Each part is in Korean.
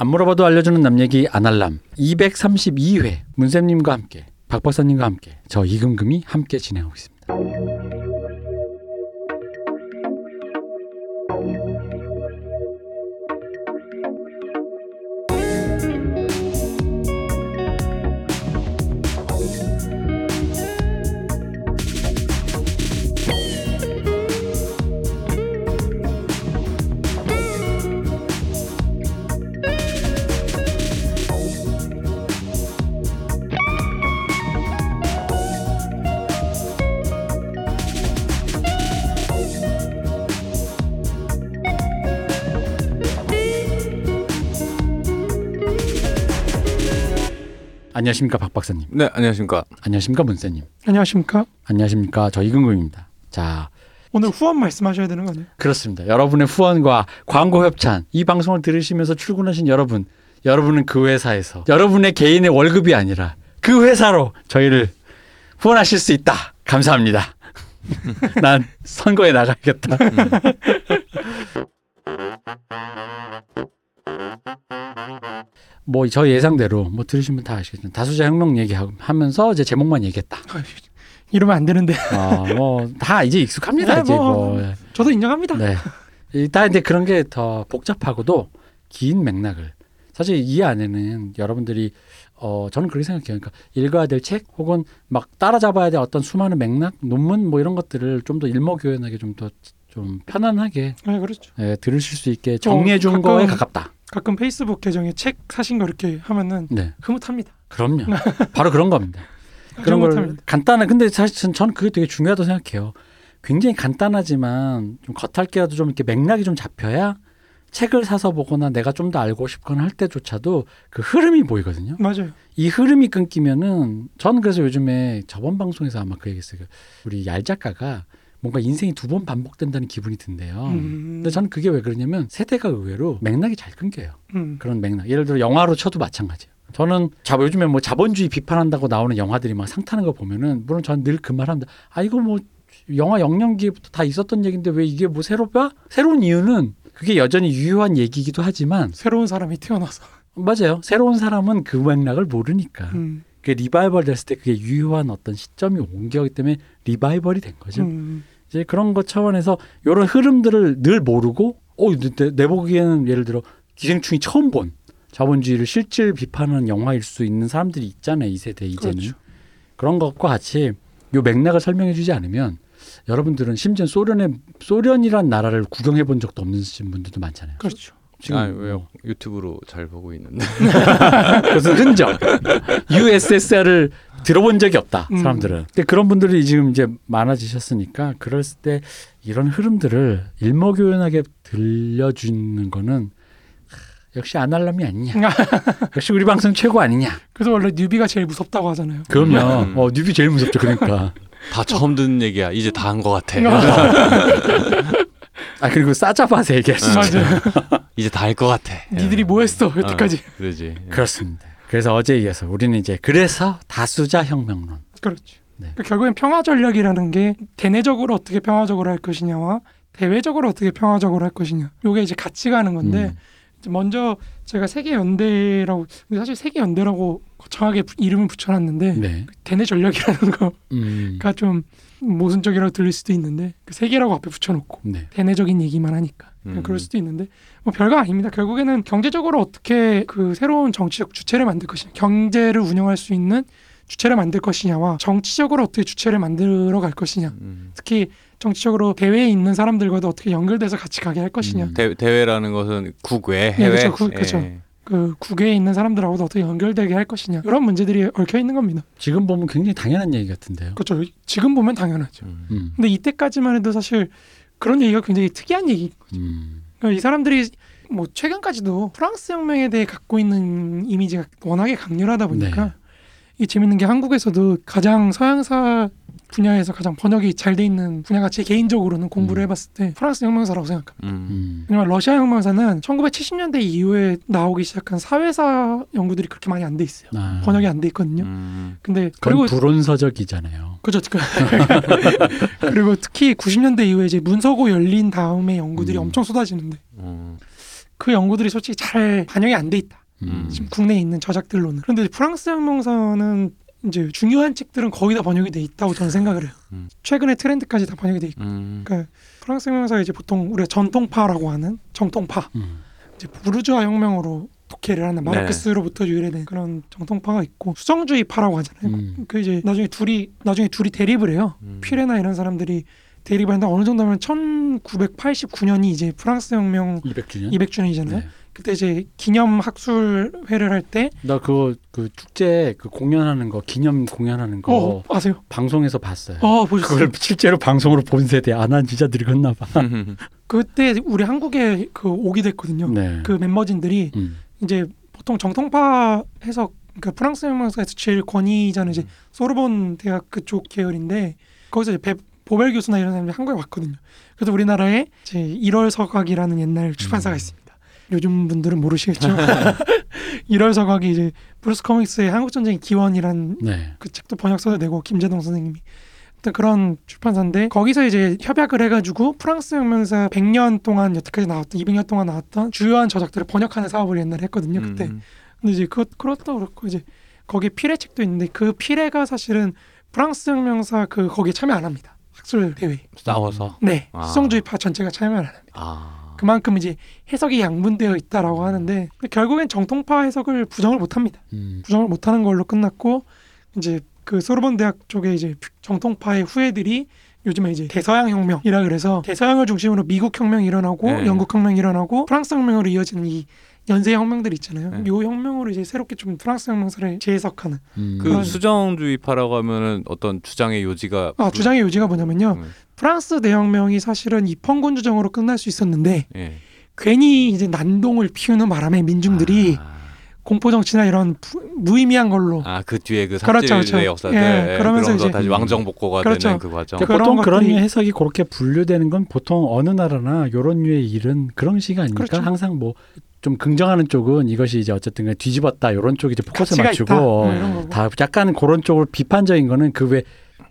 안 물어봐도 알려주는 남 얘기 아날람 232회 문쌤님과 함께 박 박사님과 함께 저 이금금이 함께 진행하고 있습니다. 안녕하십니까 박 박사님. 네, 안녕하십니까. 안녕하십니까 문쌤님. 안녕하십니까? 안녕하십니까 저 이금금입니다. 자 오늘 후원 말씀하셔야 되는 거 아니에요? 그렇습니다. 여러분의 후원과 광고 협찬 이 방송을 들으시면서 출근하신 여러분 여러분은 그 회사에서 여러분의 개인의 월급이 아니라 그 회사로 저희를 후원하실 수 있다. 감사합니다. 난 선거에 나가야겠다. 뭐 저 예상대로 뭐 들으시면 다 아시겠지만 다수자 혁명 얘기하면서 이제 제목만 얘기했다. 이러면 안 되는데. 뭐다 이제 익숙합니다. 네, 이제 뭐. 뭐 저도 인정합니다. 네. 일단 이제 그런 게 더 복잡하고도 긴 맥락을 사실 이 안에는 여러분들이 어 저는 그렇게 생각해요. 그러니까 읽어야 될 책 혹은 막 따라잡아야 될 어떤 수많은 맥락, 논문 뭐 이런 것들을 좀 더 일목요연하게 좀 더좀 편안하게 네, 그렇죠. 예, 들으실 수 있게 정리해 준 가끔- 거에 가깝다. 가끔 페이스북 계정에 책 사신 거 이렇게 하면은 네. 흐뭇합니다. 그럼요. 바로 그런 겁니다. 그런 걸. 간단한 근데 사실 저는 그게 되게 중요하다고 생각해요. 굉장히 간단하지만 좀 겉핥기라도 좀 이렇게 맥락이 좀 잡혀야 책을 사서 보거나 내가 좀 더 알고 싶거나 할 때조차도 그 흐름이 보이거든요. 맞아요. 이 흐름이 끊기면은 저는 그래서 요즘에 저번 방송에서 아마 그 얘기했어요. 우리 얄 작가가 뭔가 인생이 두 번 반복된다는 기분이 든대요. 음. 근데 저는 그게 왜 그러냐면 세대가 의외로 맥락이 잘 끊겨요. 음. 그런 맥락. 예를 들어 영화로 쳐도 마찬가지예요. 저는 자 요즘에 뭐 자본주의 비판한다고 나오는 영화들이 막 상타는 거 보면은 물론 저는 늘 그 말 합니다. 아 이거 뭐 영화 영년기부터 다 있었던 얘기인데 왜 이게 뭐 새롭다? 새로운 이유는 그게 여전히 유효한 얘기이기도 하지만 새로운 사람이 태어나서. 맞아요. 새로운 사람은 그 맥락을 모르니까 음. 그 리바이벌 됐을 때 그게 유효한 어떤 시점이 온 거기 때문에 리바이벌이 된 거죠. 음. 이제 그런 것 차원에서 이런 흐름들을 늘 모르고 어, 내, 내 보기에는 예를 들어 기생충이 처음 본 자본주의를 실질 비판하는 영화일 수 있는 사람들이 있잖아요. 이 세대 이제는. 그렇죠. 그런 것과 같이 요 맥락을 설명해 주지 않으면 여러분들은 심지어 소련의 소련이란 나라를 구경해 본 적도 없는 분들도 많잖아요. 그렇죠. 지금 아, 왜요? 유튜브로 잘 보고 있는데. 그것은 흔적. USSR을 들어본 적이 없다. 음. 사람들은. 근데 그런 분들이 지금 이제 많아지셨으니까 그럴 때 이런 흐름들을 일목요연하게 들려주는 거는 하, 역시 아날람이 아니냐. 역시 우리 방송 최고 아니냐. 그래서 원래 뉴비가 제일 무섭다고 하잖아요. 그럼요. 음. 어, 뉴비 제일 무섭죠. 그러니까. 다 처음 듣는 얘기야. 이제 다 한 것 같아. 아 그리고 싸잡아서 얘기하시죠. 맞아요. 이제 다할것 같아. 니들이 뭐 했어 여태까지. 어, 그러지. 그렇습니다. 그래서 어제 이어서 우리는 이제 그래서 다수자 혁명론. 그렇죠. 네. 그러니까 결국엔 평화 전략이라는 게 대내적으로 어떻게 평화적으로 할 것이냐와 대외적으로 어떻게 평화적으로 할 것이냐. 요게 이제 같이 가는 건데 음. 먼저 제가 세계 연대라고 사실 세계 연대라고 거창하게 부- 이름을 붙여놨는데 네. 대내 전략이라는 거가 음. 좀 모순적이라고 들릴 수도 있는데 그 세계라고 앞에 붙여놓고 네. 대내적인 얘기만 하니까 음. 그럴 수도 있는데 뭐 별거 아닙니다. 결국에는 경제적으로 어떻게 그 새로운 정치적 주체를 만들 것이냐, 경제를 운영할 수 있는 주체를 만들 것이냐와 정치적으로 어떻게 주체를 만들어 갈 것이냐, 음. 특히 정치적으로 대외에 있는 사람들과도 어떻게 연결돼서 같이 가게 할 것이냐, 음. 대, 대회라는 것은 국외, 해외. 그렇죠. 그- 그렇죠. 예. 그 국외에 있는 사람들하고도 어떻게 연결되게 할 것이냐 이런 문제들이 얽혀 있는 겁니다. 지금 보면 굉장히 당연한 얘기 같은데요. 그렇죠. 지금 보면 당연하죠. 음. 음. 근데 이때까지만 해도 사실 그런 얘기가 굉장히 특이한 얘기. 음. 그러니까 이 사람들이 뭐 최근까지도 프랑스 혁명에 대해 갖고 있는 이미지가 워낙에 강렬하다 보니까 네. 이 재밌는 게 한국에서도 가장 서양사 분야에서 가장 번역이 잘 돼 있는 분야가 제 개인적으로는 공부를 음. 해봤을 때 프랑스 혁명사라고 생각합니다. 음. 음. 왜냐면 러시아 혁명사는 1970년대 이후에 나오기 시작한 사회사 연구들이 그렇게 많이 안 돼 있어요. 아. 번역이 안 돼 있거든요. 음. 근데 그리고 불온서적이잖아요. 그죠. 그- 그리고 특히 90년대 이후에 이제 문서고 열린 다음에 연구들이 음. 엄청 쏟아지는데 음. 그 연구들이 솔직히 잘 반영이 안 돼 있다. 음. 지금 국내에 있는 저작들로는. 그런데 프랑스 혁명사는 이제 중요한 책들은 거의 다 번역이 돼 있다고 저는 생각을 해요. 음. 최근에 트렌드까지 다 번역이 돼 있고. 음. 그러니까 프랑스 혁명사 이제 보통 우리가 전통파라고 하는 정통파, 음. 이제 부르주아 혁명으로 독해를 하는 네. 마르크스로부터 유래된 그런 정통파가 있고 수정주의파라고 하잖아요. 음. 그 이제 나중에 둘이 나중에 둘이 대립을 해요. 음. 피레나 이런 사람들이 대립하는데 어느 정도면 1989년이 이제 프랑스 혁명 200주년. 200주년이잖아요. 네. 그때 이제 기념 학술회를 할 때 나 그거 그 축제 그 공연하는 거 기념 공연하는 거 어, 아세요? 방송에서 봤어요. 어, 보셨어요? 그걸 실제로 방송으로 본 세대. 아, 난 진짜 늙었나 봐. 그때 우리 한국에 그 오기도 했거든요. 네. 그 멤버진들이 음. 이제 보통 정통파 해석 그러니까 프랑스 혁명사에서 제일 권위자는 이제 소르본 대학 그쪽 계열인데 거기서 이제 베, 보벨 교수나 이런 사람들이 한국에 왔거든요. 그래서 우리나라에 이제 일월서각이라는 옛날 출판사가 음. 있습니다. 요즘 분들은 모르시겠죠. 일월서각이 이제 브루스 커밍스의 한국 전쟁의 기원이란 네. 그 책도 번역서도 내고 김재동 선생님이 어떤 그런 출판사인데 거기서 이제 협약을 해가지고 프랑스 혁명사 100년 동안 여태까지 나왔던 200년 동안 나왔던 주요한 저작들을 번역하는 사업을 옛날에 했거든요 그때 음. 근데 이제 그 그렇다 그렇고 이제 거기 피레 책도 있는데 그 피레가 사실은 프랑스 혁명사 그 거기에 참여 안 합니다 학술 대회 싸워서. 네 아. 수성주의파 전체가 참여 안 합니다 아. 그만큼 이제 해석이 양분되어 있다라고 하는데 결국엔 정통파 해석을 부정을 못 합니다 음. 부정을 못하는 걸로 끝났고 이제 그 소르본 대학 쪽에 이제 정통파의 후예들이 요즘에 이제 대서양 혁명이라 그래서 대서양을 중심으로 미국 혁명이 일어나고 네. 영국 혁명이 일어나고 프랑스 혁명으로 이어지는 이 연쇄 혁명들 있잖아요. 네. 요 혁명으로 이제 새롭게 좀 프랑스 혁명사를 재해석하는 음. 그 수정주의파라고 하면은 어떤 주장의 요지가 아 주장의 요지가 뭐냐면요. 음. 프랑스 대혁명이 사실은 입헌군 주정으로 끝날 수 있었는데 예. 괜히 이제 난동을 피우는 바람에 민중들이 아. 공포 정치나 이런 부- 무의미한 걸로 아, 그 뒤에 그 그렇죠, 그렇죠. 역사들 예, 예, 그러면서 이제- 다시 왕정 복고가 그렇죠. 되는 그 과정. 그러니까 그런 보통 그런 것들이- 해석이 그렇게 분류되는 건 보통 어느 나라나 요런 류의 일은 그런 식이 아닙니까? 그렇죠. 항상 뭐 좀 긍정하는 쪽은 이것이 이제 어쨌든 뒤집었다 요런 쪽에 이제 포커스 맞추고 있다. 뭐 이런 거고. 다 약간 그런 쪽으로 비판적인 거는 그 외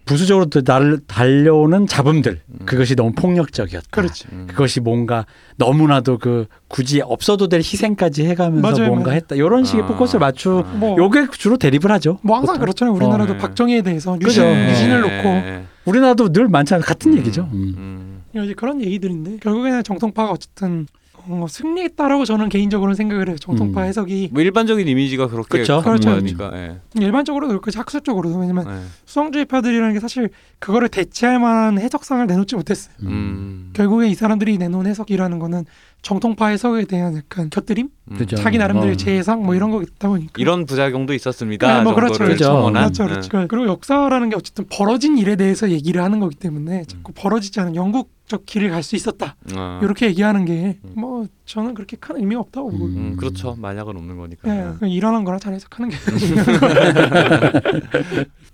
부수적으로 또 날, 달려오는 잡음들 음. 그것이 너무 폭력적이었다. 그렇죠. 음. 그것이 뭔가 너무나도 그 굳이 없어도 될 희생까지 해가면서 맞아요, 뭔가 맞아요. 했다. 이런 식의 아. 포커스를 맞추. 아. 뭐 요게 주로 대립을 하죠. 뭐 항상 보통. 그렇잖아요. 우리나라도 어, 네. 박정희에 대해서 그죠. 유신, 네. 유신을 예, 놓고 예. 우리나라도 늘 많잖아요. 같은 음. 얘기죠. 음. 음. 이제 그런 얘기들인데 결국에는 정통파가 어쨌든 어, 승리했다라고 저는 개인적으로는 생각을 해요. 정통파 음. 해석이 뭐 일반적인 이미지가 그렇게 그쵸. 가는 그렇죠. 거니까. 예. 일반적으로도 그렇고 학술적으로도 왜냐면 예. 수성주의파들이라는 게 사실 그거를 대체할 만한 해석상을 내놓지 못했어요. 음. 음. 결국에 이 사람들이 내놓은 해석이라는 거는 정통파 해석에 대한 약간 곁들임, 음. 그죠. 자기 나름대로의 어. 재해석 뭐 이런 거 있다 보니까 이런 부작용도 있었습니다. 네, 뭐 그렇죠, 정도를 그렇죠. 첨언한. 그렇죠, 그렇죠. 그리고 역사라는 게 어쨌든 벌어진 일에 대해서 얘기를 하는 거기 때문에 자꾸 벌어지지 않은 영국적 길을 갈 수 있었다. 예. 어. 이렇게 얘기하는 게 음. 뭐 저는 그렇게 큰 의미가 없다고 보고 음. 음, 그렇죠. 만약은 없는 거니까. 예, 그냥 일어난 거나 잘 해석하는 게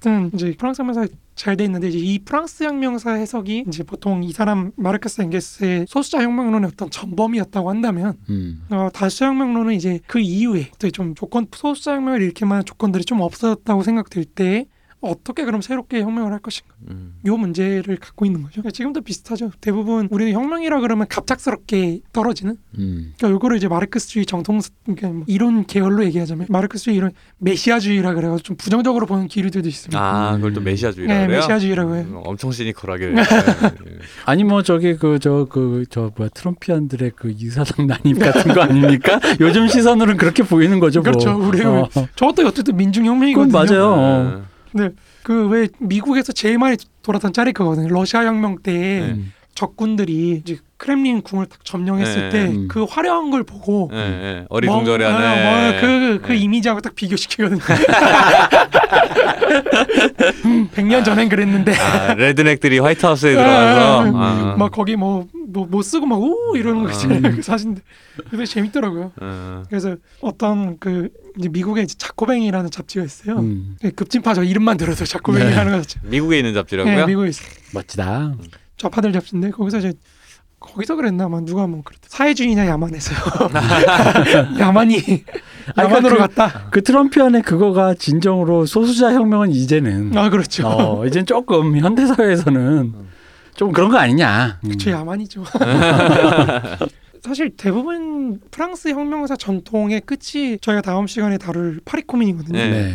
하여튼 이제 프랑스 혁명사 잘 돼 있는데 이제 이 프랑스 혁명사 해석이 이제 보통 이 사람 마르크스 엥게스의 소수자 혁명론의 어떤 전범이었다고 한다면 음. 어, 다수자 혁명론은 이제 그 이후에 또좀 조건 소수자 혁명을 일으킬 만한 조건들이 좀 없어졌다고 생각될 때 어떻게 그럼 새롭게 혁명을 할 것인가 음. 요 문제를 갖고 있는 거죠. 그러니까 지금도 비슷하죠. 대부분 우리는 혁명이라 그러면 갑작스럽게 떨어지는 음. 그러니까 요거를 이제 마르크스주의 정통 그러니까 뭐 이론 계열로 얘기하자면 마르크스주의 이론 메시아주의라 그래서 좀 부정적으로 보는 기류들도 있습니다. 아, 그걸 또 음. 메시아주의라고 네, 해요? 메시아주의라고 해요. 음, 엄청 시니컬하게. 예, 예. 아니 뭐 저기 그 저 그 저 뭐야 트럼피안들의 그 이사당 난입 같은 거 아닙니까? 요즘 시선으로는 그렇게 보이는 거죠. 뭐. 그렇죠. 우리 어. 저것도 어쨌든 민중혁명이거든요. 맞아요. 어. 그왜 미국에서 제일 많이 돌았던 짤이 그거거든요. 러시아 혁명 때 네. 음. 적군들이 이제 크렘린 궁을 딱 점령했을 네. 때 음. 그 화려한 걸 보고 예, 예. 어리둥절해하네. 뭐, 뭐, 그, 그 예. 이미지하고 딱 비교시키거든요. 100년 전엔 그랬는데 아, 레드넥들이 화이트하우스에 들어가서 아. 막 거기 뭐뭐못 쓰고 막 오 이러는 거 있잖아요. 음. 그 사진들. 근데 재밌더라고요. 어. 그래서 어떤 그 이제 미국에 이제 자코뱅이라는 잡지가 있어요. 음. 그 급진파 저 이름만 들어도 자코뱅이라는 거 자체. 미국에 있는 잡지라고요? 네, 미국에 있어. 멋지다. 좌파들 잡지인데 거기서 이제 거기서 그랬나 막 누가 뭐 그랬다. 사회주의냐 야만에서요. 야만이 아니, 야만으로 그러니까 갔다. 그 트럼피안의 그거가 진정으로 소수자 혁명은 이제는 아 그렇죠. 어, 이젠 조금 현대 사회에서는 좀 그런 거 아니냐. 음. 저 야만이죠. 사실 대부분 프랑스 혁명사 전통의 끝이 저희가 다음 시간에 다룰 파리코민이거든요. 네.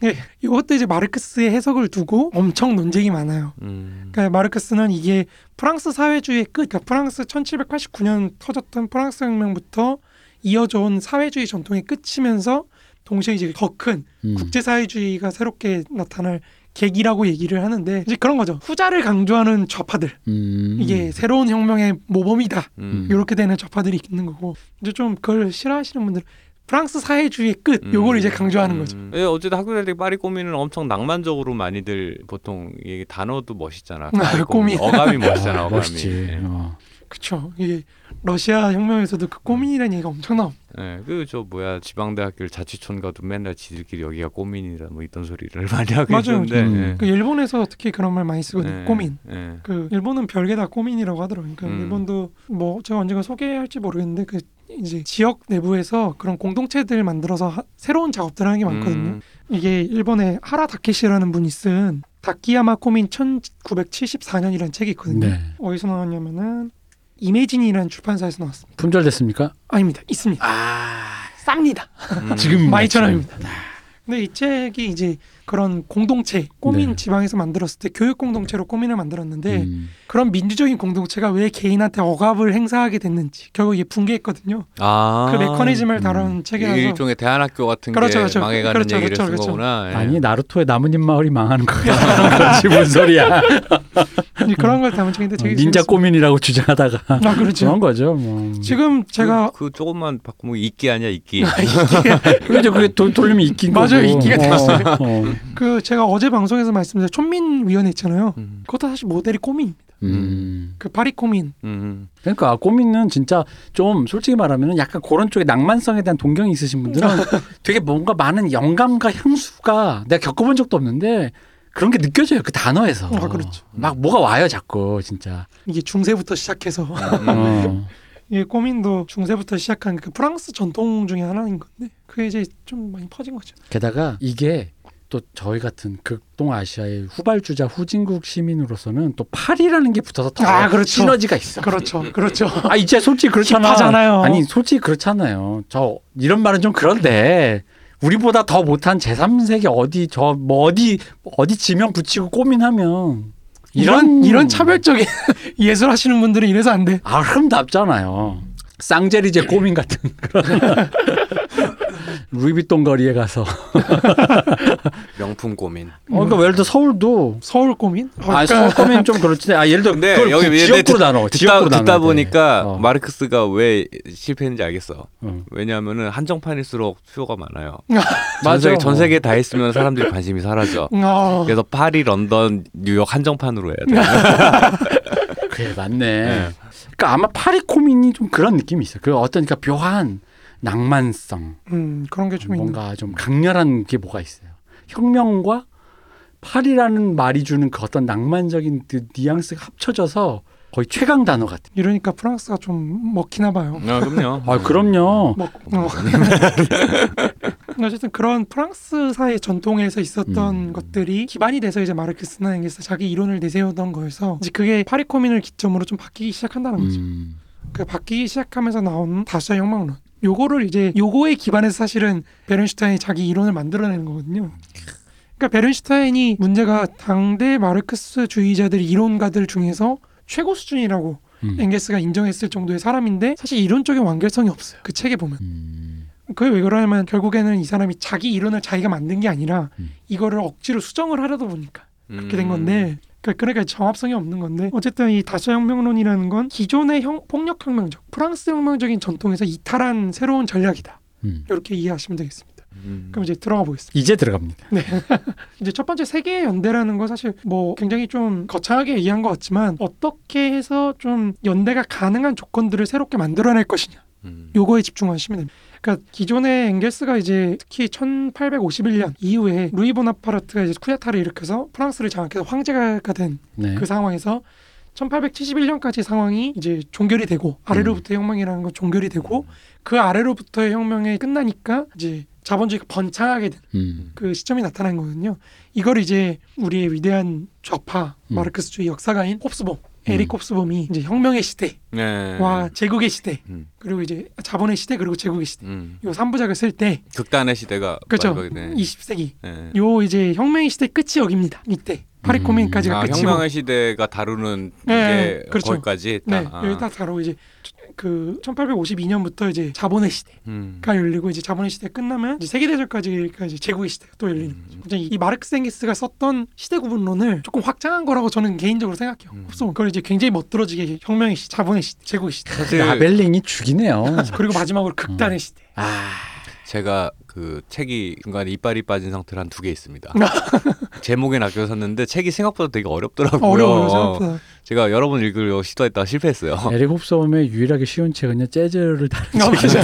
네, 이것도 이제 마르크스의 해석을 두고 엄청 논쟁이 많아요. 음. 그러니까 마르크스는 이게 프랑스 사회주의의 끝, 그러니까 프랑스 1789년 터졌던 프랑스 혁명부터 이어져 온 사회주의 전통의 끝이면서 동시에 이제 더큰 음. 국제사회주의가 새롭게 나타날 계기라고 얘기를 하는데 이제 그런 거죠. 후자를 강조하는 좌파들 음. 이게 새로운 혁명의 모범이다 음. 이렇게 되는 좌파들이 있는 거고 이제 좀 그걸 싫어하시는 분들 프랑스 사회주의의 끝 요걸 음. 이제 강조하는 거죠. 음. 예, 어쨌든 학교 다닐 때 파리 꼬미는 엄청 낭만적으로 많이들 보통 이게 단어도 멋있잖아. 아, 꼬미. 꼬미. 어감이 멋있잖아. 아, 어감이. 멋있지. 예. 어. 그렇죠. 이게 러시아 혁명에서도 그 꼬민이라는 얘기가 엄청 나옵니다. 예, 그저 뭐야 지방대학교를 자치촌 가도 맨날 지들끼리 여기가 꼬민이다 뭐 이런 소리를 많이 하고 맞아요. 있는데. 음. 예. 그 일본에서 특히 그런 말 많이 쓰거든요. 예, 꼬민. 예. 그 일본은 별게 다 꼬민이라고 하더라고요. 그러니까 음. 일본도 뭐 제가 언젠가 소개할지 모르겠는데 그 이제 지역 내부에서 그런 공동체들 만들어서 하- 새로운 작업들 하는 게 많거든요. 음. 이게 일본의 하라 다케시라는 분이 쓴 다키야마 코민 1974년이라는 책이 있거든요. 네. 어디서 나왔냐면은 이매진이라는 출판사에서 나왔습니다. 품절됐습니까? 아닙니다. 있습니다. 아 쌉니다. 음. 지금 마이천. 원입니다. 근데 이 책이 이제 그런 공동체, 꼬민 네. 지방에서 만들었을 때 교육 공동체로 꼬민을 만들었는데 음. 그런 민주적인 공동체가 왜 개인한테 억압을 행사하게 됐는지 결국 이게 붕괴했거든요. 아. 그 메커니즘을 음. 다룬 책이라서 일종의 대안학교 같은 그렇죠, 게 그렇죠. 망해가는 그렇죠, 얘기를 그렇죠, 쓴 그렇죠. 거구나. 예. 아니 나루토의 나뭇잎 마을이 망하는 거야. 그렇지 뭔 소리야? 그런 걸 담은 책인데 되게 어, 닌자. 꼬민이라고 주장하다가 아 그렇죠. 그런 거죠. 뭐. 지금 제가 그, 그 조금만 바꾸면 이끼 아니야 이끼. 그렇죠. 그게 돈 돌리면 있긴 맞아요. 있기가 어, 됐어요. 어. 그 제가 어제 방송에서 말씀드린 촌민 위원회 있잖아요. 음. 그것도 사실 모델이 꼬민입니다. 음. 그 파리 꼬민. 음. 그러니까 꼬민은 진짜 좀 솔직히 말하면 약간 그런 쪽에 낭만성에 대한 동경이 있으신 분들은 되게 뭔가 많은 영감과 향수가 내가 겪어본 적도 없는데 그런 게 느껴져요 그 단어에서. 아, 그렇죠. 막 뭐가 와요 자꾸 진짜. 이게 중세부터 시작해서 음. 어. 이게 꼬민도 중세부터 시작한 그 프랑스 전통 중에 하나인 건데 그게 이제 좀 많이 퍼진 거죠. 게다가 이게 또 저희 같은 극동 아시아의 후발주자 후진국 시민으로서는 또 팔이라는 게 붙어서 더 아, 그렇죠. 시너지가 있어. 그렇죠, 그렇죠. 아 이제 솔직히 그렇잖아. 힙하잖아요. 아니 솔직히 그렇잖아요. 저 이런 말은 좀 그런데 우리보다 더 못한 제3세계 어디 저 뭐 어디 어디 지명 붙이고 꼬민하면 이런 이런 차별적인 예술 하시는 분들은 이래서 안 돼. 아 흠답잖아요. 쌍제리제 꼬민 같은 그런 루이비통 거리에 가서 명품 고민. 어, 그러니까 예를 들어 서울도 서울? 어, 아 서울 꼬민 좀 그렇지. 아 예를 들어 근데 그걸 여기 그 얘네 지역구로 듣- 나눠. 듣다, 지역구로 듣다 나눠야 돼. 보니까 어. 마르크스가 왜 실패했는지 알겠어. 어. 왜냐하면은 한정판일수록 수요가 많아요. 맞아. 전 세계, 전 세계 다 했으면 사람들이 관심이 사라져. 어, 그래서 파리, 런던, 뉴욕 한정판으로 해야 돼. 그래 맞네. 네. 그러니까 아마 파리코민이 좀 그런 느낌이 있어요. 그 어떤 그러니까 묘한 낭만성, 음 그런 게좀 있는. 뭔가 좀 강렬한 게 뭐가 있어요. 혁명과 파리라는 말이 주는 그 어떤 낭만적인 그 뉘앙스가 합쳐져서 거의 최강 단어 같은. 이러니까 프랑스가 좀 먹히나 봐요. 아, 그럼요. 아 그럼요. 먹. 어. 어쨌든 그런 프랑스사의 전통에서 있었던 음. 것들이 기반이 돼서 이제 마르크스나 엥겔스 자기 이론을 내세우던 거여서 이제 그게 파리 코민을 기점으로 좀 바뀌기 시작한다는 거죠. 음. 그 바뀌기 시작하면서 나온 다수의 혁명론. 요거를 이제 요거에 기반해서 사실은 베른슈타인이 자기 이론을 만들어내는 거거든요. 그러니까 베른슈타인이 문제가 당대 마르크스주의자들 이론가들 중에서 최고 수준이라고 음. 엥겔스가 인정했을 정도의 사람인데 사실 이론적인 완결성이 없어요. 그 책에 보면. 음. 그게 왜 그러냐면 결국에는 이 사람이 자기 이론을 자기가 만든 게 아니라 음. 이거를 억지로 수정을 하려다 보니까 그렇게 된 음. 건데 그- 그러니까 정합성이 없는 건데 어쨌든 이 다수 혁명론이라는 건 기존의 형, 폭력 혁명적 프랑스 혁명적인 전통에서 이탈한 새로운 전략이다 음. 이렇게 이해하시면 되겠습니다. 음. 그럼 이제 들어가 보겠습니다. 이제 들어갑니다. 이제 첫 번째 세계 연대라는 건 사실 뭐 굉장히 좀 거창하게 얘기한 것 같지만 어떻게 해서 좀 연대가 가능한 조건들을 새롭게 만들어낼 것이냐 음. 요거에 집중하시면 됩니다. 그러니까 기존에 엥겔스가 이제 특히 1851년 이후에 루이 보나파르트가 이제 쿠데타를 일으켜서 프랑스를 장악해서 황제가 된그 네. 상황에서 1871년까지 상황이 이제 종결이 되고 아래로부터 혁명이라는 건 종결이 되고 그 아래로부터의 혁명이 끝나니까 이제 자본주의가 번창하게 된 음. 그 시점이 나타난 거거든요. 이걸 이제 우리의 위대한 좌파 음. 마르크스주의 역사가인 홉스봉 에릭 홉스범이 이제 혁명의 시대와 네. 제국의 시대 음. 그리고 이제 자본의 시대 그리고 제국의 시대 음. 요 3부작을 쓸 때 극단의 시대가 그렇죠. 말하게 되네. 20세기 네. 요 이제 혁명의 시대 끝이 여기입니다. 이때 파리 음. 코민까지가 아, 끝이고 혁명의 시대가 다루는 네, 게 그렇죠. 거기까지 네, 딱. 아. 여기 딱 바로 이제 그 1852년부터 이제 자본의 시대가 음. 열리고 이제 자본의 시대 끝나면 이제 세계 대전까지가 이제 제국의 시대가 또 열리는 음. 거죠. 이제 이 마르크스 엥기스가 썼던 시대 구분론을 조금 확장한 거라고 저는 개인적으로 생각해요. 음. 흡수 그걸 이제 굉장히 멋들어지게 혁명의 시대, 자본의 시대, 제국의 시대, 사실 라벨링이 죽이네요. 그리고 마지막으로 극단의 시대. 아, 제가 그 책이 중간에 이빨이 빠진 상태로 한 두 개 있습니다. 제목엔 아껴 샀는데 책이 생각보다 되게 어렵더라고요. 어려워요 생각보다. 제가 여러 번 읽으려고 시도했다가 실패했어요. 에릭 홉섬의 유일하게 쉬운 책은요 재즈를 다룬 어, 책이죠.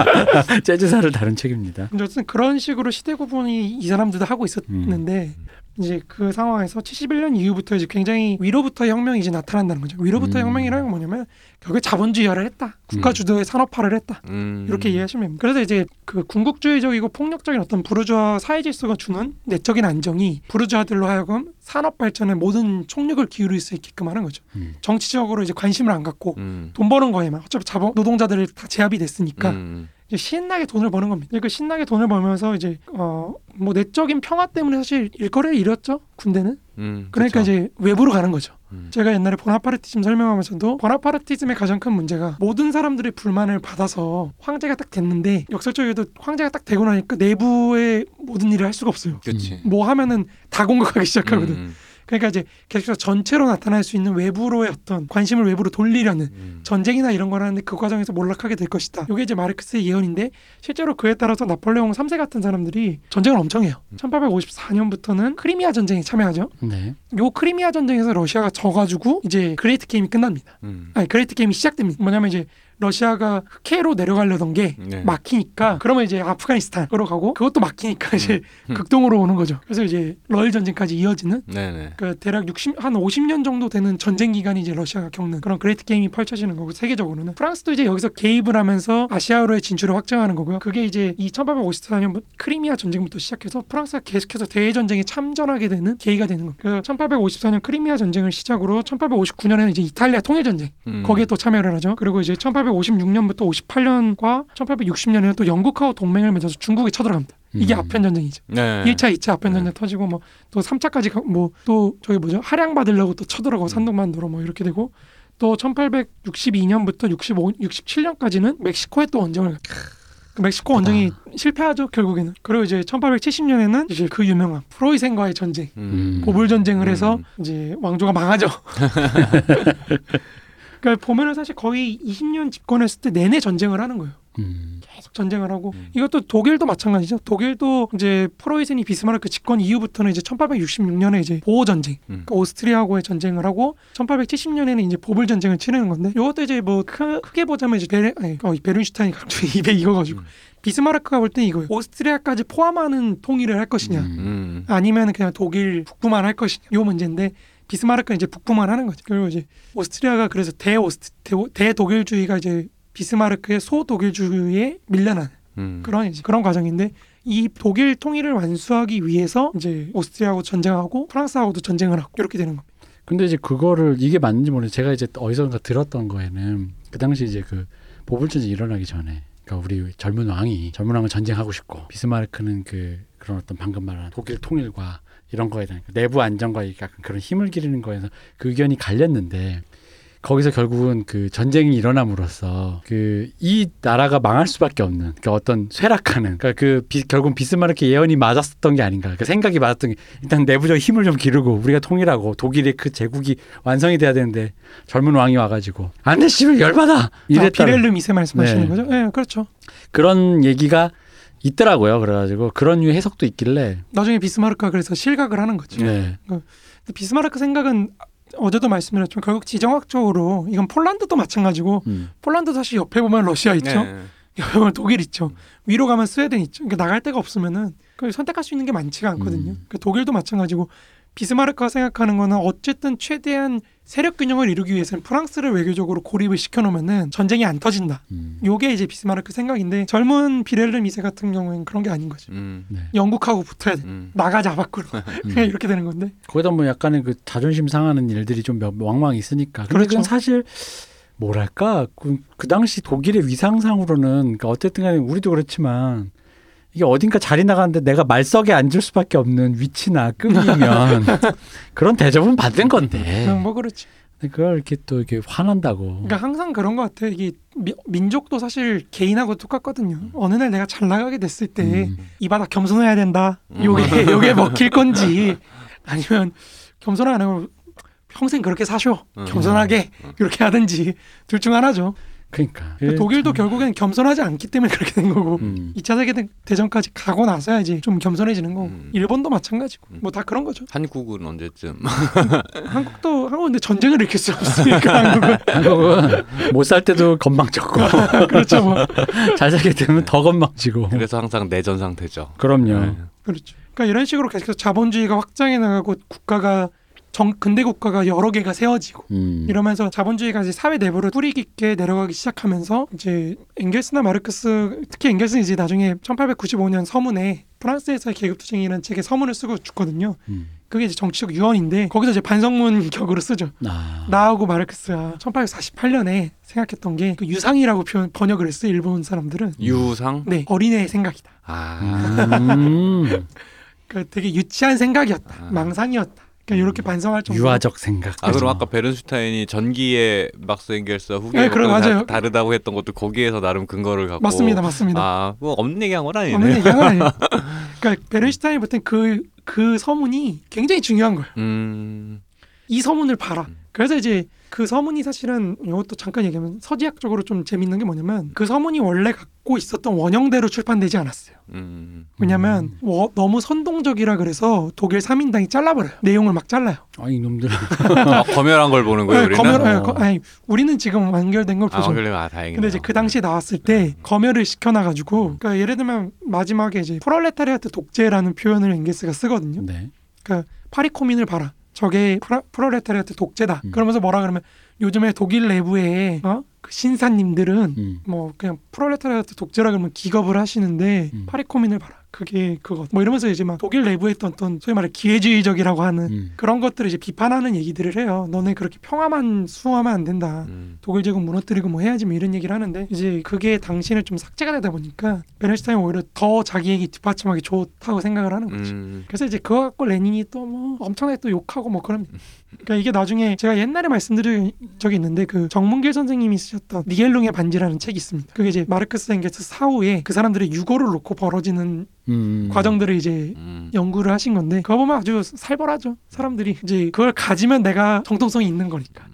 재즈사를 다룬 책입니다. 어쨌든 그런 식으로 시대 구분이 이 사람들도 하고 있었는데 이제 그 상황에서 71년 이후부터 이제 굉장히 위로부터 혁명이 이제 나타난다는 거죠. 위로부터 음. 혁명이라는 건 뭐냐면 결국 자본주의화를 했다. 국가 주도의 산업화를 했다. 음. 이렇게 이해하시면 됩니다. 그래서 이제 그 궁극주의적이고 폭력적인 어떤 부르주아 사회 질서가 주는 내적인 안정이 부르주아들로 하여금 산업 발전에 모든 총력을 기울일 수 있게끔 하는 거죠. 음. 정치적으로 이제 관심을 안 갖고 음. 돈 버는 거에만 어차피 자본 노동자들을 다 제압이 됐으니까 음. 이제 신나게 돈을 버는 겁니다. 그 신나게 돈을 벌면서 이제 어 뭐 내적인 평화 때문에 사실 일거리를 잃었죠 군대는. 음. 그러니까 그쵸. 이제 외부로 가는 거죠. 음. 제가 옛날에 보나파르티즘 설명하면서도 보나파르티즘의 가장 큰 문제가 모든 사람들의 불만을 받아서 황제가 딱 됐는데 역설적이게도 황제가 딱 되고 나니까 내부의 모든 일을 할 수가 없어요. 그치. 뭐 하면은 다 공격하기 시작하거든. 음. 그러니까 이제 계속해서 전체로 나타날 수 있는 외부로의 어떤 관심을 외부로 돌리려는 음. 전쟁이나 이런 걸 하는데 그 과정에서 몰락하게 될 것이다. 이게 이제 마르크스의 예언인데 실제로 그에 따라서 나폴레옹 3세 같은 사람들이 전쟁을 엄청 해요. 음. 1854년부터는 크리미아 전쟁에 참여하죠. 네. 요 크리미아 전쟁에서 러시아가 져가지고 이제 Great Game이 끝납니다. 음. 아니 Great Game이 시작됩니다. 뭐냐면 이제 러시아가 흑해로 내려가려던 게 네. 막히니까 그러면 이제 아프가니스탄으로 가고 그것도 막히니까 이제 음. 극동으로 오는 거죠. 그래서 이제 러일 전쟁까지 이어지는 네 네. 그 대략 60, 한 50년 정도 되는 전쟁 기간이 이제 러시아가 겪는 그런 Great Game이 펼쳐지는 거고 세계적으로는 프랑스도 이제 여기서 개입을 하면서 아시아로의 진출을 확장하는 거고요. 그게 이제 이 1854년 크리미아 전쟁부터 시작해서 프랑스가 계속해서 대외 전쟁에 참전하게 되는 계기가 되는 거예요. 그래서 1854년 크리미아 전쟁을 시작으로 1859년에는 이제 이탈리아 통일 전쟁 음. 거기에 또 참여를 하죠. 그리고 이제 1856년부터 58년과 1860년에는 또 영국하고 동맹을 맺어서 중국에 쳐들어갑니다. 이게 음. 아편 전쟁이죠. 네. 1차, 2차 아편 전쟁 네. 터지고 뭐 또 3차까지 뭐 또 저기 뭐죠? 할양 받으려고 또 쳐들어가고 음. 산둥반도로 뭐 이렇게 되고 또 1862년부터 65, 67년까지는 멕시코에 또 원정을. 그 멕시코 원정이 실패하죠 결국에는. 그리고 이제 1870년에는 이제 그 유명한 프로이센과의 전쟁, 음. 보불 전쟁을 해서 음. 이제 왕조가 망하죠. 그러니까 보면은 사실 거의 20년 집권했을 때 내내 전쟁을 하는 거예요. 음. 계속 전쟁을 하고 음. 이것도 독일도 마찬가지죠. 독일도 이제 프로이센이 비스마르크 집권 이후부터는 이제 1866년에 이제 보오 전쟁, 음. 그러니까 오스트리아하고의 전쟁을 하고 1870년에는 이제 보불 전쟁을 치르는 건데 이것도 이제 뭐 크, 크게 보자면 이제 베레 아니 어, 베른슈타인이 갑자기 입에 익어가지고 음. 비스마르크가 볼때 이거예요. 오스트리아까지 포함하는 통일을 할 것이냐, 음. 음. 아니면 그냥 독일 북부만 할 것이냐. 요 문제인데 비스마르크는 이제 북부만 하는 거죠. 그리고 이제 오스트리아가 그래서 대오스 대, 대독일주의가 이제 비스마르크의 소 독일주의에 밀려나는 음. 그런 이제 그런 과정인데 이 독일 통일을 완수하기 위해서 이제 오스트리아하고 전쟁하고 프랑스하고도 전쟁을 하고 이렇게 되는 겁니다. 근데 이제 그거를 이게 맞는지 모르겠는데 제가 이제 어디선가 들었던 거에는 그 당시 이제 그 보불전쟁 일어나기 전에 그러니까 우리 젊은 왕이 젊은 왕은 전쟁하고 싶고 비스마르크는 그 그런 어떤 방금 말한 독일 통일과 이런 거에 대한 그 내부 안정과 약간 그런 힘을 기르는 거에서 그 의견이 갈렸는데 거기서 결국은 그 전쟁이 일어남으로써 그 이 나라가 망할 수밖에 없는 그 어떤 쇠락하는 그러니까 그 비, 결국 비스마르크 예언이 맞았었던 게 아닌가 그 생각이 맞았던 게 일단 내부적 힘을 좀 기르고 우리가 통일하고 독일의 그 제국이 완성이 돼야 되는데 젊은 왕이 와가지고 안돼 씨발 열받아 아, 이랬다 비렐름 이세 말씀하시는 네. 거죠? 네, 그렇죠. 그런 얘기가 있더라고요 그래가지고 그런 류의 해석도 있길래 나중에 비스마르크가 그래서 실각을 하는 거죠. 네. 근데 비스마르크 생각은 어제도 말씀드렸지만 결국 지정학적으로 이건 폴란드도 마찬가지고 음. 폴란드 사실 옆에 보면 러시아 있죠. 네. 옆에 보면 독일 있죠. 위로 가면 스웨덴 있죠. 그러니까 나갈 데가 없으면은 그 선택할 수 있는 게 많지가 않거든요. 음. 그 독일도 마찬가지고 비스마르크가 생각하는 거는 어쨌든 최대한 세력 균형을 이루기 위해서는 프랑스를 외교적으로 고립을 시켜놓으면은 전쟁이 안 터진다. 음. 요게 이제 비스마르크 생각인데 젊은 비렐름 2세 같은 경우에는 그런 게 아닌 거죠. 음. 네. 영국하고 붙어야 돼. 음. 나가자 밖으로. 음. 그냥 이렇게 되는 건데. 거기다 뭐 약간의 그 자존심 상하는 일들이 좀 몇- 왕왕 있으니까. 그렇죠. 사실 뭐랄까 그, 그 당시 독일의 위상상으로는 그러니까 어쨌든 간에 우리도 그렇지만 이게 어딘가 자리 나가는데 내가 말석에 앉을 수밖에 없는 위치나 급이면 그런 대접은 받는 건데 그냥 뭐 그렇지. 그걸 이렇게 또 이렇게 화난다고 그러니까 항상 그런 것 같아. 이게 미- 민족도 사실 개인하고 똑같거든요. 어느 날 내가 잘 나가게 됐을 때 음. 이 바닥 겸손해야 된다. 음. 요게 요게 먹힐 건지 아니면 겸손 안 하고 평생 그렇게 사쇼. 음. 겸손하게 음. 이렇게 하든지 둘 중 하나죠. 그러니까 독일도 결국엔 겸손하지 않기 때문에 그렇게 된 거고 음. 2차 세계 대전까지 가고 나서야 이제 좀 겸손해지는 거고 음. 일본도 마찬가지고 음. 뭐다 그런 거죠. 한국은 언제쯤 한국도 한국 근데 전쟁을 일으킬 수 없으니까 한국은 한국은 못 살 때도 건망졌고 그렇죠 뭐 잘 살게 되면 더 건망지고 그래서 항상 내전 상태죠. 그럼요 네. 그렇죠. 그러니까 이런 식으로 계속해서 자본주의가 확장해 나가고 국가가 정 근대 국가가 여러 개가 세워지고 음. 이러면서 자본주의가 이제 사회 내부로 뿌리 깊게 내려가기 시작하면서 이제 엥겔스나 마르크스 특히 엥겔스는 이제 나중에 1895년 서문에 프랑스에서의 계급투쟁이라는 책에 서문을 쓰고 죽거든요. 음. 그게 이제 정치적 유언인데 거기서 이제 반성문 격으로 쓰죠. 아. 나하고 마르크스가 1848년에 생각했던 게 그 유상이라고 표현 번역을 했어요. 일본 사람들은. 유상? 네, 어린애의 생각이다. 아. 음. 그러니까 되게 유치한 생각이었다. 아. 망상이었다. 그러니까 이렇게 반성할 정도. 유아적 생각 아 그럼 아까 베른슈타인이 전기의 막스 엥겔스와 후기의 네. 다르다고 했던 것도 거기에서 나름 근거를 갖고 맞습니다, 맞습니다. 아뭐 없는 얘기한 건 아니네. 없는 얘기가 아니에요. 그러니까 베른슈타인이 볼땐 그, 그 서문이 굉장히 중요한 거예요. 음. 이 서문을 봐라. 음. 그래서 이제 그 서문이 사실은 이것도 잠깐 얘기하면 서지학적으로 좀 재밌는 게 뭐냐면 그 서문이 원래 갖고 있었던 원형대로 출판되지 않았어요. 음. 왜냐면 음. 워- 너무 선동적이라 그래서 독일 3인당이 잘라버려요. 내용을 막 잘라요. 아 이놈들 아, 검열한 걸 보는 거예요, 네, 우리는. 검열, 네, 어. 거- 아니, 우리는 지금 완결된 걸 아, 보죠. 그래, 아, 다행이네. 근데 이제 그 당시에 나왔을 때 검열을 시켜놔가지고 그러니까 예를 들면 마지막에 이제 프롤레타리아트 독재라는 표현을 엥게스가 쓰거든요. 네. 파리 코뮌을 봐라. 저게 프라, 프롤레타리아트 독재다. 음. 그러면서 뭐라 그러면 요즘에 독일 내부에 어? 그 신사님들은 음. 뭐 그냥 프롤레타리아트 독재라 그러면 기겁을 하시는데 음. 파리 코뮌을 봐라. 그게 그거. 뭐 이러면서 이제 막 독일 내부에 있던 어떤 소위 말해 기회주의적이라고 하는 음. 그런 것들을 이제 비판하는 얘기들을 해요. 너네 그렇게 평화만 수호하면 안 된다. 음. 독일 제국 무너뜨리고 뭐 해야지 뭐 이런 얘기를 하는데 이제 그게 당시에는 좀 삭제가 되다 보니까 베른슈타인 오히려 더 자기 얘기 뒷받침하기 좋다고 생각을 하는 거죠. 음. 그래서 이제 그거 갖고 레닌이 또 뭐 엄청나게 또 욕하고 뭐 그런 그러니까 이게 나중에 제가 옛날에 말씀드린 적이 있는데 그 정문길 선생님이 쓰셨던 니겔룽의 반지라는 책이 있습니다. 그게 이제 마르크스 엥게스 사후에 그 사람들의 유고를 놓고 벌어지는 음. 과정들을 이제 음. 연구를 하신 건데 그거 보면 아주 살벌하죠. 사람들이 이제 그걸 가지면 내가 정통성이 있는 거니까.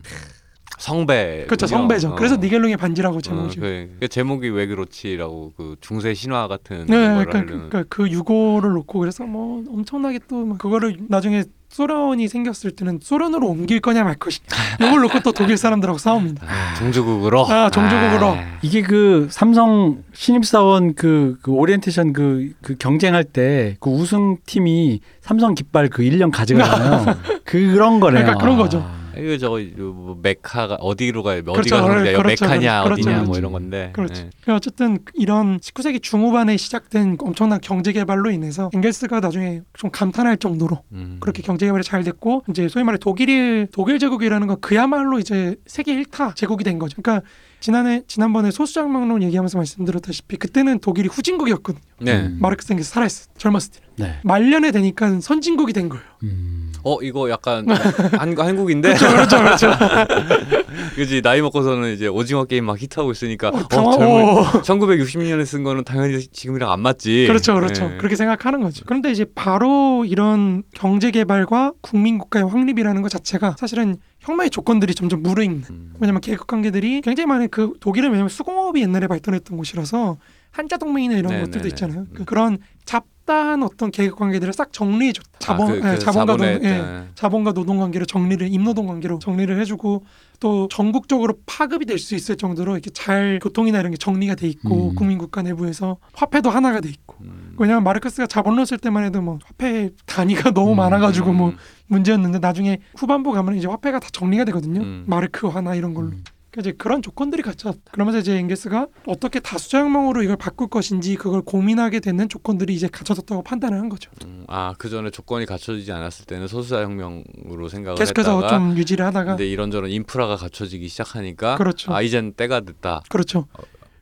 성배. 그렇죠 성배죠. 그래서 니겔룽의 반지라고 제목이죠. 어, 그, 그 제목이 왜 그렇지라고 그 중세 신화 같은 네, 걸 그러니까, 하려는. 그러니까 그 유고를 놓고 그래서 뭐 엄청나게 또막 그거를 나중에 소련이 생겼을 때는 소련으로 옮길 거냐 말 것이냐 이걸 놓고 또 독일 사람들하고 싸웁니다. 아, 종주국으로. 아, 종주국으로. 아. 이게 그 삼성 신입사원 그, 그 오리엔테이션 그, 그 경쟁할 때 그 우승 팀이 삼성 깃발 그 1년 가져가잖아요. 그런 거네요. 그러니까 그런 거죠. 아. 이거 저거 뭐 메카가 어디로 가요? 어디가 그렇죠, 그렇죠, 그렇죠, 메카냐 그렇죠, 어디냐 그렇죠. 뭐 이런 건데. 예. 그러니까 어쨌든 이런 19세기 중후반에 시작된 엄청난 경제 개발로 인해서 엥겔스가 나중에 좀 감탄할 정도로 음. 그렇게 경제 개발이 잘 됐고 이제 소위 말해 독일이 독일 제국이라는 건 그야말로 이제 세계 1타 제국이 된 거죠. 그러니까 지난해 지난번에 소수장막론 얘기하면서 말씀드렸다시피 그때는 독일이 후진국이었거든요. 네. 음. 마르크스 엥겔스 살아있어 젊었을 때 네. 말년에 되니까 선진국이 된 거예요. 음. 어 이거 약간 한, 한국인데. 그렇죠, 그렇죠. 그지 나이 먹고서는 이제 오징어 게임 막 히트하고 있으니까 어, 당황- 젊은 오. 1960년에 쓴 거는 당연히 지금이랑 안 맞지. 그렇죠, 그렇죠. 예. 그렇게 생각하는 거죠. 그런데 이제 바로 이런 경제 개발과 국민 국가의 확립이라는 것 자체가 사실은 혁명의 조건들이 점점 무르익는. 음. 왜냐면 계급 관계들이 굉장히 많은 그 독일은 왜냐면 수공업이 옛날에 발전했던 곳이라서 한자 동맹이나 이런 네네네. 것들도 있잖아요. 음. 그 그런 잡다한 어떤 계급 관계들을 싹 정리해줬다. 자본, 아, 그, 예, 그 자본과 자본의, 노, 예, 예. 자본과 노동 관계를 정리를 임노동 관계로 정리를 해주고 또 전국적으로 파급이 될 수 있을 정도로 이렇게 잘 교통이나 이런 게 정리가 돼 있고 음. 국민 국가 내부에서 화폐도 하나가 돼 있고 음. 왜냐하면 마르크스가 자본론 쓸 때만 해도 뭐 화폐 단위가 너무 음, 많아가지고 뭐 음, 문제였는데 나중에 후반부 가면 이제 화폐가 다 정리가 되거든요. 음. 마르크화나 이런 걸로. 음. 그러니까 이제 그런 조건들이 갖춰졌다. 그러면서 이제 엥게스가 어떻게 다수자혁명으로 이걸 바꿀 것인지 그걸 고민하게 되는 조건들이 이제 갖춰졌다고 판단을 한 거죠. 음, 아그 전에 조건이 갖춰지지 않았을 때는 소수자 혁명으로 생각을 계속해서 했다가 좀 유지를 하다가 근데 이런저런 인프라가 갖춰지기 시작하니까 그렇죠. 아 이젠 때가 됐다. 그렇죠.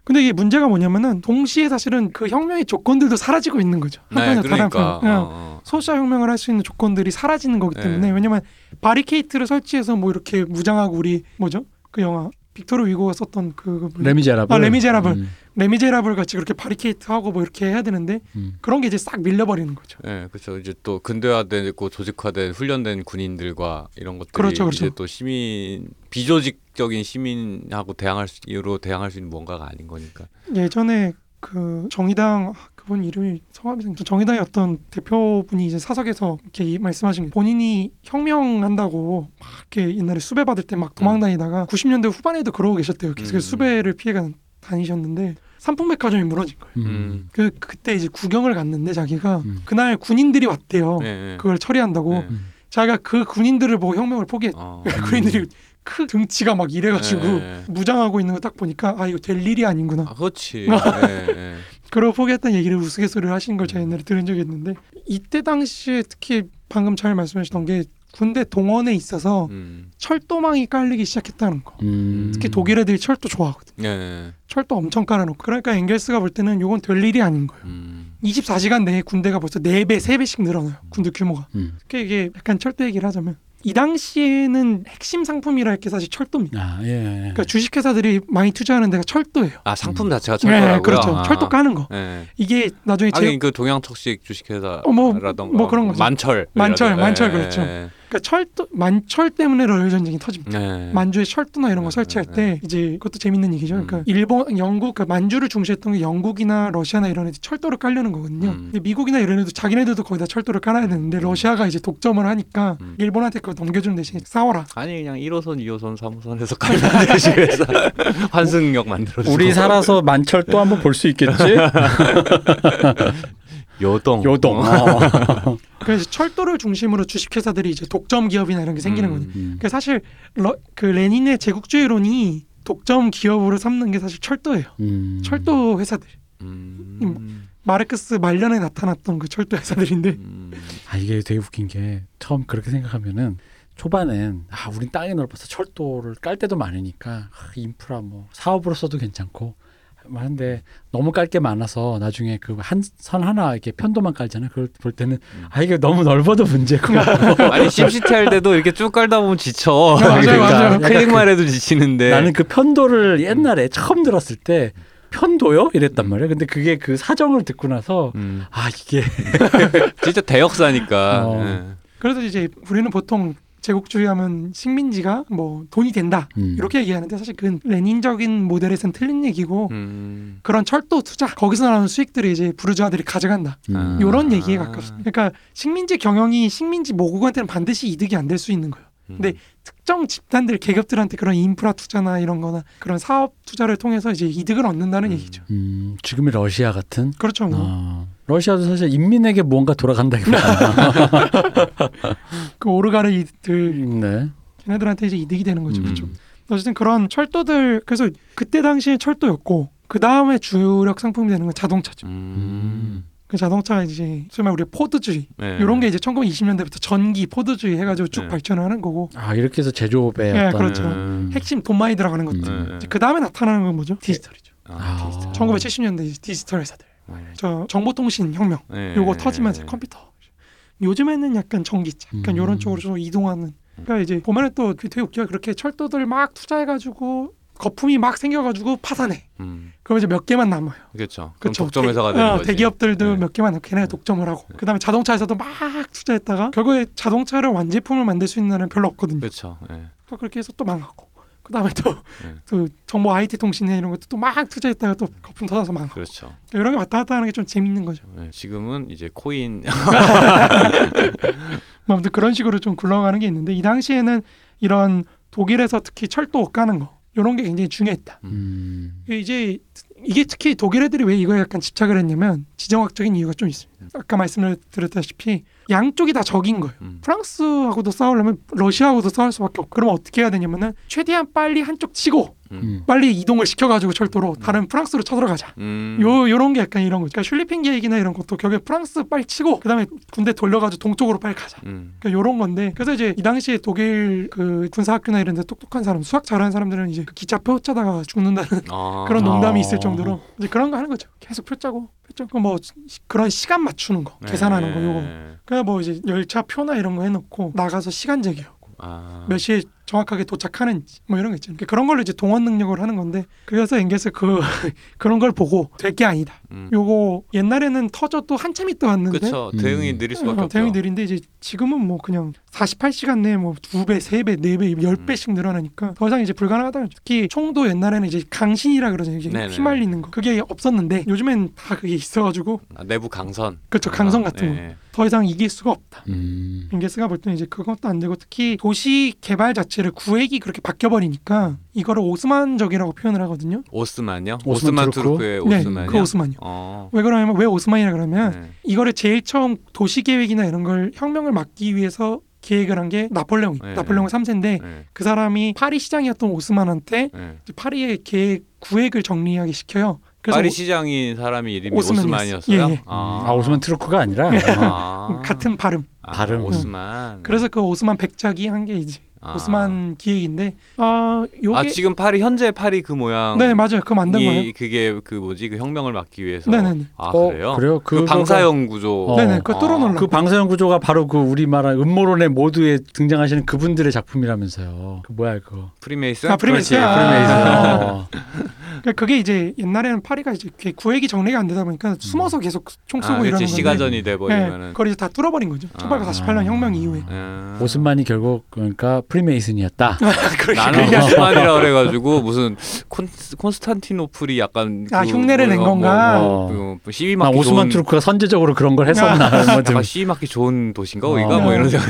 근데 이게 문제가 뭐냐면은 동시에 사실은 그 혁명의 조건들도 사라지고 있는 거죠. 네, 그러니까 편. 어, 어. 소수자 혁명을 할 수 있는 조건들이 사라지는 거기 때문에 네. 왜냐면 바리케이트를 설치해서 뭐 이렇게 무장하고 우리 뭐죠? 그 영화 빅토르 위고가 썼던 그 레미제라블. 아, 레미제라블. 음, 레미제라블 같이 그렇게 바리케이트 하고 뭐 이렇게 해야 되는데 음. 그런 게 이제 싹 밀려버리는 거죠. 예, 그렇죠. 이제 또 근대화되고 조직화된 훈련된 군인들과 이런 것들이 그렇죠, 그렇죠. 이제 또 시민 비조직적인 시민하고 대항할 수, 이로 대항할 수 있는 뭔가가 아닌 거니까. 예전에 그 정의당 아, 그분 이름이 성함이 생각 정의당의 어떤 대표분이 이제 사석에서 이렇게 이- 말씀하신 게 본인이 혁명한다고 막 이렇게 옛날에 수배 받을 때 막 도망다니다가 90년대 후반에도 그러고 계셨대요. 계속 음. 수배를 피해가 다니셨는데 삼풍백화점이 무너진 거예요. 음. 음. 그 그때 이제 구경을 갔는데 자기가 음. 그날 군인들이 왔대요. 예, 예. 그걸 처리한다고 예. 음. 자기가 그 군인들을 보고 혁명을 포기했. 어. 군인들이 크 등치가 막 이래가지고 예, 예. 무장하고 있는 거 딱 보니까 아 이거 될 일이 아닌구나. 아, 그렇지. 그러고 포기했다는 얘기를 우스갯소리를 하신 걸 제가 옛날에 들은 적이 있는데 이때 당시에 특히 방금 잘 말씀하셨던 게 군대 동원에 있어서 음. 철도망이 깔리기 시작했다는 거. 음. 특히 독일 애들이 철도 좋아하거든. 예, 예. 철도 엄청 깔아놓고. 그러니까 엥겔스가 볼 때는 이건 될 일이 아닌 거예요. 음. 24시간 내에 군대가 벌써 4배, 3배씩 늘어나요. 군대 규모가. 음. 그러니까 이게 약간 철도 얘기를 하자면 이 당시에는 핵심 상품이라 할 게 사실 철도입니다. 아 예. 예. 그러니까 주식회사들이 많이 투자하는 데가 철도예요. 아 상품 자체가 네, 철도라고요. 그렇죠. 아. 철도 까는 거. 예. 이게 나중에 제 하긴 그 동양척식 주식회사라던가 어, 뭐- 뭐 그런 거죠. 만철 만철, 만철 예, 그렇죠. 예, 그러니까 철도 만철 때문에 러일 전쟁이 터집니다. 예. 만주에 철도나 이런 거 네, 설치할 네, 때 이제 그것도 재밌는 얘기죠. 그러니까 음. 일본, 영국, 그러니까 만주를 중시했던 게 영국이나 러시아나 이런 애들 철도를 깔려는 거거든요. 음. 근데 미국이나 이런 애도 자기네들도 거기다 철도를 깔아야 되는데 러시아가 이제 독점을 하니까 음. 일본한테 그걸 넘겨주는 대신 싸워라. 아니 그냥 1호선, 2호선, 3호선에서 깔면 되지 그래서 환승역 만들어 주고 우리 살아서 만철 또 한번 볼 수 있겠지? 요동 요동. 어. 어. 그래서 철도를 중심으로 주식회사들이 이제 독점 기업이나 이런 게 생기는 음. 거거든요. 음. 그 사실 러, 그 레닌의 제국주의론이 독점 기업으로 삼는 게 사실 철도예요. 음. 철도 회사들. 음. 마르크스 말년에 나타났던 그 철도 회사들인데 음. 아 이게 되게 웃긴 게 처음 그렇게 생각하면은 초반엔 아 우린 땅이 넓어서 철도를 깔 때도 많으니까 아, 인프라 뭐 사업으로 써도 괜찮고 하는데 너무 깔 게 많아서 나중에 그 한 선 하나 이렇게 편도만 깔잖아요. 그걸 볼 때는 음. 아 이게 너무 넓어도 문제고 아니 심시티 할 때도 이렇게 쭉 깔다 보면 지쳐 맞아요, 그러니까 맞아요. 클릭만 해도 지치는데 나는 그 편도를 옛날에 처음 들었을 때 편도요 이랬단 말이야. 근데 그게 그 사정을 듣고 나서 음. 아 이게 진짜 대역사니까 어. 예. 그래서 이제 우리는 보통 제국주의하면 식민지가 뭐 돈이 된다 음. 이렇게 얘기하는데 사실 그건 레닌적인 모델에서는 틀린 얘기고 음. 그런 철도 투자 거기서 나오는 수익들을 이제 부르주아들이 가져간다 음. 이런 아. 얘기에 가깝습니다. 그러니까 식민지 경영이 식민지 모국한테는 반드시 이득이 안 될 수 있는 거예요. 음. 근데 특정 집단들 계급들한테 그런 인프라 투자나 이런 거나 그런 사업 투자를 통해서 이제 이득을 얻는다는 음. 얘기죠. 음, 지금의 러시아 같은 그렇죠. 뭐. 어, 러시아도 사실 인민에게 무언가 돌아간다기보다 그 오르가르 이들 네. 걔네들한테 이제 이득이 되는 거죠. 음. 그렇죠. 어쨌든 그런 철도들 그래서 그때 당시에 철도였고 그 다음에 주력 상품이 되는 건 자동차죠. 음. 그 자동차가 이제 소위 말 우리 포드주의 네. 이런 게 이제 1920년대부터 전기 포드주의 해가지고 쭉 네. 발전을 하는 거고 아 이렇게 해서 제조업의 네, 어떤 그렇죠. 음. 핵심 돈 많이 들어가는 것들. 음. 네. 그 다음에 나타나는 건 뭐죠? 디지털이죠. 아, 디지털. 아. 1970년대 이제 디지털 회사들. 네. 저 정보통신 혁명. 네. 요거 터지면서 컴퓨터. 요즘에는 약간 전기차, 약간 음. 이런 쪽으로 좀 이동하는. 그러니까 이제 보면은 또 되게 웃겨. 그렇게 철도들 막 투자해가지고 거품이 막 생겨가지고 파산해. 음. 그럼 이제 몇 개만 남아요. 그렇죠. 그쵸? 독점 회사가 대- 되는 어, 거지. 대기업들도 네. 몇 개만 남고 걔네가 독점을 하고. 그다음에 자동차에서도 막 투자했다가 결국에 자동차를 완제품을 만들 수 있는 나라는 별로 없거든요. 그렇죠. 예. 또 그렇게 해서 또 망하고. 그다음에 또, 네. 또 정보 IT 통신이나 이런 것도 또 막 투자했다가 또 거품 터져서 망하고. 그렇죠. 이런 게 왔다 갔다 하는 게 좀 재밌는 거죠. 예. 지금은 이제 코인 뭐 아무튼 그런 식으로 좀 굴러가는 게 있는데 이 당시에는 이런 독일에서 특히 철도 까는 거 이런 게 굉장히 중요했다. 음. 이제 이게 특히 독일 애들이 왜 이거에 약간 집착을 했냐면 지정학적인 이유가 좀 있습니다. 아까 말씀을 드렸다시피 양쪽이 다 적인 거예요. 음. 프랑스하고도 싸우려면 러시아하고도 싸울 수밖에 없고 그러면 어떻게 해야 되냐면은 최대한 빨리 한쪽 치고 음. 빨리 이동을 시켜가지고 철도로 다른 프랑스로 쳐들어가자. 음. 요 요런 게 약간 이런 거죠. 그러니까 슐리핑 계획이나 이런 것도 결국에 프랑스 빨리 치고 그다음에 군대 돌려가지고 동쪽으로 빨리 가자. 음. 그러니까 요런 건데 그래서 이제 이 당시에 독일 그 군사학교나 이런 데 똑똑한 사람 수학 잘하는 사람들은 이제 그 기차 표 짜다가 죽는다는 아. 그런 농담이 아. 있을 정도로 이제 그런 거 하는 거죠. 계속 표 짜고 표 짜고 뭐 시- 그런 시간 맞추는 거 계산하는 거 요거. 네. 그냥 뭐 이제 열차 표나 이런 거 해놓고 나가서 시간 재기하고 아. 몇 시에 정확하게 도착하는지 뭐 이런 거 있잖아요. 그러니까 그런 걸로 이제 동원 능력을 하는 건데 그래서 엥게스 그 그런 걸 보고 될 게 아니다. 음. 요거 옛날에는 터져도 한참 있다 왔는데 그쵸. 음. 대응이 느릴 수밖에 어, 없죠. 대응이 느린데 이제 지금은 뭐 그냥 48시간 내에 뭐 두 배, 세 배, 네 배, 열 음. 배씩 늘어나니까 더 이상 이제 불가능하다. 특히 총도 옛날에는 이제 강신이라 그러잖아요. 네네. 휘말리는 거. 그게 없었는데 요즘엔 다 그게 있어가지고 아, 내부 강성. 그렇죠. 강성 같은 거. 네. 더 이상 이길 수가 없다. 음. 엥겔스가 볼 때는 이제 그것도 안 되고 특히 도시 개발 자체를 구획이 그렇게 바뀌어 버리니까 이거를 오스만적이라고 표현을 하거든요. 오스만요? 오스만 오스만 투르크? 투르크의 네, 오스만요. 그 오스만이요. 어. 왜 그러냐면 왜 오스만이라 그러면 네. 이거를 제일 처음 도시 계획이나 이런 걸 혁명을 막기 위해서 계획을 한 게 나폴레옹이 네. 나폴레옹 3세인데 네. 그 사람이 파리 시장이었던 오스만한테 네. 파리의 계획 구획을 정리하게 시켜요. 그래서 파리 오- 시장인 사람이 이름이 오스만이었어요. 오스만이었어요. 예, 예. 아, 아 오스만 투르크가 아니라 아. 같은 발음. 아, 발음. 오스만. 그래서 그 오스만 백작이 한 게 이제 아. 오스만 기획인데 아 요게 아 지금 파리 현재 파리 그 모양. 네 맞아요. 그거 만든 이 거예요. 그게 그 뭐지 그 혁명을 막기 위해서. 네네네. 아 어, 그래요? 그래요? 그 그거가- 방사형 구조. 어. 네네 그거 뚫어놓으려고. 그 방사형 구조가 바로 그 우리 말한 음모론의 모두에 등장하시는 그분들의 작품이라면서요. 그 뭐야 그거? 프리메이슨. 아, 프리메이슨. 그렇지, 아. 프리메이슨. 어. 그러니까 그게 이제 옛날에는 파리가 이제 이렇게 구획이 정리가 안 되다 보니까 숨어서 계속 총 쏘고 아, 이러는 그렇지 건데. 시가전이 돼 네, 버리면은. 그걸 이제 다 뚫어버린 거죠. 1848년 아. 혁명 이후에. 음. 오스만이 결국 그러니까 프리메이슨이었다. 나는 오스만이라 그래가지고 무슨 콘, 콘스탄티노플이 약간 아, 흉내를 낸 뭐, 건가? 뭐, 어. 뭐, 뭐 시위 아, 맞기 오스만 좋은 트루크가 선제적으로 그런 걸 했었나? 뭐 좀. 약간 시위 맞기 좋은 도시인가 어. 뭐 이런 생각.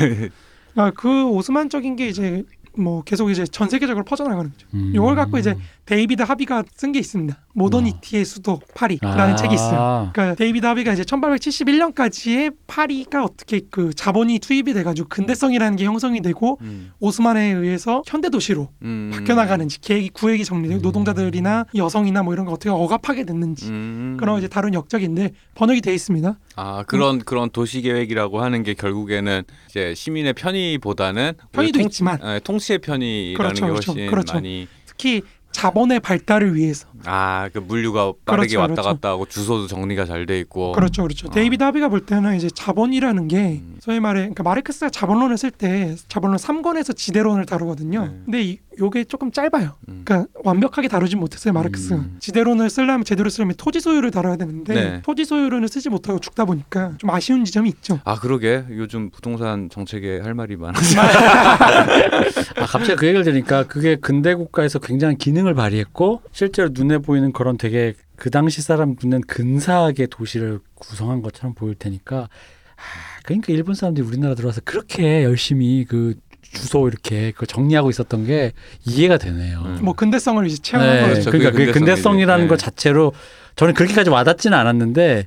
아, 그 오스만적인 게 이제 뭐 계속 이제 전 세계적으로 퍼져나가는 거죠. 음. 요걸 갖고 이제 데이비드 하비가 쓴 게 있습니다. 모더니티의 수도 파리라는 아. 책이 있어요. 그러니까 데이비드 하비가 이제 1871년까지의 파리가 어떻게 그 자본이 투입이 돼가지고 근대성이라는 게 형성이 되고 음. 오스만에 의해서 현대 도시로 음. 바뀌어 나가는지 계획이 구획이 정리되고 음. 노동자들이나 여성이나 뭐 이런 거 어떻게 억압하게 됐는지 음. 그런 이제 다룬 역작인데 번역이 돼 있습니다. 아 그런 그런 도시 계획이라고 하는 게 결국에는 이제 시민의 편의보다는 편의도 통, 있지만 예, 통치의 편의라는 그렇죠, 게 그렇죠, 훨씬 그렇죠. 많이 특히 자본의 발달을 위해서 아 그 물류가 빠르게 그렇죠, 왔다 그렇죠. 갔다 하고 주소도 정리가 잘 돼 있고 그렇죠, 그렇죠. 어. 데이비드 하비가 볼 때는 이제 자본이라는 게 음. 소위 말해, 그러니까 마르크스가 자본론을 쓸 때 자본론 3권에서 지대론을 다루거든요. 네. 근데 이, 요게 조금 짧아요. 음. 그러니까 완벽하게 다루진 못했어요 마르크스가. 음. 지대론을 쓰려면 제대로 쓰려면 토지 소유를 다뤄야 되는데 네. 토지 소유론을 쓰지 못하고 죽다 보니까 좀 아쉬운 지점이 있죠. 아 그러게 요즘 부동산 정책에 할 말이 많아. 아, 갑자기 그 얘기를 들으니까 그게 근대 국가에서 굉장한 기능을 발휘했고 실제로 눈에 보이는 그런 되게 그 당시 사람 눈엔 근사하게 도시를 구성한 것처럼 보일 테니까 아, 그러니까 일본 사람들이 우리나라 들어와서 그렇게 열심히 그 주소 이렇게 그 정리하고 있었던 게 이해가 되네요. 음. 뭐 근대성을 이제 체험한 네, 거죠. 그렇죠. 그러니까 그 근대성이지. 근대성이라는 네. 것 자체로 저는 그렇게까지 와닿지는 않았는데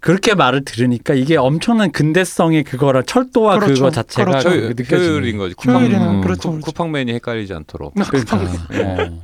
그렇게 말을 들으니까 이게 엄청난 근대성의 그거랑 철도와 그렇죠. 그거 자체가 그렇죠. 효율, 느껴지는 효율인 거지. 효율이나 음. 그렇죠. 쿠. 쿠팡맨이 헷갈리지 않도록. 그러니까 쿠팡맨. 어.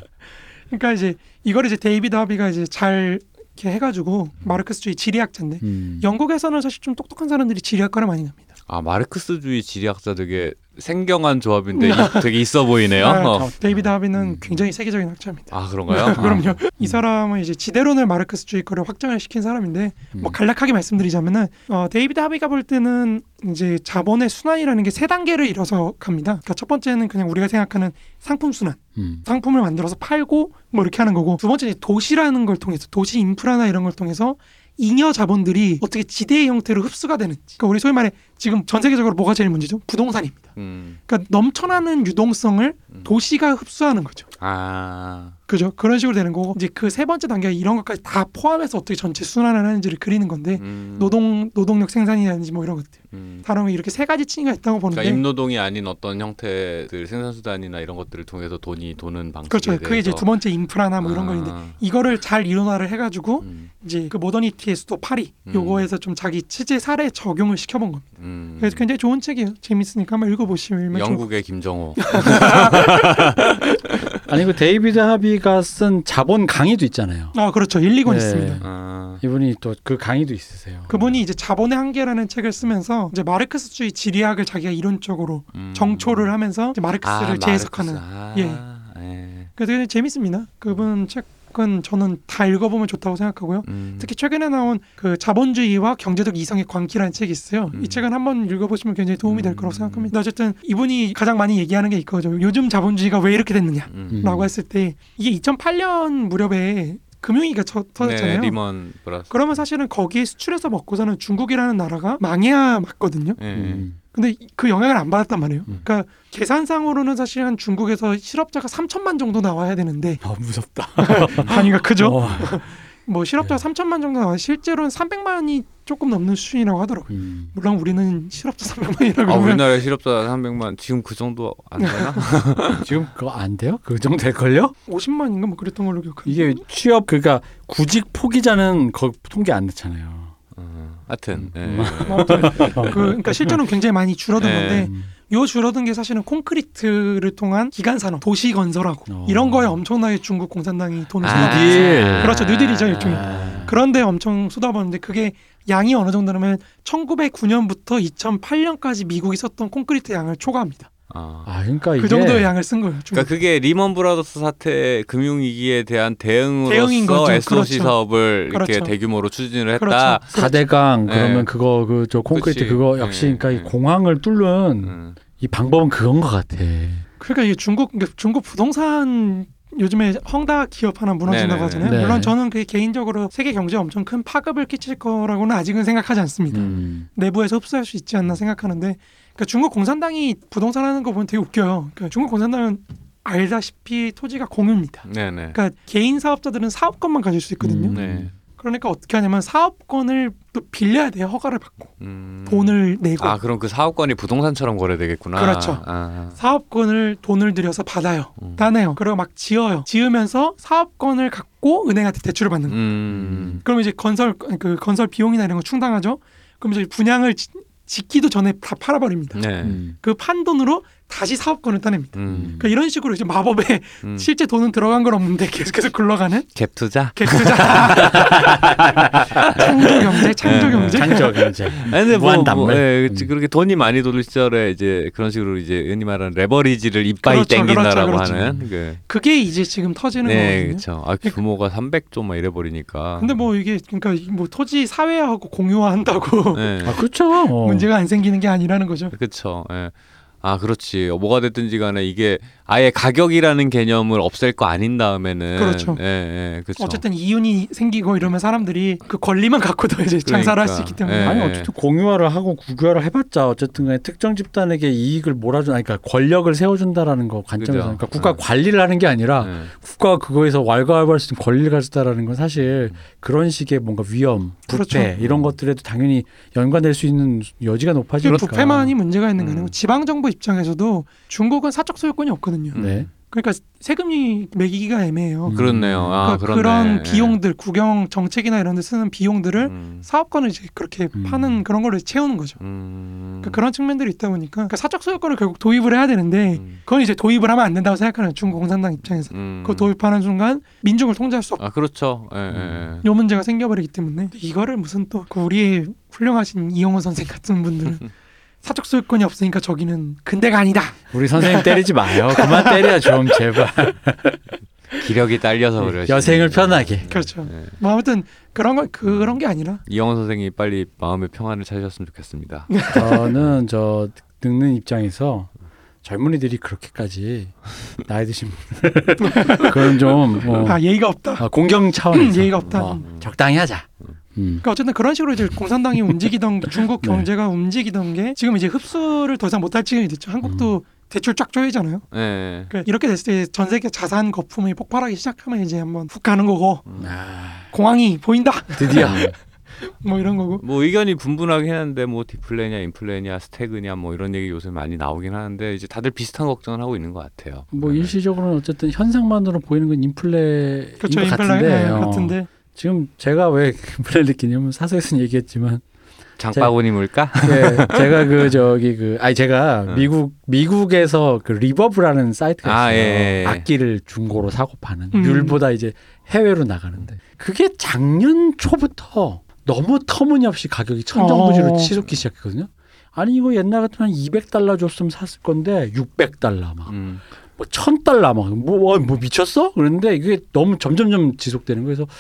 그러니까 이제 이걸 이제 데이비드 하비가 이제 잘 이렇게 해가지고 마르크스주의 지리학자인데 음. 영국에서는 사실 좀 똑똑한 사람들이 지리학과를 많이 갑니다. 아 마르크스주의 지리학자 되게 생경한 조합인데 이- 되게 있어 보이네요. 아, 어. 데이비드 하비는 음. 굉장히 세계적인 학자입니다. 아 그런가요? 그럼요. 이 사람은 이제 지대론을 마르크스주의 거를 확장을 시킨 사람인데 뭐 음. 간략하게 말씀드리자면은 어, 데이비드 하비가 볼 때는 이제 자본의 순환이라는 게 세 단계를 이뤄서 갑니다. 그러니까 첫 번째는 그냥 우리가 생각하는 상품 순환, 음. 상품을 상품을 만들어서 팔고 뭐 이렇게 하는 거고 두 번째는 도시라는 걸 통해서 도시 인프라나 이런 걸 통해서 잉여 자본들이 어떻게 지대의 형태로 흡수가 되는지. 그러니까 우리 소위 말해 지금 전 세계적으로 뭐가 제일 문제죠? 부동산입니다. 음. 그러니까 넘쳐나는 유동성을 음. 도시가 흡수하는 거죠. 아. 그죠? 그런 식으로 되는 거고 이제 그 세 번째 단계가 이런 것까지 다 포함해서 어떻게 전체 순환을 하는지를 그리는 건데 음. 노동 노동력 생산이라든지 뭐 이런 것들 음. 다른 거 이렇게 세 가지 층위가 있다고 보는데 그러니까 임노동이 아닌 어떤 형태들 생산 수단이나 이런 것들을 통해서 돈이 도는 방식에 그렇죠. 그게 이제 두 번째 인프라나 뭐 이런 아. 거인데 이거를 잘 이론화를 해가지고 음. 이제 그 모더니티의 수도 파리 음. 요거에서 좀 자기 취재 사례 적용을 시켜본 겁니다. 음. 그래서 굉장히 좋은 책이에요. 재밌으니까 한번 읽어보시면 영국의 김정호. 아니 그 데이비드 하비가 쓴 자본 강의도 있잖아요. 아 그렇죠. 1, 2권 네. 있습니다. 아. 이분이 또 그 강의도 있으세요. 그분이 이제 자본의 한계라는 책을 쓰면서 이제 마르크스주의 지리학을 자기가 이론적으로 음. 정초를 하면서 이제 마르크스를 아, 재해석하는. 마르크스. 아, 예. 예. 그래서 재밌습니다. 그분 책 은 저는 다 읽어보면 좋다고 생각하고요. 음. 특히 최근에 나온 그 자본주의와 경제적 이성의 관계라는 책이 있어요. 음. 이 책은 한번 읽어보시면 굉장히 도움이 될 음. 거라고 생각합니다. 어쨌든 이분이 가장 많이 얘기하는 게 이거죠. 요즘 자본주의가 왜 이렇게 됐느냐? 음. 라고 했을 때 이게 2008년 무렵에 금융위기가 쳐- 터졌잖아요. 네, 리먼 플러스. 그러면 사실은 거기에 수출해서 먹고 사는 중국이라는 나라가 망해야 맞거든요. 예. 음. 근데 그 영향을 안 받았단 말이에요. 음. 그러니까 계산상으로는 사실 한 중국에서 실업자가 3천만 정도 나와야 되는데 아 무섭다. 단위가 크죠. 어. 뭐 실업자가 3천만 정도 나와 실제로는 300만이 조금 넘는 수준이라고 하더라고요. 음. 물론 우리는 실업자 300만이라고 아, 하면 우리나라에 실업자 300만 지금 그 정도 안 되나? 지금 그거 안 돼요? 그 정도 될 걸요? 50만인가 뭐 그랬던 걸로 기억하는데 이게 취업 그러니까 구직 포기자는 거 통계 안 넣잖아요. 어, 하여튼 예. 음. 뭐 아무튼 그, 그러니까 실제로는 굉장히 많이 줄어든 네. 건데 음. 요 줄어든 게 사실은 콘크리트를 통한 기간 산업, 도시 건설하고 어. 이런 거에 엄청나게 중국 공산당이 돈을 아. 쏟아 뉴딜. 그렇죠. 뉴딜이죠, 일종의. 아. 그런데 엄청 쏟아붓는데 그게 양이 어느 정도냐면 1909년부터 2008년까지 미국이 썼던 콘크리트 양을 초과합니다. 아. 아 그러니까 이게 그 정도의 양을 쓴 거예요. 중국. 그러니까 그게 리먼 브라더스 사태 금융 위기에 대한 대응으로서 대응인 거죠. SOC 그렇죠. 사업을 이렇게 그렇죠. 대규모로 추진을 했다. 그렇죠. 사대강 네. 그러면 그거 그 저 콘크리트 그치. 그거 역시 네, 그러니까 네. 이 공항을 뚫는 음. 이 방법은 그건 것 같아. 그러니까 이게 중국 그러니까 중국 부동산 요즘에 헝다 기업 하나 무너진다고 네네네. 하잖아요. 네. 물론 저는 그게 개인적으로 세계 경제에 엄청 큰 파급을 끼칠 거라고는 아직은 생각하지 않습니다. 음. 내부에서 흡수할 수 있지 않나 생각하는데 그러니까 중국 공산당이 부동산 하는 거 보면 되게 웃겨요. 그러니까 중국 공산당은 알다시피 토지가 공유입니다. 네네. 그러니까 개인 사업자들은 사업권만 가질 수 있거든요. 음. 네. 그러니까 어떻게 하냐면 사업권을 또 빌려야 돼요. 허가를 받고 음. 돈을 내고 아 그럼 그 사업권이 부동산처럼 거래되겠구나. 그렇죠. 아. 사업권을 돈을 들여서 받아요. 음. 따내요. 그리고 막 지어요. 지으면서 사업권을 갖고 은행한테 대출을 받는 거예요. 음. 그럼 이제 건설 그 건설 비용이나 이런 거 충당하죠. 그럼 이제 분양을 지, 짓기도 전에 다 팔아버립니다. 네. 음. 그 판 돈으로 다시 사업권을 따냅니다. 음. 그러니까 이런 식으로 이제 마법에 음. 실제 돈은 들어간 건 없는데 계속해서 굴러가는 갭 투자. 개투자 창조 경제, 창조 네. 경제. 장적 경제. 근데 뭐, 무한 뭐. 예. 음. 그렇게 돈이 많이 도는 시절에 이제 그런 식으로 이제 흔히 말하는 레버리지를 이빠이 그렇죠, 땡긴다라고 그렇죠, 그렇죠. 하는 그. 그게 이제 지금 터지는 네, 거거든요. 그렇죠. 아 규모가 300조 막 이래 버리니까. 근데 뭐 이게 그러니까 뭐 토지 사회화하고 공유화한다고 네. 아 그렇죠. 어. 문제가 안 생기는 게 아니라는 거죠. 그렇죠. 예. 아 그렇지. 뭐가 됐든지 간에 이게 아예 가격이라는 개념을 없앨 거 아닌 다음에는 그렇죠. 예, 예, 그렇죠. 어쨌든 이윤이 생기고 이러면 사람들이 그 권리만 갖고도 이제 장사를 할수 그러니까. 있기 때문에 예. 아니 어쨌든 공유화를 하고 국유화를 해봤자 어쨌든 간에 특정 집단에게 이익을 몰아준 아니 그러니까 권력을 세워준다라는 거 관점에서 그죠. 그러니까 국가 네. 관리를 하는 게 아니라 예. 국가가 그거에서 왈가왈부할 수 있는 권리를 가졌다라는 건 사실 그런 식의 뭔가 위험, 부패 그렇죠. 이런 것들에도 당연히 연관될 수 있는 여지가 높아지니까. 부패만이 문제가 있는 게 아니고 음. 지방 정부 입장에서도 중국은 사적 소유권이 없거든요. 음. 네. 그러니까 세금이 매기기가 애매해요. 음. 그렇네요. 아, 그러니까 그렇네. 그런 예. 비용들, 국영 정책이나 이런 데 쓰는 비용들을 음. 사업권을 이제 그렇게 음. 파는 그런 걸로 채우는 거죠. 음. 그러니까 그런 측면들이 있다 보니까 그러니까 사적 소유권을 결국 도입을 해야 되는데 음. 그건 이제 도입을 하면 안 된다고 생각하는 중국 공산당 입장에서 음. 그거 도입하는 순간 민중을 통제할 수 없고 아 그렇죠. 예, 예. 요 문제가 생겨버리기 때문에 이거를 무슨 또그 우리의 훌륭하신 이영호 선생 같은 분들은 사적 소유권이 없으니까 저기는 근대가 아니다. 우리 선생님 때리지 마요. 그만 때려 좀 제발. 기력이 딸려서 그래. 여생을 편하게. 그렇죠. 예. 뭐 아무튼 그런 거 그런 게 아니라 이영원 선생이 빨리 마음의 평안을 찾으셨으면 좋겠습니다. 저는 저 늙는 입장에서 젊은이들이 그렇게까지 나이 드신 그런 좀 뭐, 아 예의가 없다. 아, 공경 차원에서 예의가 없다. 어, 적당히 하자. 음. 그러니까 어쨌든 그런 식으로 이제 공산당이 움직이던 중국 네. 경제가 움직이던 게 지금 이제 흡수를 더 이상 못할 지경이 됐죠. 한국도 대출 쫙 쪼이잖아요. 네. 그러니까 이렇게 됐을 때 전 세계 자산 거품이 폭발하기 시작하면 이제 한번 훅 가는 거고 아, 공황이 보인다. 드디어 뭐 이런 거고. 뭐 의견이 분분하긴 한데 뭐 디플레냐, 인플레냐, 스태그냐 뭐 이런 얘기 요새 많이 나오긴 하는데 이제 다들 비슷한 걱정을 하고 있는 것 같아요. 뭐 네. 일시적으로는 어쨌든 현상만으로 보이는 건 인플레인 그렇죠. 것 인플레 같은데 어. 같은데. 지금 제가 왜 인플레 느끼냐면 사석에서는 얘기했지만 장바구니 물가? 예, 제가 그 저기 그 아니 제가 응. 미국 미국에서 그 리버브라는 사이트가 있어요. 아, 예, 예. 악기를 중고로 사고 파는 음. 율보다 이제 해외로 나가는데 그게 작년 초부터 너무 터무니없이 가격이 천정부지로 어. 치솟기 시작했거든요. 아니 이거 옛날 같으면 200달러 줬으면 샀을 건데 600달러 막 음. 뭐 1000달러 막 뭐 뭐 미쳤어? 그런데 이게 너무 점점점 지속되는 거예요. 그래서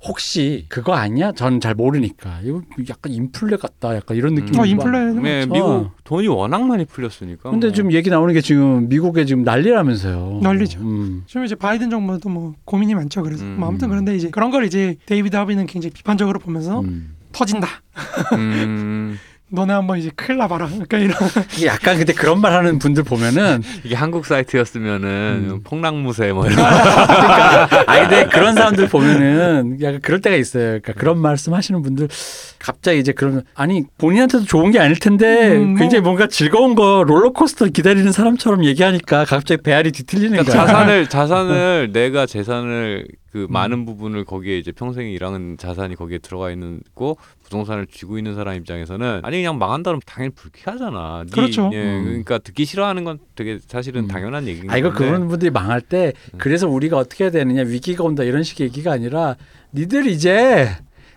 혹시 그거 아니야? 전 잘 모르니까 이거 약간 인플레 같다. 약간 이런 느낌이 어 막- 인플레. 네, 어. 미국 돈이 워낙 많이 풀렸으니까. 근데 뭐. 지금 얘기 나오는 게 지금 미국에 지금 난리라면서요. 난리죠. 음. 지금 이제 바이든 정부도 뭐 고민이 많죠. 그래서 음. 뭐 아무튼 그런데 이제 그런 걸 이제 데이비드 하비는 굉장히 비판적으로 보면서 음. 터진다. 음, 너네 한번 이제 큰일 나봐라. 그러니까 이런. 이게 약간 근데 그런 말 하는 분들 보면은 이게 한국 사이트였으면은 음. 폭락무새 뭐 이런. 그러니까 아니 근데 그런 사람들 보면은 약간 그럴 때가 있어요. 그러니까 그런 말씀 하시는 분들 갑자기 이제 그러면 아니 본인한테도 좋은 게 아닐 텐데 음, 뭐. 굉장히 뭔가 즐거운 거 롤러코스터 기다리는 사람처럼 얘기하니까 갑자기 배알이 뒤틀리는 거야. 그러니까 자산을 자산을 내가 재산을 그 많은 부분을 거기에 이제 평생 일하는 자산이 거기에 들어가 있는 고 부동산을 쥐고 있는 사람 입장에서는 아니 그냥 망한다면 당연히 불쾌하잖아. 네, 그렇죠. 예, 음. 그러니까 듣기 싫어하는 건 되게 사실은 음. 당연한 얘기인 아 이거 건데. 그런 분들이 망할 때 음. 그래서 우리가 어떻게 해야 되느냐 위기가 온다 이런 식의 얘기가 아니라 니들 이제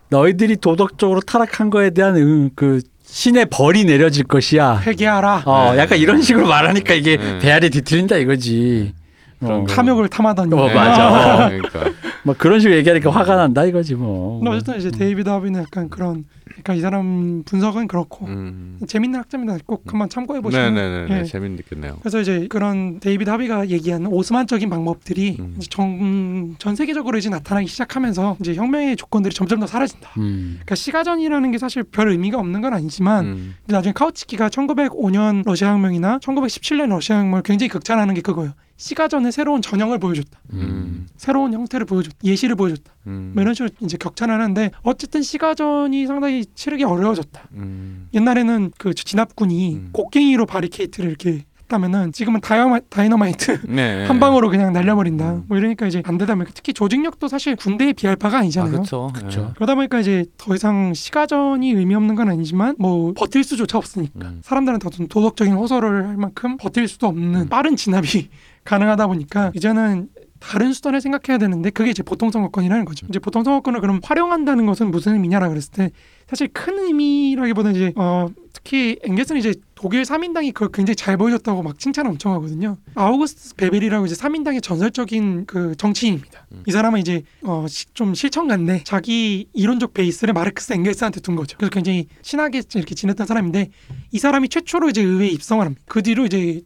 너희들이 도덕적으로 타락한 거에 대한 음, 그 신의 벌이 내려질 것이야. 회개하라. 어 네. 약간 이런 식으로 말하니까 이게 네. 배알이 뒤틀린다 이거지. 그런 어, 거. 탐욕을 탐하더니. 어, 네, 맞아. 그러니까 뭐 그런 식으로 얘기하니까 화가 난다 이거지 뭐. 근데 어쨌든 이제 데이비드 하비는 약간 그런 그러니까 이 사람 분석은 그렇고 음. 재밌는 학자입니다. 꼭 한번 참고해 보시면. 네네네 예. 재밌겠네요. 그래서 이제 그런 데이비드 하비가 얘기하는 오스만적인 방법들이 음. 이제 정, 전 세계적으로 이제 나타나기 시작하면서 이제 혁명의 조건들이 점점 더 사라진다. 음. 그러니까 시가전이라는 게 사실 별 의미가 없는 건 아니지만 음. 근데 나중에 카우츠키가 1905년 러시아 혁명이나 1917년 러시아 혁명을 굉장히 극찬하는 게 그거예요. 시가전의 새로운 전형을 보여줬다. 음. 새로운 형태를 보여줬다. 예시를 보여줬다. 음. 뭐 이런 식으로 이제 격찬하는데 어쨌든 시가전이 상당히 치르기 어려워졌다. 음. 옛날에는 그 진압군이 음. 곡괭이로 바리케이트를 이렇게 했다면은 지금은 다이너마, 다이너마이트 네. 한 방으로 그냥 날려버린다. 음. 뭐 이러니까 이제 안 되다 보니까 특히 조직력도 사실 군대에 비할 바가 아 아니잖아요. 그렇죠. 그쵸. 그러다 보니까 이제 더 이상 시가전이 의미 없는 건 아니지만 뭐 버틸 수조차 없으니까 음. 사람들한테 어떤 도덕적인 호소를 할 만큼 버틸 수도 없는 음. 빠른 진압이 가능하다 보니까 이제는 다른 수단을 생각해야 되는데 그게 이제 보통 선거권이라는 거죠. 이제 보통 선거권을 그럼 활용한다는 것은 무슨 의미냐라 그랬을 때 사실 큰 의미라기보다는 이제 어 특히 앵게스는 이제 독일 3인당이 그걸 굉장히 잘 보여줬다고 막 칭찬을 엄청 하거든요. 아우구스트 베벨이라고 이제 3인당의 전설적인 그 정치인입니다. 음. 이 사람은 이제 어 좀 실천 같네. 자기 이론적 베이스를 마르크스 앵겔스한테 둔 거죠. 그래서 굉장히 친하게 이렇게 지냈던 사람인데 이 사람이 최초로 이제 의회에 입성을 합니다. 그 뒤로 이제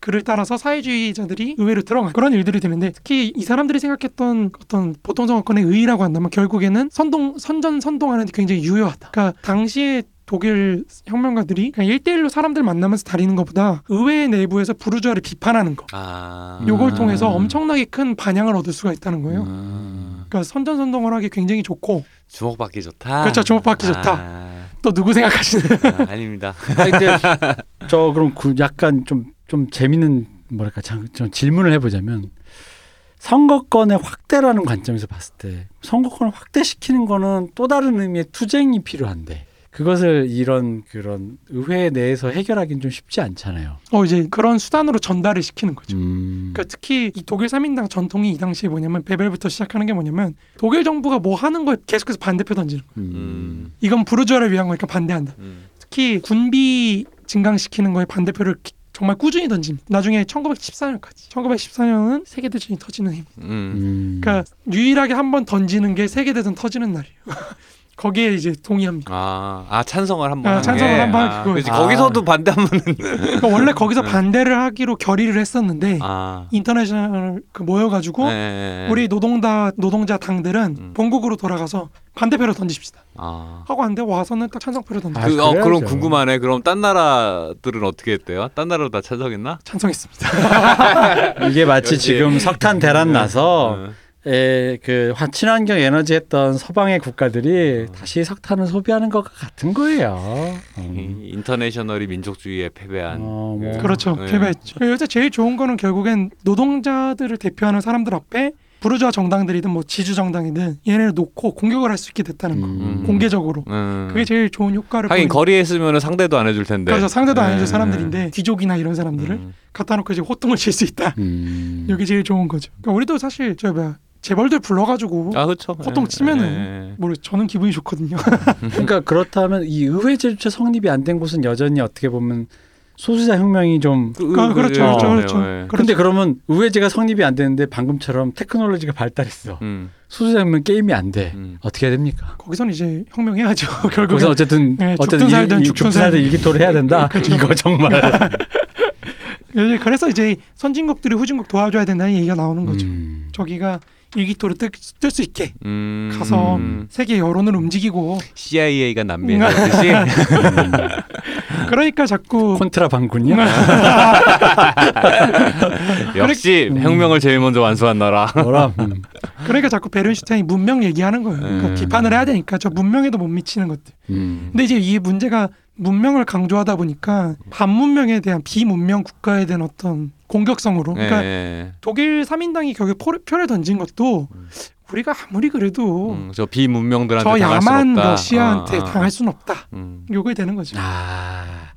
그를 따라서 사회주의자들이 의회로 들어간 그런 일들이 되는데 특히 이 사람들이 생각했던 어떤 보통 선거권의 의의라고 한다면 결국에는 선동 선전 선동하는 데 굉장히 유효하다. 그러니까 당시에 독일 혁명가들이 그냥 1대1로 사람들 만나면서 다리는 것보다 의회 내부에서 부르주아를 비판하는 거. 아. 요걸 음. 통해서 엄청나게 큰 반향을 얻을 수가 있다는 거예요. 음. 그러니까 선전 선동을 하기 굉장히 좋고 주목받기 좋다. 그렇죠, 주목받기 좋다. 아, 또 누구 생각하시는? 아, 아닙니다. 아니, 근데 저 그럼 그 약간 좀 좀 재밌는 뭐랄까 참, 좀 질문을 해보자면 선거권의 확대라는 관점에서 봤을 때 선거권을 확대시키는 거는 또 다른 의미의 투쟁이 필요한데 그것을 이런 그런 의회 내에서 해결하기는 좀 쉽지 않잖아요. 어 이제 그런 수단으로 전달을 시키는 거죠. 음. 그러니까 특히 이 독일 3인당 전통이 이 당시에 뭐냐면 베벨부터 시작하는 게 뭐냐면 독일 정부가 뭐 하는 거에 계속해서 반대표 던지는 거예요. 음. 이건 부르주아를 위한 거니까 반대한다. 음. 특히 군비 증강시키는 거에 반대표를 기- 정말 꾸준히 던집니다. 나중에 1914년까지. 1914년은 세계 대전이 터지는 힘. 음. 음. 그러니까 유일하게 한 번 던지는 게 세계 대전 터지는 날이에요. 거기에 이제 동의합니다. 아, 아 찬성을 한 번 아, 한 찬성을 게? 한번 아, 그거예요. 그렇지. 아. 거기서도 반대하면은 그러니까 원래 거기서 반대를 하기로 결의를 했었는데 아. 인터내셔널 그 모여가지고 네, 네, 네. 우리 노동다 노동자 당들은 음. 본국으로 돌아가서 반대표를 던집시다. 아. 하고 안돼 와서는 딱 찬성표를 던져 아, 그, 어, 그럼. 궁금하네. 그럼 딴 나라들은 어떻게 했대요? 딴 나라도 다 찬성했나? 찬성했습니다. 이게 마치 역시. 지금 석탄 대란 나서 어. 에, 그 화- 친환경 에너지 했던 서방의 국가들이 다시 석탄을 소비하는 것 같은 거예요. 음. 이 인터내셔널이 민족주의에 패배한. 어, 뭐. 그- 그렇죠. 네. 패배했죠. 요새 제일 좋은 거는 결국엔 노동자들을 대표하는 사람들 앞에 부르주아 정당들이든 뭐 지주 정당이든 얘네를 놓고 공격을 할 수 있게 됐다는 거. 음. 공개적으로. 음. 그게 제일 좋은 효과를 하긴 거리에 있으면 상대도 안 해줄 텐데. 그래서 상대도 안 해줄 네. 사람들인데 귀족이나 이런 사람들을 음. 갖다 놓고 이제 호통을 칠 수 있다. 음. 여기 제일 좋은 거죠. 그러니까 우리도 사실 저 뭐야 재벌들 불러가지고 아 그렇죠. 호통 예, 치면은 예, 예. 뭐 저는 기분이 좋거든요. 그러니까 그렇다면 이 의회 제주체 성립이 안 된 곳은 여전히 어떻게 보면 소수자 혁명이 좀 그, 아, 그렇죠, 그렇죠, 네, 그렇죠. 네. 근데 그러면 의회제가 성립이 안 되는데 방금처럼 테크놀로지가 발달했어. 음, 소수자 혁명 게임이 안 돼. 음. 어떻게 해야 됩니까? 거기선 이제 혁명해야죠. 결국엔 거기서 어쨌든 네, 어쨌든 죽든 살든 죽든 죽든 살든. 일기토를 해야 된다. 그렇죠. 이거 정말. 예, 그래서 이제 선진국들이 후진국 도와줘야 된다는 얘기가 나오는 거죠. 음. 저기가 일기토를 뜰 수 있게 음. 가서 음. 세계 여론을 움직이고 CIA가 음. 남미에 있듯이 그러니까 자꾸 콘트라 방군이야? 역시 음. 혁명을 제일 먼저 완수한 나라. 뭐라? 음. 그러니까 자꾸 베른슈타인이 문명 얘기하는 거예요. 그러니까 음. 비판을 해야 되니까 저 문명에도 못 미치는 것들. 음. 근데 이제 이 문제가 문명을 강조하다 보니까 반문명에 대한 비문명 국가에 대한 어떤 공격성으로 그러니까 예. 독일 3인당이 결국 포- 표를 던진 것도 음. 우리가 아무리 그래도 음, 저 비문명들한테 저 당할 수 야만 없다. 러시아한테 아, 아. 당할 수는 없다. 음, 요거에 되는 거죠. 아,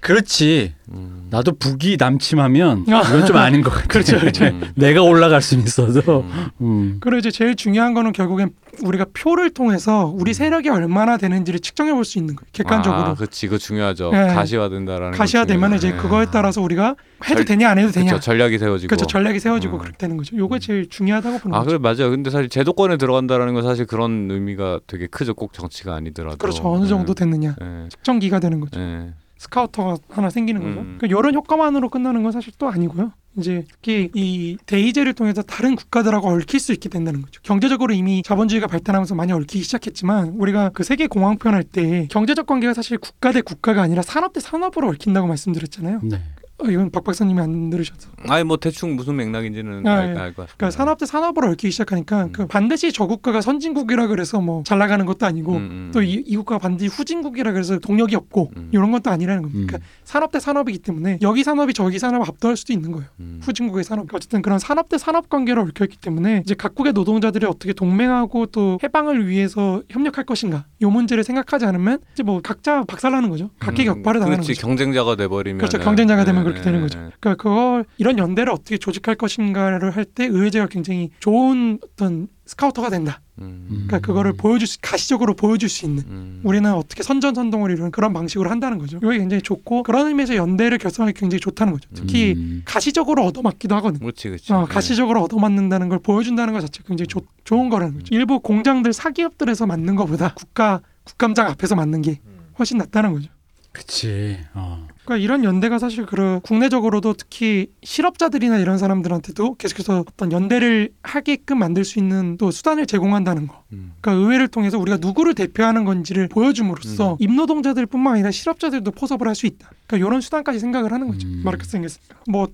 그렇지. 음. 나도 북이 남침하면 아. 이건 좀 아닌 것 같아. 그렇죠, 그렇죠. 음, 내가 올라갈 수는 있어도. 음. 음. 그리고 이제 제일 중요한 거는 결국엔 우리가 표를 통해서 우리 세력이 얼마나 되는지를 측정해 볼 수 있는 거예요. 객관적으로. 아, 그렇지, 그 중요하죠. 네. 가시화된다라는. 거 가시화되면 이제 중요해요. 그거에 따라서 우리가 해도 절- 되냐 안 해도 되냐. 그렇죠, 전략이 세워지고. 그렇죠. 전략이 세워지고 음. 그렇게 되는 거죠. 요거 제일 중요하다고 보는 아, 거죠. 그래 맞아요. 근데 사실 제도권에 들어간다라는 건 사실 그런 의미가 되게 크죠. 꼭 정치가 아니더라도. 그렇죠. 어느 정도 됐느냐. 예. 측정기가 되는 거죠. 예. 스카우터가 하나 생기는 거죠. 음. 그러니까 이런 효과만으로 끝나는 건 사실 또 아니고요. 이제 특히 이 대의제를 통해서 다른 국가들하고 얽힐 수 있게 된다는 거죠. 경제적으로 이미 자본주의가 발달하면서 많이 얽히기 시작했지만 우리가 그 세계 공황 표현할 때 경제적 관계가 사실 국가 대 국가가 아니라 산업 대 산업으로 얽힌다고 말씀드렸잖아요. 네. 어, 이건 박 박사님이 안 들으셔서. 아니 뭐 대충 무슨 맥락인지는 아, 알, 예. 알것 같습니다. 그러니까 산업 대 산업으로 얽히기 시작하니까 음. 그 반드시 저 국가가 선진국이라 그래서 뭐 잘 나가는 것도 아니고 음, 음. 또이 국가가 반드시 후진국이라 그래서 동력이 없고 음. 이런 것도 아니라는 겁니다. 음. 그러니까 산업 대 산업이기 때문에 여기 산업이 저기 산업을 압도할 수도 있는 거예요. 음. 후진국의 산업 어쨌든 그런 산업 대 산업 관계로 얽혀 있기 때문에 이제 각국의 노동자들이 어떻게 동맹하고 또 해방을 위해서 협력할 것인가 요 문제를 생각하지 않으면 이제 뭐 각자 박살나는 거죠. 각계격파를 음, 당하는 그렇지 거죠. 경쟁자가 돼버리면 그렇죠. 경쟁자가 되면 그렇게 되는 거죠. 그러니까 그걸 이런 연대를 어떻게 조직할 것인가를 할 때 의회제가 굉장히 좋은 어떤 스카우터가 된다. 음. 그러니까 그거를 보여줄 수, 가시적으로 보여줄 수 있는 음. 우리는 어떻게 선전 선동을 이루는 그런 방식으로 한다는 거죠. 이게 굉장히 좋고 그런 의미에서 연대를 결성하기 굉장히 좋다는 거죠. 특히 음. 가시적으로 얻어맞기도 하거든요. 그렇지 그렇지. 어, 가시적으로 얻어맞는다는 걸 보여준다는 것 자체가 굉장히 좋- 좋은 거라는 거죠. 일부 공장들 사기업들에서 맞는 것보다 국가 국감장 앞에서 맞는 게 훨씬 낫다는 거죠. 그치. 어. 그러니까 이런 연대가 사실 그 국내적으로도 특히 실업자들이나 이런 사람들한테도 계속해서 어떤 연대를 하게끔 만들 수 있는 또 수단을 제공한다는 거. 음. 그러니까 의회를 통해서 우리가 누구를 대표하는 건지를 보여줌으로써 음. 임노동자들뿐만 아니라 실업자들도 포섭을 할 수 있다. 그러니까 이런 수단까지 생각을 하는 거죠. 음. 마르크스 앵겔스. 뭐,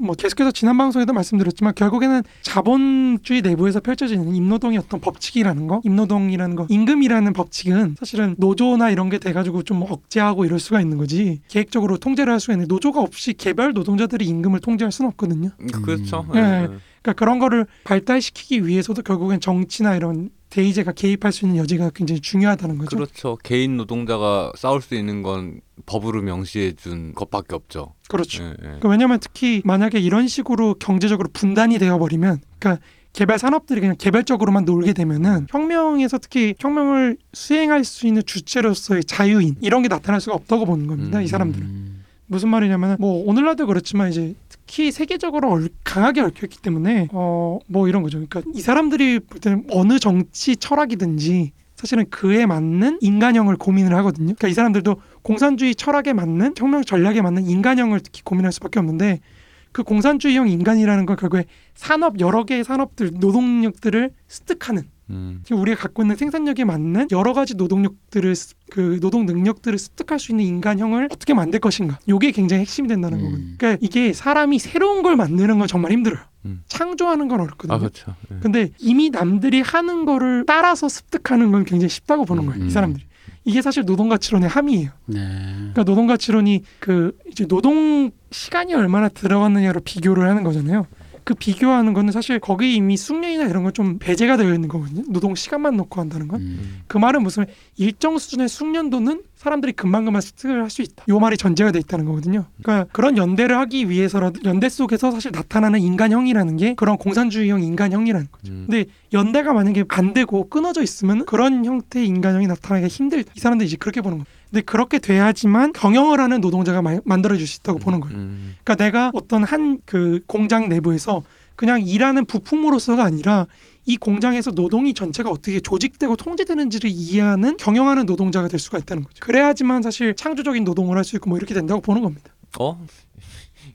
뭐 계속해서 지난 방송에도 말씀드렸지만 결국에는 자본주의 내부에서 펼쳐지는 임노동의 어떤 법칙이라는 거, 임노동이라는 거, 임금이라는 법칙은 사실은 노조나 이런 게 돼가지고 좀 억제하고 이럴 수가 있는 거지 계획적으로 통제를 할 수가 있는 노조가 없이 개별 노동자들이 임금을 통제할 수는 없거든요. 음, 그렇죠. 네. 예. 그러니까 그런 거를 발달시키기 위해서도 결국엔 정치나 이런 대의제가 개입할 수 있는 여지가 굉장히 중요하다는 거죠. 그렇죠. 개인 노동자가 싸울 수 있는 건 법으로 명시해 준 것밖에 없죠. 그렇죠. 예, 예. 그러니까 왜냐하면 특히 만약에 이런 식으로 경제적으로 분단이 되어 버리면, 그러니까 개발 산업들이 그냥 개별적으로만 놀게 되면은 혁명에서 특히 혁명을 수행할 수 있는 주체로서의 자유인 이런 게 나타날 수가 없다고 보는 겁니다. 음. 이 사람들은 음. 무슨 말이냐면 뭐 오늘날도 그렇지만 이제 특히 세계적으로 얼- 강하게 얽혀있기 때문에 어 뭐 이런 거죠. 그러니까 이 사람들이 볼 때는 어느 정치 철학이든지 사실은 그에 맞는 인간형을 고민을 하거든요. 그러니까 이 사람들도 공산주의 철학에 맞는 혁명 전략에 맞는 인간형을 특히 고민할 수밖에 없는데 그 공산주의형 인간이라는 건 결국에 산업 여러 개의 산업들 노동력들을 습득하는 음. 우리가 갖고 있는 생산력에 맞는 여러 가지 노동력들을 습- 그 노동 능력들을 습득할 수 있는 인간형을 어떻게 만들 것인가. 요게 굉장히 핵심이 된다는 음. 거거든요. 그러니까 이게 사람이 새로운 걸 만드는 건 정말 힘들어요. 음. 창조하는 건 어렵거든요. 아 그렇죠. 예. 근데 이미 남들이 하는 거를 따라서 습득하는 건 굉장히 쉽다고 보는 거예요. 음. 이 사람들이. 이게 사실 노동 가치론의 함이에요. 네. 그러니까 노동 가치론이 그 이제 노동 시간이 얼마나 들어갔느냐로 비교를 하는 거잖아요. 그 비교하는 거는 사실 거기 이미 숙련이나 이런 건 좀 배제가 되어 있는 거거든요. 노동 시간만 놓고 한다는 건. 음. 그 말은 무슨 일정 수준의 숙련도는 사람들이 금방금방 습득을 할 수 있다. 요 말이 전제가 돼 있다는 거거든요. 그러니까 그런 연대를 하기 위해서라도 연대 속에서 사실 나타나는 인간형이라는 게 그런 공산주의형 인간형이라는 거죠. 음. 근데 연대가 만약에 안 되고 끊어져 있으면 그런 형태의 인간형이 나타나기가 힘들다. 이 사람들이 이제 그렇게 보는 거예요. 근데 그렇게 돼야지만 경영을 하는 노동자가 마- 만들어질 수 있다고 보는 거예요. 음. 그러니까 내가 어떤 한 그 공장 내부에서 그냥 일하는 부품으로서가 아니라 이 공장에서 노동이 전체가 어떻게 조직되고 통제되는지를 이해하는 경영하는 노동자가 될 수가 있다는 거죠. 그래야지만 사실 창조적인 노동을 할 수 있고 뭐 이렇게 된다고 보는 겁니다. 어?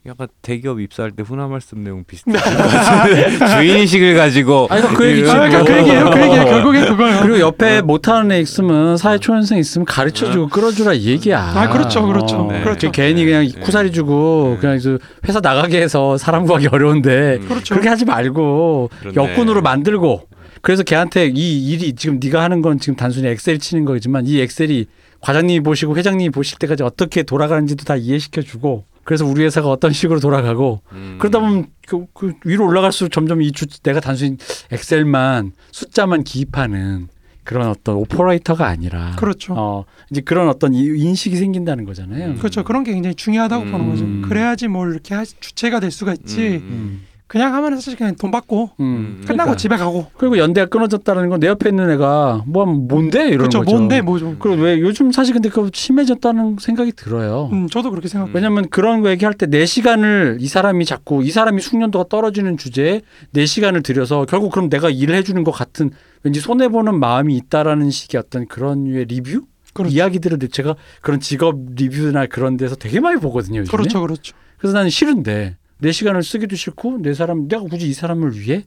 약간 대기업 입사할 때 훈화 말씀 내용 비슷해. 주인식을 가지고 아니, 그 얘기 그- 그러니까 얘기예요. 그 얘기예요. 결국엔 그거예요. 그리고 옆에 못하는 애 있으면 사회 초년생 있으면 가르쳐주고 끌어주라 이 얘기야. 아, 그렇죠, 그렇죠. 어, 네. 그렇죠. 괜히 그냥 네. 쿠사리 주고 네. 그냥 저 회사 나가게 해서 사람 구하기 어려운데 음. 그렇죠. 그렇게 하지 말고 그렇네. 역군으로 만들고 그래서 걔한테 이 일이 지금 네가 하는 건 지금 단순히 엑셀 치는 거지만 이 엑셀이 과장님이 보시고 회장님이 보실 때까지 어떻게 돌아가는지도 다 이해시켜 주고 그래서 우리 회사가 어떤 식으로 돌아가고 음. 그러다 보면 그, 그 위로 올라갈수록 점점 이 주, 내가 단순히 엑셀만 숫자만 기입하는 그런 어떤 오퍼레이터가 아니라 그렇죠. 어 이제 그런 어떤 이- 인식이 생긴다는 거잖아요. 음. 그렇죠. 그런 게 굉장히 중요하다고 음. 보는 거죠. 그래야지 뭘 이렇게 할, 주체가 될 수가 있지. 음. 음. 그냥 하면 사실 그냥 돈 받고 음. 끝나고 그러니까. 집에 가고. 그리고 연대가 끊어졌다는 건 내 옆에 있는 애가 뭐 하면 뭔데 이러는 그렇죠. 거죠. 뭔데 뭐죠. 그리고 왜 요즘 사실 근데 그 심해졌다는 생각이 들어요. 음, 저도 그렇게 생각. 음. 왜냐면 그런 거 얘기할 때 내 시간을 이 사람이 자꾸 이 사람이 숙련도가 떨어지는 주제에 내 시간을 들여서 결국 그럼 내가 일을 해주는 것 같은 왠지 손해 보는 마음이 있다라는 식의 어떤 그런 류의 리뷰 그렇죠. 이야기들을 제가 그런 직업 리뷰나 그런 데서 되게 많이 보거든요. 요즘에. 그렇죠, 그렇죠. 그래서 나는 싫은데 내 시간을 쓰기도 싫고 내 사람 내가 굳이 이 사람을 위해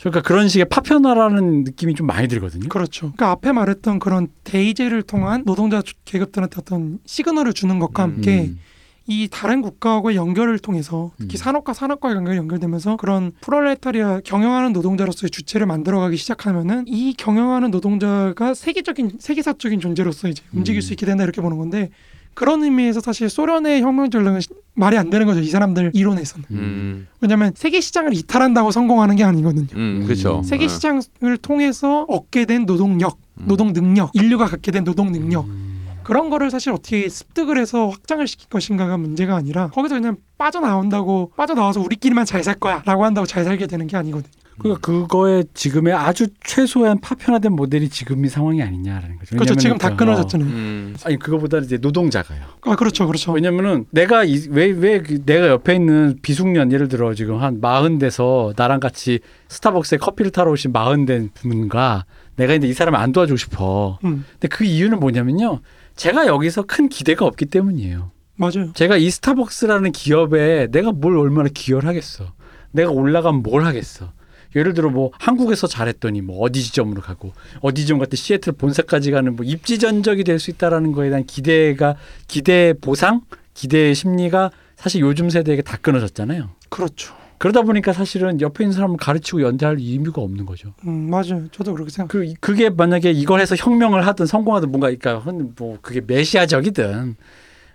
그러니까 그런 식의 파편화라는 느낌이 좀 많이 들거든요. 그렇죠. 그러니까 앞에 말했던 그런 대의제를 통한 노동자 주- 계급들한테 어떤 시그널을 주는 것과 함께 음. 이 다른 국가하고의 연결을 통해서 특히 음. 산업과 산업과의 연결이 연결되면서 그런 프롤레타리아 경영하는 노동자로서의 주체를 만들어가기 시작하면은 이 경영하는 노동자가 세계적인 세계사적인 존재로서 이제 움직일 음. 수 있게 된다 이렇게 보는 건데 그런 의미에서 사실 소련의 혁명 전략은 시- 말이 안 되는 거죠 이 사람들 이론에서는 음. 왜냐하면 세계 시장을 이탈한다고 성공하는 게 아니거든요. 음. 그렇죠. 세계 어. 시장을 통해서 얻게 된 노동력, 음. 노동 능력, 인류가 갖게 된 노동 능력 음. 그런 거를 사실 어떻게 습득을 해서 확장을 시킬 것인가가 문제가 아니라 거기서 그냥 빠져나온다고 빠져나와서 우리끼리만 잘 살 거야라고 한다고 잘 살게 되는 게 아니거든요. 그러니까 그거의 지금의 아주 최소한 파편화된 모델이 지금의 상황이 아니냐라는 거죠. 그렇죠. 지금 다 그, 끊어졌잖아요. 음. 어, 아니 그거보다는 이제 노동자가요. 아 그렇죠, 그렇죠. 왜냐면은 내가 왜왜 내가 옆에 있는 비숙련 예를 들어 지금 한 마흔 돼서 나랑 같이 스타벅스에 커피를 타러 오신 마흔 된 분과 내가 이제 이 사람을 안 도와주고 싶어. 음, 근데 그 이유는 뭐냐면요. 제가 여기서 큰 기대가 없기 때문이에요. 맞아요. 제가 이 스타벅스라는 기업에 내가 뭘 얼마나 기여를 하겠어. 내가 올라가면 뭘 하겠어. 예를 들어 뭐 한국에서 잘했더니 뭐 어디 지점으로 가고 어디 지점 같은 시애틀 본사까지 가는 뭐 입지전적이 될 수 있다라는 거에 대한 기대가 기대 보상, 기대 심리가 사실 요즘 세대에게 다 끊어졌잖아요. 그렇죠. 그러다 보니까 사실은 옆에 있는 사람을 가르치고 연대할 의미가 없는 거죠. 음, 맞아요. 저도 그렇게 생각. 그 그게 만약에 이걸 해서 혁명을 하든 성공하든 뭔가 그러니까 흔- 뭐 그게 메시아적이든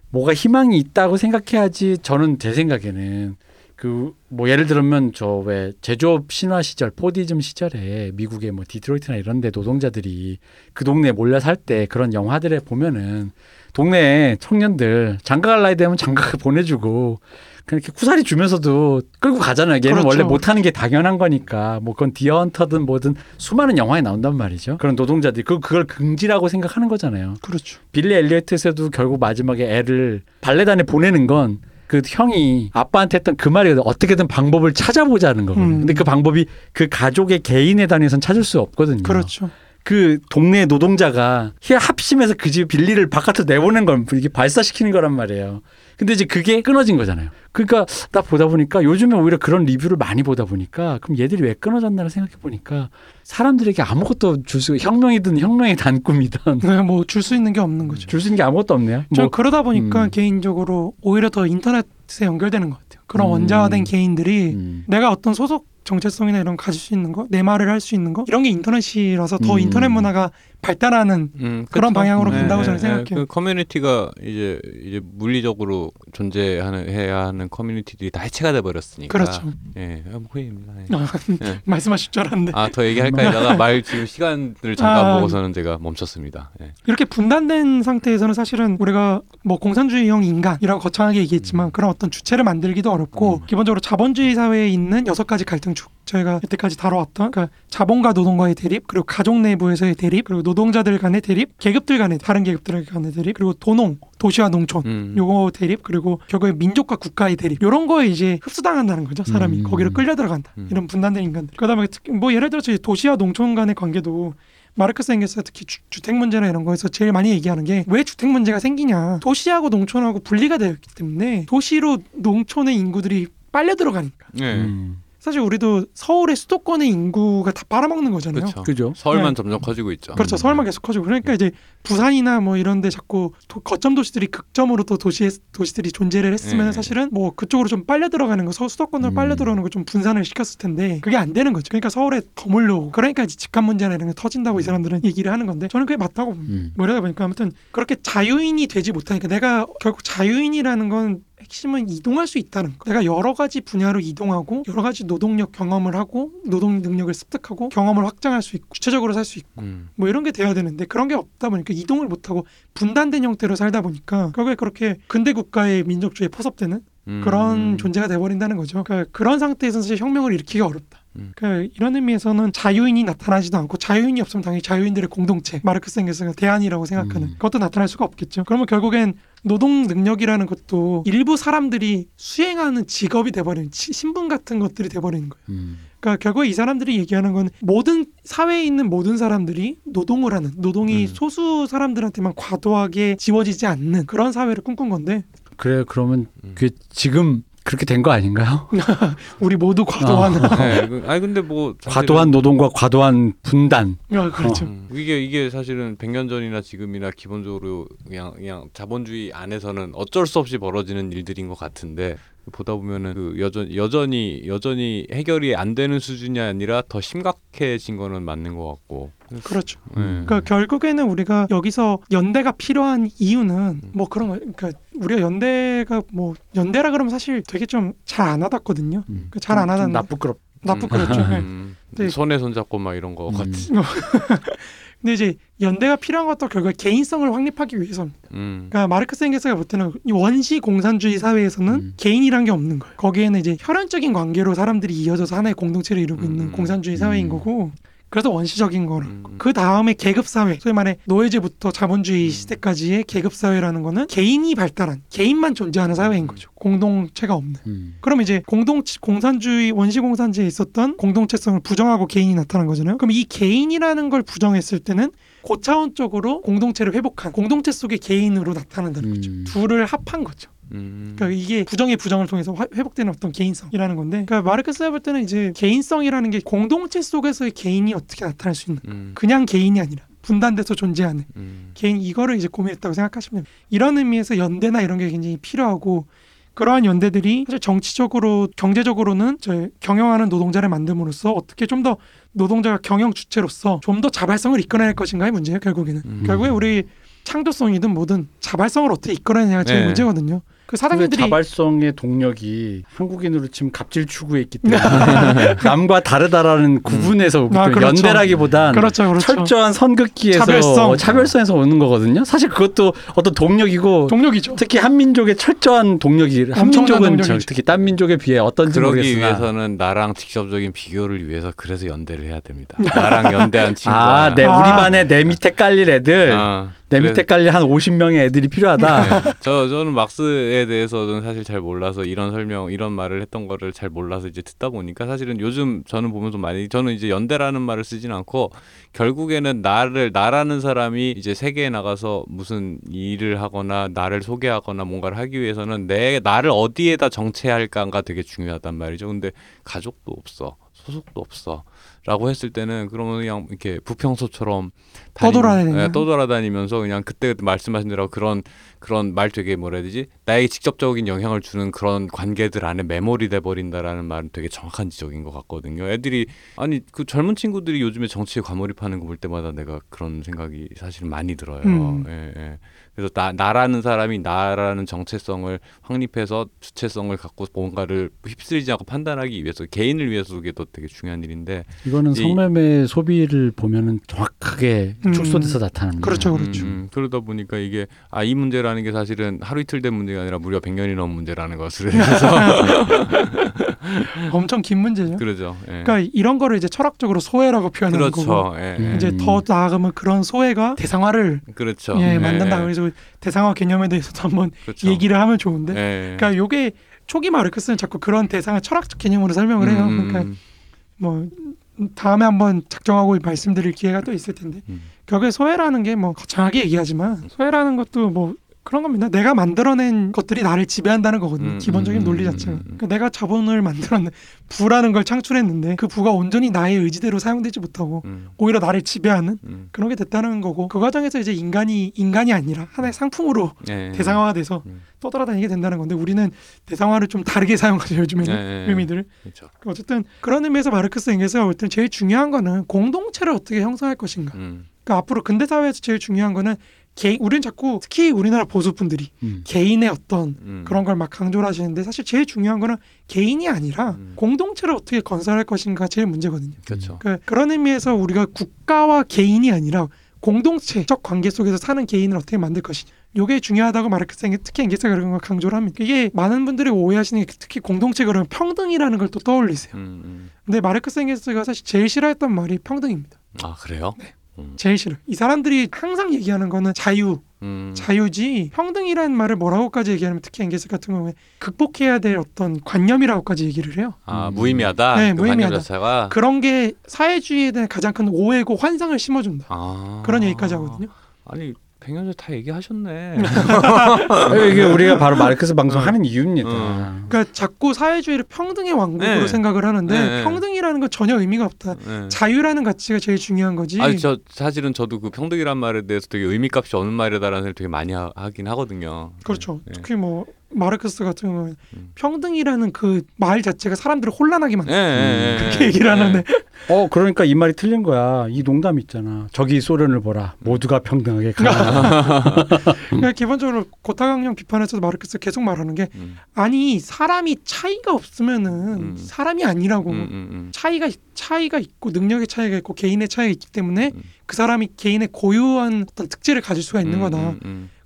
뭐가 희망이 있다고 생각해야지 저는 제 생각에는 그 뭐 예를 들면 저 왜 제조업 신화 시절 포디즘 시절에 미국의 뭐 디트로이트나 이런 데 노동자들이 그 동네에 몰려 살 때 그런 영화들에 보면은 동네 청년들 장가 갈 나이 되면 장가 보내주고 그냥 이렇게 쿠사리 주면서도 끌고 가잖아요. 얘는 그렇죠. 원래 못하는 게 당연한 거니까 뭐 그건 디어헌터든 뭐든 수많은 영화에 나온단 말이죠. 그런 노동자들이 그 그걸 긍지라고 생각하는 거잖아요. 그렇죠. 빌리 엘리어트에서도 결국 마지막에 애를 발레단에 보내는 건 그 형이 아빠한테 했던 그 말이 어떻게든 방법을 찾아보자는 거거든요. 음. 근데 그 방법이 그 가족의 개인에 단위에선 찾을 수 없거든요. 그렇죠. 그 동네 노동자가 히- 합심해서 그 집 빌리를 바깥으로 내보낸 걸 이게 발사시키는 거란 말이에요. 근데 이제 그게 끊어진 거잖아요. 그러니까 나 보다 보니까 요즘에 오히려 그런 리뷰를 많이 보다 보니까 그럼 얘들이 왜 끊어졌나를 생각해 보니까 사람들에게 아무것도 줄 수 혁명이든 혁명의 단꿈이든 뭐줄 수 있는 게 없는 거죠. 줄 수 있는 게 아무것도 없네요. 저 뭐 그러다 보니까 음. 개인적으로 오히려 더 인터넷에 연결되는 것 같아요. 그런 음. 원자화된 개인들이 음. 내가 어떤 소속 정체성이나 이런 거 가질 수 있는 거, 내 말을 할 수 있는 거 이런 게 인터넷이라서 더 음. 인터넷 문화가 발달하는 음, 그런 그쵸. 방향으로 네, 간다고 네, 저는 생각해요. 그 커뮤니티가 이제 이제 물리적으로 존재하는 해야 하는 커뮤니티들이 다 해체가 돼 버렸으니까. 그렇죠. 예, 아, 뭐 후회입니다. 예. 아, 예. 말씀하실 줄 알았는데 아, 더 얘기할까 하다가 말 지금 시간을 잠깐 아. 보고서는 제가 멈췄습니다. 예. 이렇게 분단된 상태에서는 사실은 우리가 뭐 공산주의형 인간이라고 거창하게 얘기했지만 그런 어떤 주체를 만들기도 어렵고 음. 기본적으로 자본주의 사회에 있는 여섯 가지 갈등 축 저희가 여태까지 다뤄왔던 그러니까 자본과 노동과의 대립 그리고 가족 내부에서의 대립 그리고 노동자들 간의 대립 계급들 간의 다른 계급들 간의 대립 그리고 도농 도시와 농촌 음. 요거 대립 그리고 결국에 민족과 국가의 대립 요런 거에 이제 흡수당한다는 거죠 사람이 음. 거기를 끌려 들어간다 음. 이런 분단된 인간들 그다음에 특히 뭐 예를 들어서 도시와 농촌 간의 관계도 마르크스 앵겔스가 특히 주, 주택 문제나 이런 거에서 제일 많이 얘기하는 게 왜 주택 문제가 생기냐 도시하고 농촌하고 분리가 되어 있기 때문에 도시로 농촌의 인구들이 빨려 들어가니까 예. 음. 사실 우리도 서울의 수도권의 인구가 다 빨아먹는 거잖아요. 그렇죠. 그죠? 서울만 네. 점점 커지고 있죠. 그렇죠. 음. 서울만 계속 커지고 그러니까 이제 부산이나 뭐 이런데 자꾸 도- 거점 도시들이 극점으로 또 도시 도시들이 존재를 했으면 네. 사실은 뭐 그쪽으로 좀 빨려 들어가는 거 서- 수도권으로 음. 빨려 들어가는 거 좀 분산을 시켰을 텐데 그게 안 되는 거죠. 그러니까 서울에 더 몰려오고 그러니까 이제 집값 문제나 이런 게 터진다고 이 사람들은 얘기를 하는 건데 저는 그게 맞다고. 음. 뭐 이러다 보니까 아무튼 그렇게 자유인이 되지 못하니까 내가 결국 자유인이라는 건 핵심은 이동할 수 있다는 거. 내가 여러 가지 분야로 이동하고 여러 가지 노동력 경험을 하고 노동 능력을 습득하고 경험을 확장할 수 있고 구체적으로 살 수 있고 음. 뭐 이런 게 돼야 되는데 그런 게 없다 보니까 이동을 못 하고 분단된 형태로 살다 보니까 결국에 그렇게 근대 국가의 민족주의에 포섭되는 음. 그런 존재가 돼버린다는 거죠. 그러니까 그런 상태에서는 사실 혁명을 일으키기가 어렵다. 음. 그러니까 이런 의미에서는 자유인이 나타나지도 않고 자유인이 없으면 당연히 자유인들의 공동체 마르크스 앵겔스가 대안이라고 생각하는 음. 그것도 나타날 수가 없겠죠. 그러면 결국엔 노동 능력이라는 것도 일부 사람들이 수행하는 직업이 돼버리는 치- 신분 같은 것들이 돼버리는 거예요. 음. 그러니까 결국에 이 사람들이 얘기하는 건 모든 사회에 있는 모든 사람들이 노동을 하는 노동이 음. 소수 사람들한테만 과도하게 지워지지 않는 그런 사회를 꿈꾼 건데 그래 그러면 음. 그 지금 그렇게 된 거 아닌가요? 우리 모두 과도한 네, 그- 아니 근데 뭐 사실은- 과도한 노동과 과도한 분단. 아, 그렇죠. 음, 이게 이게 사실은 100년 전이나 지금이나 기본적으로 그냥 그냥 자본주의 안에서는 어쩔 수 없이 벌어지는 일들인 것 같은데 보다 보면은 그 여전 여전히 여전히 해결이 안 되는 수준이 아니라 더 심각해진 거는 맞는 것 같고. 그렇죠. 네. 그러니까 결국에는 우리가 여기서 연대가 필요한 이유는 뭐 그런 거. 그러니까 우리가 연대가 뭐 연대라 그러면 사실 되게 좀 잘 안 와닿거든요. 음. 그잘안 좀 하는- 나쁘끄럽. 나쁘 그렇죠. 네. 음, 네. 손에 손잡고 막 이런 거 음. 같은. 근데 이제 연대가 필요한 것도 결국에 개인성을 확립하기 위해서입니다. 음. 그러니까 마르크스 앵겔스가 볼 때는 이 원시 공산주의 사회에서는 음. 개인이란 게 없는 거예요. 거기에는 이제 혈연적인 관계로 사람들이 이어져서 하나의 공동체를 이루고 있는 음. 공산주의 사회인 음. 거고 그래서 원시적인 거라. 음. 그 다음에 계급 사회, 소위 말해 노예제부터 자본주의 음. 시대까지의 계급 사회라는 거는 개인이 발달한 개인만 존재하는 사회인 거죠. 공동체가 없는. 음. 그럼 이제 공동 공산주의 원시 공산주의에 있었던 공동체성을 부정하고 개인이 나타난 거잖아요. 그럼 이 개인이라는 걸 부정했을 때는 고차원적으로 공동체를 회복한 공동체 속의 개인으로 나타난다는 거죠. 음. 둘을 합한 거죠. 음. 그러니까 이게 부정의 부정을 통해서 화- 회복되는 어떤 개인성이라는 건데, 그러니까 마르크스가 볼 때는 이제 개인성이라는 게 공동체 속에서의 개인이 어떻게 나타날 수 있는 음. 그냥 개인이 아니라 분단돼서 존재하는 음. 개인 이거를 이제 고민했다고 생각하시면 됩니다. 이런 의미에서 연대나 이런 게 굉장히 필요하고 그러한 연대들이 사실 정치적으로 경제적으로는 저 경영하는 노동자를 만듦으로써 어떻게 좀 더 노동자가 경영 주체로서 좀 더 자발성을 이끌어낼 것인가의 문제예요 결국에는 음. 결국에 우리 창조성이든 뭐든 자발성을 어떻게 이끌어내냐가 제일 네. 문제거든요. 그 사장님들이 자발성의 동력이 한국인으로 치면 갑질 추구에 있기 때문에 남과 다르다라는 구분에서 오기 아, 때문에 그렇죠. 연대라기보단 그렇죠, 그렇죠. 철저한 선긋기에서 차별성. 차별성에서 오는 거거든요. 사실 그것도 어떤 동력이고 동력이죠. 특히 한민족의 철저한 동력이 한민족은. 특히 딴 민족에 비해 어떤지 그러기 모르겠으나 위해서는 나랑 직접적인 비교를 위해서 그래서 연대를 해야 됩니다. 나랑 연대한 친구가 아, 내 아. 우리 반에 내 밑에 깔릴 애들 아, 내 밑에 깔려 한 50명의 애들이 필요하다. 네. 저 저는 막스에 대해서는 사실 잘 몰라서 이런 설명 이런 말을 했던 거를 잘 몰라서 이제 듣다 보니까 사실은 요즘 저는 보면서 많이 저는 이제 연대라는 말을 쓰진 않고 결국에는 나를 나라는 사람이 이제 세계에 나가서 무슨 일을 하거나 나를 소개하거나 뭔가를 하기 위해서는 내 나를 어디에다 정체할까가 되게 중요하단 말이죠. 근데 가족도 없어. 소속도 없어. 라고 했을 때는 그러면 그냥 이렇게 부평소처럼 다니- 떠돌아다니는? 예, 떠돌아다니면서 그냥 그때 말씀하신 대로 그런 그런 말 되게 뭐라 해야 되지 나에게 직접적인 영향을 주는 그런 관계들 안에 메모리 돼 버린다라는 말은 되게 정확한 지적인 것 같거든요. 애들이 아니 그 젊은 친구들이 요즘에 정치에 과몰입하는 거 볼 때마다 내가 그런 생각이 사실 많이 들어요. 음. 예, 예. 그래서 나, 나라는 사람이 나라는 정체성을 확립해서 주체성을 갖고 뭔가를 휩쓸리지 않고 판단하기 위해서 개인을 위해서 그게 또 되게 중요한 일인데 이거는 이- 성매매 소비를 보면은 정확하게 음. 축소돼서 나타납니다. 그렇죠, 그렇죠. 음, 음. 그러다 보니까 이게 아 이 문제라는 게 사실은 하루 이틀 된 문제가 아니라 무려 100년이 넘은 문제라는 것을 해서 엄청 긴 문제죠. 그러죠. 예. 그러니까 이런 거를 이제 철학적으로 소외라고 표현하는 거고 그렇죠. 예, 예. 음. 이제 더 나아가면 그런 소외가 대상화를 그렇죠. 예, 예, 만든다. 예. 그래서 대상화 개념에 대해서도 한번 그렇죠. 얘기를 하면 좋은데 예. 그러니까 요게 초기 마르크스는 자꾸 그런 대상을 철학적 개념으로 설명을 해요. 음, 그러니까 음, 뭐 다음에 한번 작정하고 말씀드릴 기회가 또 있을 텐데 음. 결국에 소외라는 게 뭐 거창하게 얘기하지만 소외라는 것도 뭐 그런 겁니다. 내가 만들어낸 것들이 나를 지배한다는 거거든요. 음, 기본적인 음, 논리 음, 자체가. 음, 음. 그러니까 내가 자본을 만들었는 부라는 걸 창출했는데 그 부가 온전히 나의 의지대로 사용되지 못하고 음, 오히려 나를 지배하는 음. 그런 게 됐다는 거고 그 과정에서 이제 인간이 인간이 아니라 하나의 상품으로 예. 대상화돼서 음. 떠돌아다니게 된다는 건데 우리는 대상화를 좀 다르게 사용하죠 요즘에는 예, 예. 의미들을 그렇죠. 어쨌든 그런 의미에서 마르크스 엥겔스가 볼 때는 제일 중요한 거는 공동체를 어떻게 형성할 것인가 음. 그러니까 앞으로 근대 사회에서 제일 중요한 거는 개인 우리는 자꾸 특히 우리나라 보수 분들이 음. 개인의 어떤 음. 그런 걸 막 강조를 하시는데 사실 제일 중요한 거는 개인이 아니라 음. 공동체를 어떻게 건설할 것인가 제일 문제거든요. 그렇죠. 그러니까 그런 의미에서 우리가 국가와 개인이 아니라 공동체적 관계 속에서 사는 개인을 어떻게 만들 것이냐. 요게 중요하다고 마르크스가 특히 엥겔스가 그런 걸 강조를 합니다. 이게 많은 분들이 오해하시는 게 특히 공동체 그러면 평등이라는 걸 또 떠올리세요. 음, 음. 근데 마르크스 엥겔스가 사실 제일 싫어했던 말이 평등입니다. 아 그래요? 네. 음. 제일 싫어. 이 사람들이 항상 얘기하는 거는 자유, 음. 자유지 평등이라는 말을 뭐라고까지 얘기하면 특히 엥겔스 같은 경우에 극복해야 될 어떤 관념이라고까지 얘기를 해요. 아 음. 무의미하다. 네, 그 무의미하다. 자체가. 그런 게 사회주의에 대한 가장 큰 오해고 환상을 심어준다. 아. 그런 얘기까지 하거든요. 아니 백년전 다 얘기하셨네. 이게 우리가 바로 마르크스 방송하는 이유입니다. 음. 그러니까 자꾸 사회주의를 평등의 왕국으로 네. 생각을 하는데 네, 네. 평등이라는 건 전혀 의미가 없다. 네. 자유라는 가치가 제일 중요한 거지. 아니 저 사실은 저도 그 평등이란 말에 대해서 되게 의미값이 없는 말이다라는 생각 되게 많이 하, 긴 하거든요. 그렇죠. 네. 특히 뭐 마르크스 같은 경우는 음. 평등이라는 그 말 자체가 사람들을 혼란하게 만든 예, 예, 예, 그렇게 예. 얘기를 하는데 어 그러니까 이 말이 틀린 거야. 이 농담 있잖아. 저기 소련을 보라. 모두가 평등하게 가라. 그러니까 기본적으로 고타강령 비판에서도 마르크스 계속 말하는 게 음, 아니 사람이 차이가 없으면은 음. 사람이 아니라고 음, 음, 음. 차이가 차이가 있고 능력의 차이가 있고 개인의 차이가 있기 때문에 음. 그 사람이 개인의 고유한 어떤 특질을 가질 수가 있는 음, 거다.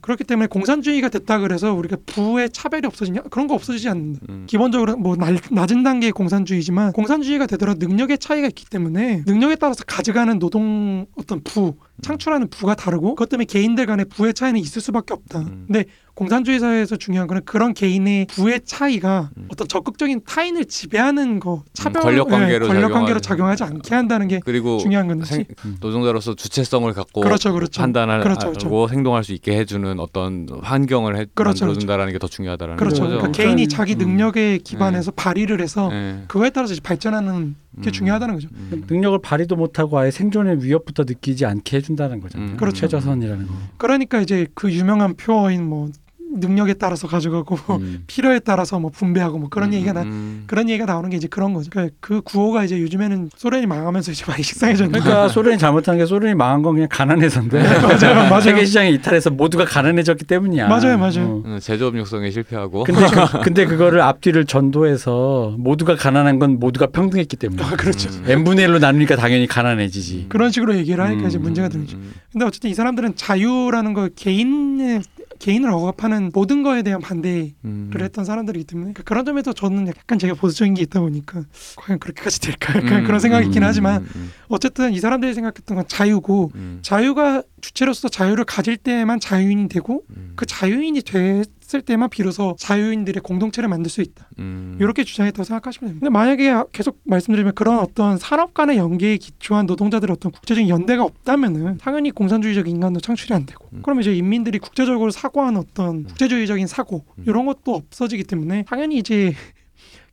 그렇기 때문에 공산주의가 됐다 그래서 우리가 부의 차별이 없어지냐 그런 거 없어지지 않는다. 음. 기본적으로 뭐 날- 낮은 단계의 공산주의지만 공산주의가 되더라도 능력의 차이가 있기 때문에 능력에 따라서 가져가는 노동 어떤 부 창출하는 부가 다르고 그것 때문에 개인들 간의 부의 차이는 있을 수밖에 없다. 음. 근데 공산주의 사회에서 중요한 거는 그런 개인의 부의 차이가 음. 어떤 적극적인 타인을 지배하는 거 차별 권력 관계로 예, 권력 관계로. 작용하지 않게 한다는 게 그리고 중요한 건지. 생, 노동자로서 주체성을 갖고 그렇죠, 그렇죠. 판단하고 그렇죠, 그렇죠. 행동할 수 있게 해주는 어떤 환경을 해, 그렇죠, 만들어준다라는 게 더 중요하다라는 그렇죠. 거죠. 그러니까 그러니까 개인이 음. 자기 능력에 기반해서 발휘를 해서 예. 그거에 따라서 발전하는 게 음. 중요하다는 거죠. 음. 능력을 발휘도 못하고 아예 생존의 위협부터 느끼지 않게 해준다는 거잖아요. 음. 그렇죠. 최저선이라는 거. 그러니까 이제 그 유명한 표어인 뭐 능력에 따라서 가져가고 음. 필요에 따라서 뭐 분배하고 뭐 그런 음, 얘기가 나 음. 그런 얘기가 나오는 게 이제 그런 거죠. 그러니까 그 구호가 이제 요즘에는 소련이 망하면서 이제 많이 식상해졌는데 그러니까 소련이 잘못한 게 소련이 망한 건 그냥 가난해서인데 맞아요, 맞아요. 세계 시장에 이탈해서 모두가 가난해졌기 때문이야. 맞아요, 맞아요. 어. 음, 제조업 육성에 실패하고 근데 그, 근데 그거를 앞뒤를 전도해서 모두가 가난한 건 모두가 평등했기 때문에. 아, 그렇죠. 음. n 분의 1로 나누니까 당연히 가난해지지. 그런 식으로 얘기를 하니까 음, 이제 문제가 음, 되는 거죠. 음, 근데 어쨌든 이 사람들은 자유라는 거 개인의 개인을 억압하는 모든 거에 대한 반대를 음. 했던 사람들이기 때문에 그러니까 그런 점에서 저는 약간 제가 보수적인 게 있다 보니까 과연 그렇게까지 될까 약간 음, 그런 생각이 있긴 음, 하지만 음, 어쨌든 이 사람들이 생각했던 건 자유고 음, 자유가 주체로서 자유를 가질 때만 자유인이 되고 음, 그 자유인이 됐을 때만 비로소 자유인들의 공동체를 만들 수 있다. 음. 이렇게 주장했다고 생각하시면 됩니다. 근데 만약에 계속 말씀드리면 그런 어떤 산업 간의 연계에 기초한 노동자들의 어떤 국제적인 연대가 없다면은 당연히 공산주의적 인간도 창출이 안 되고 음. 그러면 이제 인민들이 국제적으로 사고한 어떤 국제주의적인 사고 음. 이런 것도 없어지기 때문에 당연히 이제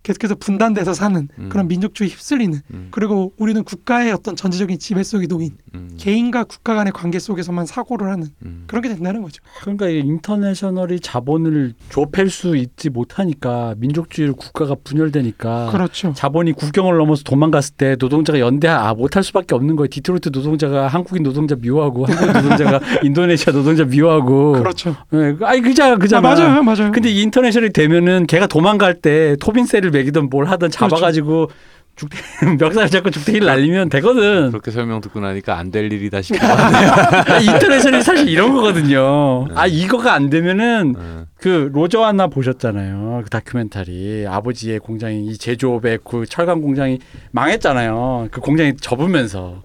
계속해서 분단돼서 사는 음. 그런 민족주의 휩쓸리는 음, 그리고 우리는 국가의 어떤 전체적인 지배 속에 놓인 음, 개인과 국가 간의 관계 속에서만 사고를 하는 음. 그런 게 된다는 거죠. 그러니까 이 인터내셔널이 자본을 좁힐 수 있지 못하니까 민족주의로 국가가 분열되니까 그렇죠. 자본이 국경을 넘어서 도망갔을 때 노동자가 연대 아 못할 수밖에 없는 거예요. 디트로이트 노동자가 한국인 노동자 미워하고 한국인 노동자가 인도네시아 노동자 미워하고. 그렇죠. 예, 아니 그자 아, 그잖아. 맞아요, 맞아요. 근데 이 인터내셔널이 되면은 걔가 도망갈 때 토빈세를 매기든 뭘 하든 잡아가지고 죽대 멱살 잡고 싸대기를 날리면 되거든. 그렇게 설명 듣고 나니까 안 될 일이다 싶어. 아, 인터내셔널이 사실 이런 거거든요. 네. 아 이거가 안 되면은 어, 그 로저와 나 보셨잖아요. 그 다큐멘터리 아버지의 공장이 이 제조업의 그 철강 공장이 망했잖아요. 그 공장이 접으면서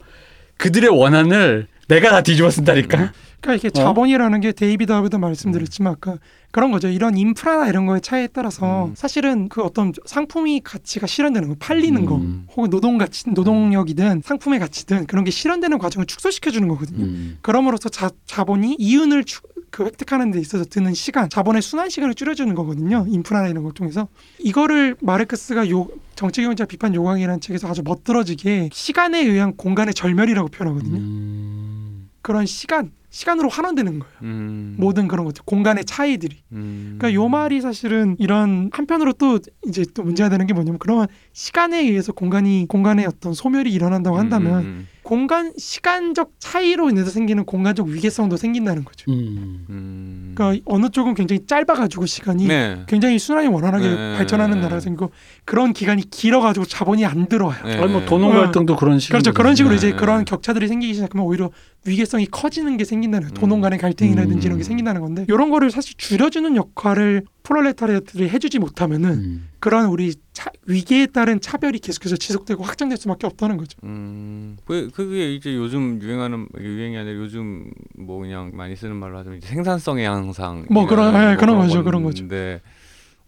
그들의 원한을 내가 다 뒤집어 쓴다니까. 그러니까 이게 어? 자본이라는 게 데이비드 하비도 말씀드렸지만 아까 그런 거죠. 이런 인프라나 이런 거의 차이에 따라서 음. 사실은 그 어떤 상품이 가치가 실현되는 거, 팔리는 거, 음. 혹은 노동 가치, 노동력이든 상품의 가치든 그런 게 실현되는 과정을 축소시켜 주는 거거든요. 음. 그럼으로써 자, 자본이 이윤을 추, 그 획득하는 데 있어서 드는 시간, 자본의 순환 시간을 줄여주는 거거든요. 인프라나 이런 걸 통해서 이거를 마르크스가 요 정치경제 비판 요강이라는 책에서 아주 멋들어지게 시간에 의한 공간의 절멸이라고 표현하거든요. 음. 그런 시간, 시간으로 환원되는 거예요. 음, 모든 그런 것들, 공간의 차이들이. 음. 그러니까 요 말이 사실은 이런 한편으로 또 이제 또 문제가 되는 게 뭐냐면 그러면 시간에 의해서 공간이 공간의 어떤 소멸이 일어난다고 한다면 음, 공간 시간적 차이로 인해서 생기는 공간적 위계성도 생긴다는 거죠. 음. 음. 그러니까 어느 쪽은 굉장히 짧아가지고 시간이 네. 굉장히 순환이 원활하게 네. 발전하는 나라가 생기고 그런 기간이 길어가지고 자본이 안 들어와요. 네. 아니 뭐 어. 갈등도 그런 식으로. 그렇죠. 그런 식으로 네. 이제 그런 격차들이 생기기 시작하면 오히려 위계성이 커지는 게 생 긴다는 거예요. 돈원 간의 갈등이라든지 음. 이런 게 생긴다는 건데 이런 거를 사실 줄여주는 역할을 프롤레타리아들이 해주지 못하면은 음. 그런 우리 차, 위계에 따른 차별이 계속해서 지속되고 확장될 수밖에 없다는 거죠. 음, 그 그게 이제 요즘 유행하는 유행이 아니라 요즘 뭐 그냥 많이 쓰는 말로 하자면 생산성의 향상. 뭐 그런- 예, 그런 거죠, 그런 거죠.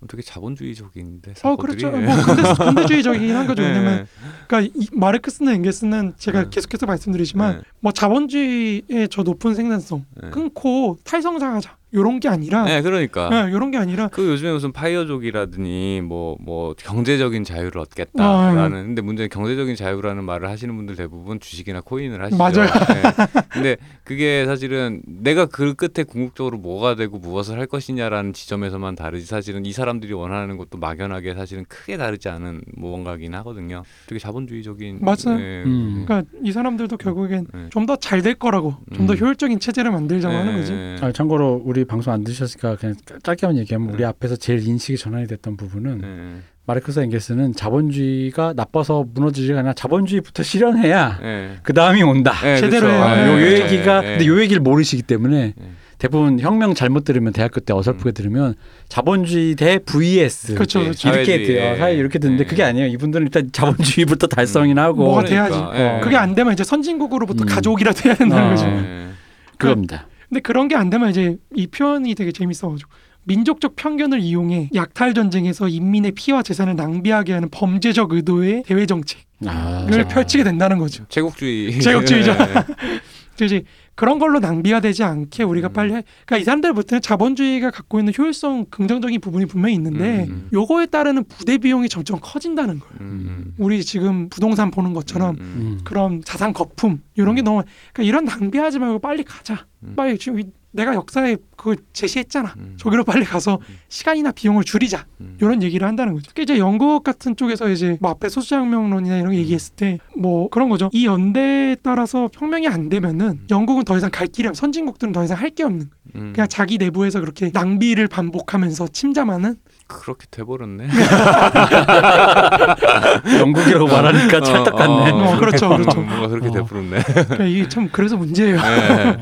어떻게 자본주의적인데 어 사고들이. 그렇죠. 뭐 근데 근대주의적이긴 한 거죠. 왜냐면 네. 그러니까 이 마르크스나 엥겔스는 제가 네. 계속해서 말씀드리지만 네. 뭐 자본주의의 저 높은 생산성 네. 끊고 탈성장하자 요런 게 아니라 네, 그러니까. 네, 요런 게 아니라 그 요즘에 무슨 파이어족이라더니 뭐 뭐 경제적인 자유를 아, 얻겠다라는 근데 문제는 경제적인 자유라는 말을 하시는 분들 대부분 주식이나 코인을 하시죠. 맞아요. 네. 근데 그게 사실은 내가 그 끝에 궁극적으로 뭐가 되고 무엇을 할 것이냐라는 지점에서만 다르지 사실은 이 사람들이 원하는 것도 막연하게 사실은 크게 다르지 않은 무언가긴 하거든요. 되게 자본주의적인 맞아요. 네, 음. 그러니까 이 사람들도 결국엔 네. 좀더 잘 될 거라고 좀더 음. 효율적인 체제를 만들자고 하는 거지. 네. 아, 참고로 우리 방송 안 들으셨으니까 그냥 짧게만 얘기하면 우리 네. 앞에서 제일 인식이 전환이 됐던 부분은 네. 마르크스 엥겔스는 자본주의가 무너지지가 않아 자본주의부터 실현해야 네. 그 다음이 온다. 네, 제대로 그쵸. 해요. 아, 네, 요, 요 네, 얘기가 네. 근데 요 얘기를 모르시기 때문에 네. 대부분 혁명 잘못 들으면 대학교 때 어설프게 들으면 자본주의 대 vs 그렇죠, 그렇죠. 이렇게 사회주의. 돼요. 사회 이렇게 듣는데 네. 그게 아니에요. 이분들은 일단 자본주의부터 달성이나 하고 뭐가 그러니까, 돼야지. 예. 그게 안 되면 이제 선진국으로부터 음. 가져오기라도 해야 된다는 어. 거지. 네. 그겁니다. 근데 그런 게 안 되면 이제 이 표현이 되게 재밌어가지고 민족적 편견을 이용해 약탈 전쟁에서 인민의 피와 재산을 낭비하게 하는 범죄적 의도의 대외 정책을 아, 펼치게 된다는 거죠. 제국주의. 제국주의죠. 네. 이제 그런 걸로 낭비가 되지 않게 우리가 음. 빨리 해. 그러니까 이 사람들 볼 때는 자본주의가 갖고 있는 효율성 긍정적인 부분이 분명히 있는데 음. 요거에 따르는 부대 비용이 점점 커진다는 거예요. 음. 우리 지금 부동산 보는 것처럼 음. 음. 그런 자산 거품 이런 게 음. 너무 그러니까 이런 낭비하지 말고 빨리 가자. 음. 빨리 지금 이- 내가 역사에 그 제시했잖아. 음. 저기로 빨리 가서 음. 시간이나 비용을 줄이자. 음. 이런 얘기를 한다는 거죠. 특히 이제 영국 같은 쪽에서 이제 뭐 앞에 소수혁명론이나 이런 거 얘기했을 때 뭐 그런 거죠. 이 연대에 따라서 혁명이 안 되면은 영국은 더 이상 갈 길이 없. 선진국들은 더 이상 할 게 없는. 거예요. 음. 그냥 자기 내부에서 그렇게 낭비를 반복하면서 침잠하는. 그렇게 돼버렸네. 영국이라고 말하니까 찰떡 같네. 어, 그렇죠, 그렇죠. 뭔가 그렇게 어. 돼버렸네. 그러니까 이게 참 그래서 문제예요. 네.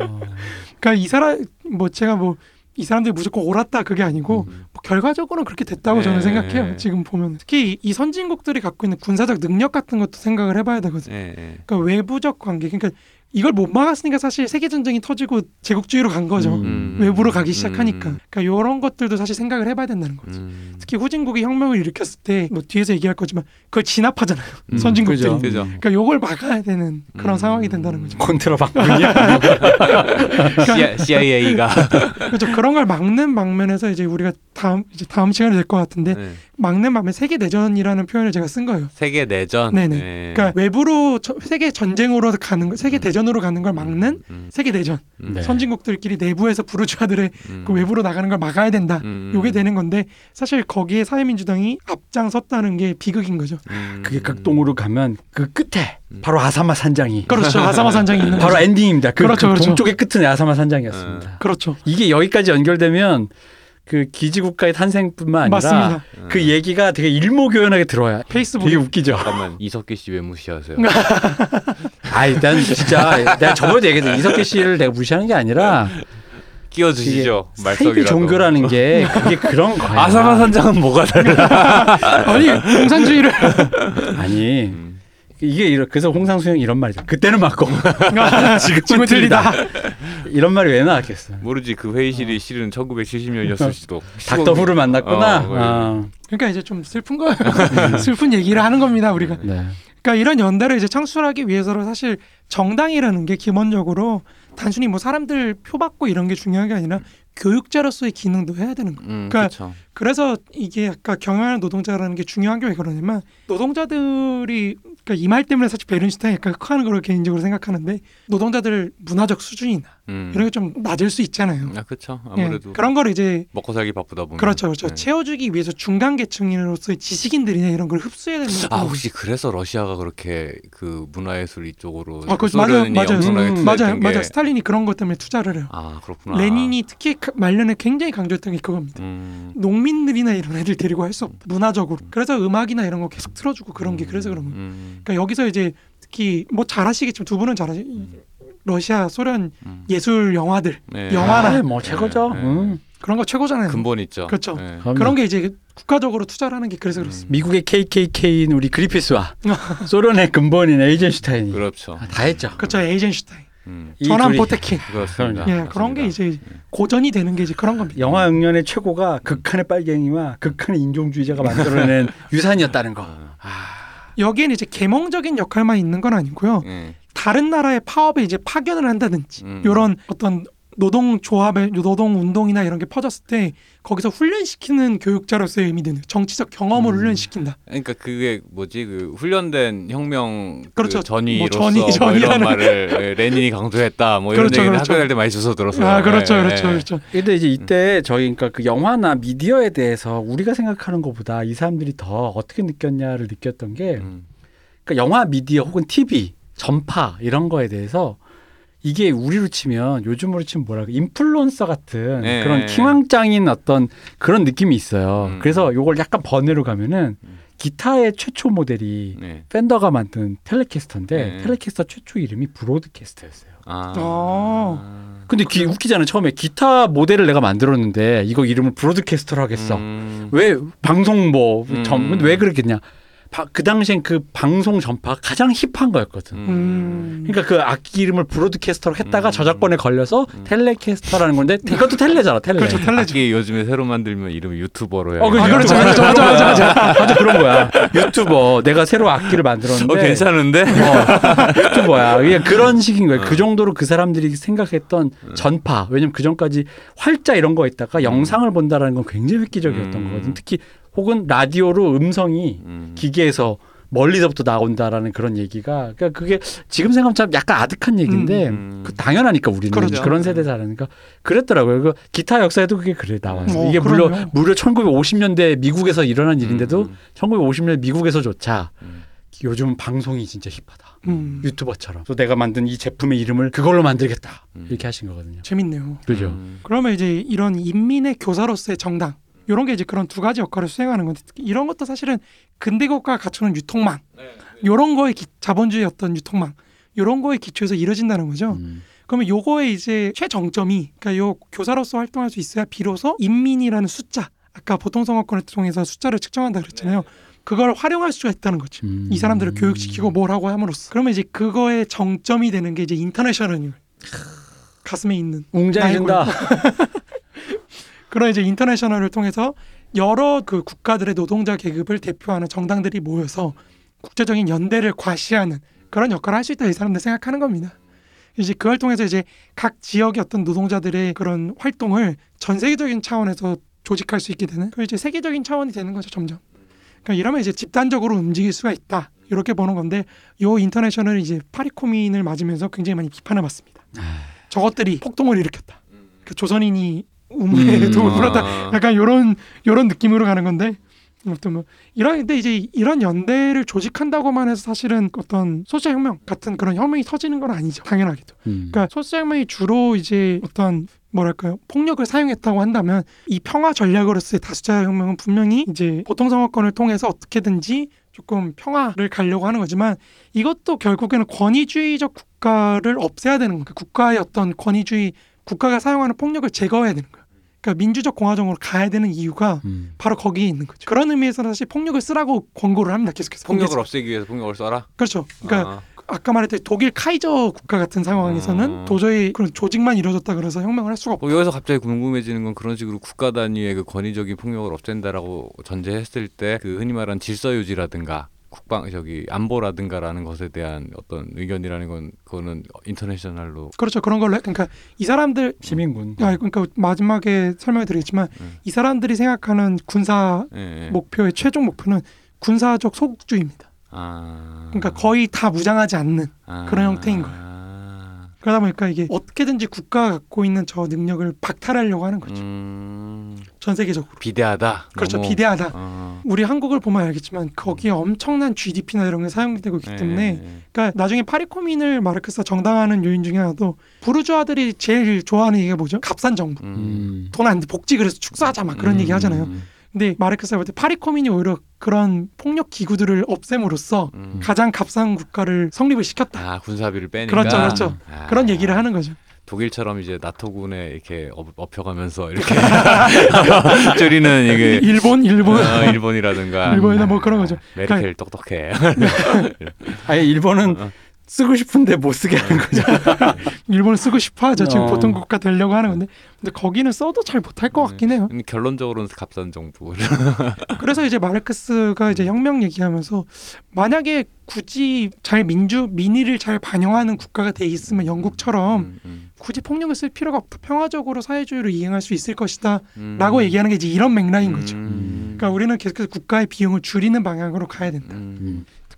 어. 그러니까 이 사람 뭐 제가 뭐 이 사람들이 무조건 옳았다 그게 아니고 음. 뭐 결과적으로는 그렇게 됐다고 저는 네. 생각해요. 지금 보면 특히 이- 이 선진국들이 갖고 있는 군사적 능력 같은 것도 생각을 해봐야 되거든요. 예, 예. 그러니까 외부적 관계, 그러니까 이걸 못 막았으니까 사실 세계 전쟁이 터지고 제국주의로 간 거죠. 음. 외부로 가기 시작하니까. 음. 그러니까 이런 것들도 사실 생각을 해봐야 된다는 거죠. 음. 특히 후진국이 혁명을 일으켰을 때 뭐 뒤에서 얘기할 거지만 그걸 진압하잖아요. 음. 선진국들이. 그죠. 그죠. 그러니까 요걸 막아야 되는 그런 음. 상황이 된다는 거죠. 콘트라방군이야. CIA가 그렇죠. 그런 걸 막는 방면에서 이제 우리가 다음 이제 다음 시간에 될것 같은데 네. 막는 방면 세계 내전이라는 표현을 제가 쓴 거예요. 세계 내전. 네네. 예. 그러니까 외부로 저- 세계 전쟁으로 가는 거, 세계 대전 으로 가는 걸 막는 음. 세계 내전. 음. 네. 선진국들끼리 내부에서 부르주아들의 음. 그 외부로 나가는 걸 막아야 된다. 음. 요게 되는 건데 사실 거기에 사회민주당이 앞장섰다는 게 비극인 거죠. 음. 그게 극동으로 가면 그 끝에 바로 아사마 산장이 그렇죠. 아사마 산장이 있는 바로 거죠. 엔딩입니다. 그, 그렇죠, 그 그렇죠. 동쪽의 끝은 아사마 산장이었습니다. 그렇죠. 이게 여기까지 연결되면 그 기지 국가의 탄생뿐만 아니라 맞습니다. 그 얘기가 되게 일목요연하게 들어와요. 페이스북 되게 웃기죠. 잠깐만 이석기 씨 왜 무시하세요? 아 일단 진짜 내가 저번에 얘기했던 이석기 씨를 내가 무시하는 게 아니라 끼워주시죠 사이비 말석이라도. 종교라는 게 그게 그런 거야. 아사마 산장은 뭐가 달라? 아니 공산주의를 아니 음. 이게 이런 그래서 홍상수형 이런 말이죠. 그때는 맞고 지금 틀리다. 이런 말이 왜 나왔겠어. 모르지 그 회의실이 실은 1970년이었을지도. 닥터 후를 만났구나. 어, 어, 그러니까 이제 좀 슬픈 거예요. 슬픈 얘기를 하는 겁니다 우리가. 네. 그러니까 이런 연대를 이제 창출하기 위해서는 사실 정당이라는 게 기본적으로 단순히 뭐 사람들 표 받고 이런 게 중요한 게 아니라 교육자로서의 기능도 해야 되는 거예요. 음, 그러니까 그렇죠. 그래서 이게 아까 경영하는 노동자라는 게 중요한 게 왜 그러냐면 노동자들이 그러니까 이 말 때문에 사실 베른슈타인 약간 흑화하는 걸 개인적으로 생각하는데 노동자들 문화적 수준이나 음. 이런 게 좀 낮을 수 있잖아요. 아 그렇죠. 예, 아무래도 그런 걸 이제 먹고 살기 바쁘다 보면. 그렇죠, 그렇죠. 네. 채워주기 위해서 중간 계층으로서의 지식인들이나 이런 걸 흡수해야 되는 아 거죠. 혹시 그래서 러시아가 그렇게 그 문화예술 이쪽으로 아, 그 맞아요, 맞아요. 음, 맞아요, 게- 맞아요. 스탈린이 그런 것 때문에 투자를 해요. 아 그렇구나. 레닌이 특히 그 말년에 굉장히 강조했던 게 그겁니다. 음. 농민들이나 이런 애들 데리고 할 수 없다. 문화적으로. 그래서 음악이나 이런 거 계속 틀어주고 그런 게 그래서 그런 거예요. 음. 그러니까 여기서 이제 특히 뭐 잘하시겠지만 두 분은 잘하시. 러시아, 소련 음. 예술 영화들 네. 영화나 아, 뭐 최고죠. 네. 음. 그런 거 최고잖아요. 근본 있죠. 그렇죠. 네. 그런 게 이제 국가적으로 투자를 하는 게 그래서 그렇습니다. 미국의 KKK인 우리 그리피스와 소련의 근본인 에이젠슈타인이 그렇죠. 아, 다 했죠. 그렇죠. 에이젠슈타인, 음. 이 전환 포테킨. 그렇습니다. 예, 그런 게 맞습니다. 이제 고전이 되는 게 이제 그런 겁니다. 영화 응연의 최고가 극한의 빨갱이와 극한의 인종주의자가 만들어낸 유산이었다는 거. 아. 여기에는 이제 계몽적인 역할만 있는 건 아니고요. 예. 다른 나라의 파업에 이제 파견을 한다든지 음. 이런 어떤 노동 조합의 노동 운동이나 이런 게 퍼졌을 때 거기서 훈련시키는 교육자로서의 의미도 있는 정치적 경험을 음. 훈련시킨다. 그러니까 그게 뭐지 그 훈련된 혁명 그렇죠. 그 전위로서 뭐 전위, 뭐 전위라는- 이런 말을 예, 레닌이 강조했다 뭐 이런 그렇죠, 얘기를 그렇죠. 학교 다닐 때 많이 주워 들었어요. 아 그렇죠, 예, 그렇죠, 예. 그렇죠. 근데 이제 이때 저희 그러니까 그 영화나 미디어에 대해서 우리가 생각하는 것보다 이 사람들이 더 어떻게 느꼈냐를 느꼈던 게 음. 그러니까 영화 미디어 혹은 TV 전파 이런 거에 대해서 이게 우리로 치면 요즘으로 치면 뭐랄까 인플루언서 같은 네. 그런 킹왕짱인 어떤 그런 느낌이 있어요. 음. 그래서 요걸 약간 번외로 가면은 음. 기타의 최초 모델이 네. 팬더가 만든 텔레캐스터인데 네. 텔레캐스터 최초 이름이 브로드캐스터였어요. 아. 아. 근데 기, 웃기잖아요. 처음에 기타 모델을 내가 만들었는데 이거 이름을 브로드캐스터로 하겠어. 음. 왜 방송 뭐 음. 전, 근데 왜 그랬겠냐? 바- 그 당시엔 그 방송 전파 가장 힙한 거였거든. 음. 그러니까 그 악기 이름을 브로드캐스터로 했다가 음. 저작권에 걸려서 음. 텔레캐스터라는 건데 이것도 텔레잖아, 텔레. 그렇죠, 텔레죠. 악기 요즘에 새로 만들면 이름 유튜버로 해요. 어, 그 아. 그렇죠, 그렇죠, 맞아, 맞아, 맞아. 맞아 그런 거야. 유튜버. 내가 새로 악기를 만들었는데. 어 괜찮은데? 어, 유튜버야. 그냥 그런 식인 거예요. 어. 그 정도로 그 사람들이 생각했던 전파. 왜냐면 그 전까지 활자 이런 거 있다가 영상을 본다라는 건 굉장히 획기적이었던 음. 거거든. 특히 혹은 라디오로 음성이 음. 기계에서 멀리서부터 나온다라는 그런 얘기가 그러니까 그게 지금 생각하면 참 약간 아득한 얘기인데 음. 그 당연하니까 우리는 그렇죠. 그런 세대 살아니까 그랬더라고요. 그 기타 역사에도 그게 그래 나와요. 어, 이게 무려 그럼요. 무려 1950년대 미국에서 일어난 일인데도 음. 1950년대 미국에서조차 음. 요즘 방송이 진짜 힙하다. 음. 유튜버처럼. 또 내가 만든 이 제품의 이름을 그걸로 만들겠다. 음. 이렇게 하신 거거든요. 재밌네요. 그죠? 음. 그러면 이제 이런 인민의 교사로서의 정당 이런 게 이제 그런 두 가지 역할을 수행하는 건데 이런 것도 사실은 근대 국가가 갖추는 유통망 이런 거에 기, 자본주의 어떤 유통망 이런 거에 기초해서 이루어진다는 거죠. 음. 그러면 요거의 이제 최정점이 그러니까 요 교사로서 활동할 수 있어야 비로소 인민이라는 숫자 아까 보통 선거권을 통해서 숫자를 측정한다 그랬잖아요. 그걸 활용할 수가 있다는 거죠. 음. 이 사람들을 교육시키고 뭘 하고 함으로써 그러면 이제 그거의 정점이 되는 게 이제 인터내셔널 가슴에 있는 웅장해진다. 그런 이제 인터내셔널을 통해서 여러 그 국가들의 노동자 계급을 대표하는 정당들이 모여서 국제적인 연대를 과시하는 그런 역할을 할 수 있다 이 사람들 생각하는 겁니다. 이제 그걸 통해서 이제 각 지역의 어떤 노동자들의 그런 활동을 전 세계적인 차원에서 조직할 수 있게 되는 그 이제 세계적인 차원이 되는 거죠 점점. 그러니까 이러면 이제 집단적으로 움직일 수가 있다 이렇게 보는 건데 요 인터내셔널이 이제 파리코민을 맞으면서 굉장히 많이 비판을 받습니다. 저것들이 폭동을 일으켰다. 그 조선인이 우무에 음. 돈을 풀었다. 아. 약간 요런 요런 느낌으로 가는 건데 아무튼 뭐 이런 근데 이제 이런 연대를 조직한다고만 해서 사실은 어떤 소시al 혁명 같은 그런 혁명이 터지는 건 아니죠 당연하게도 음. 그러니까 소시al 혁명이 주로 이제 어떤 뭐랄까요 폭력을 사용했다고 한다면 이 평화 전략으로서의 다수자 혁명은 분명히 이제 보통 선거권을 통해서 어떻게든지 조금 평화를 가려고 하는 거지만 이것도 결국에는 권위주의적 국가를 없애야 되는 거예요 국가의 어떤 권위주의 국가가 사용하는 폭력을 제거해야 되는 거예요 그러니까 민주적 공화정으로 가야 되는 이유가 음. 바로 거기에 있는 거죠. 그런 의미에서는 사실 폭력을 쓰라고 권고를 합니다. 계속해서. 폭력을 계속. 없애기 위해서 폭력을 써라. 그렇죠. 그러니까 아. 아. 까 말했듯이 독일 카이저 국가 같은 상황에서는 어. 도저히 그런 조직만 이루어졌다 그래서 혁명을 할 수가 없고. 뭐 여기서 갑자기 궁금해지는 건 그런 식으로 국가 단위의 그 권위적인 폭력을 없앤다라고 전제했을 때 그 흔히 말하는 질서 유지라든가 국방 저기 안보라든가라는 것에 대한 어떤 의견이라는 건 그거는 인터내셔널로 그렇죠. 그런 걸로 해. 그러니까 이 사람들 시민군. 아 그러니까 마지막에 설명해 드리겠지만 음. 이 사람들이 생각하는 군사 예, 예. 목표의 최종 목표는 군사적 소국주의입니다. 아. 그러니까 거의 다 무장하지 않는 아. 그런 형태인 거예요. 그러다 보니까 이게 어떻게든지 국가가 갖고 있는 저 능력을 박탈하려고 하는 거죠. 음, 전 세계적으로. 비대하다. 그렇죠. 너무. 비대하다. 어. 우리 한국을 보면 알겠지만 거기에 엄청난 GDP나 이런 게 사용되고 있기 예, 때문에 예, 예. 그러니까 나중에 파리코민을 마르크스가 정당화하는 요인 중에 하나도 부르주아들이 제일 좋아하는 얘기가 뭐죠? 값싼 정부. 음. 음. 돈안 돼. 복지 그래서 축소하자 막 그런 음. 얘기 하잖아요. 근데 마르크스가 볼 때 파리코뮌이 오히려 그런 폭력 기구들을 없앰으로써 음. 가장 값싼 국가를 성립을 시켰다. 아 군사비를 빼니까 그렇죠, 그렇죠. 아. 그런 얘기를 하는 거죠. 독일처럼 이제 나토군에 이렇게 업, 업혀가면서 이렇게 줄이는 이게 일본, 일본, 어, 일본이라든가 일본이나 뭐 그런 거죠. 메르켈 똑똑해. 아예 일본은 어. 쓰고 싶은데 못 쓰게 하는 거죠. 일본을 쓰고 싶어하죠. 지금 어. 보통 국가 되려고 하는 건데, 근데 거기는 써도 잘 못할 것 같긴 해요. 음, 결론적으로는 값싼 정부. 그래서 이제 마르크스가 이제 혁명 얘기하면서 만약에 굳이 잘 민주 민의를 잘 반영하는 국가가 돼 있으면 영국처럼 음, 음, 굳이 폭력을 쓸 필요가 없다. 평화적으로 사회주의로 이행할 수 있을 것이다라고 음. 얘기하는 게 이제 이런 맥락인 거죠. 음. 그러니까 우리는 계속해서 국가의 비용을 줄이는 방향으로 가야 된다.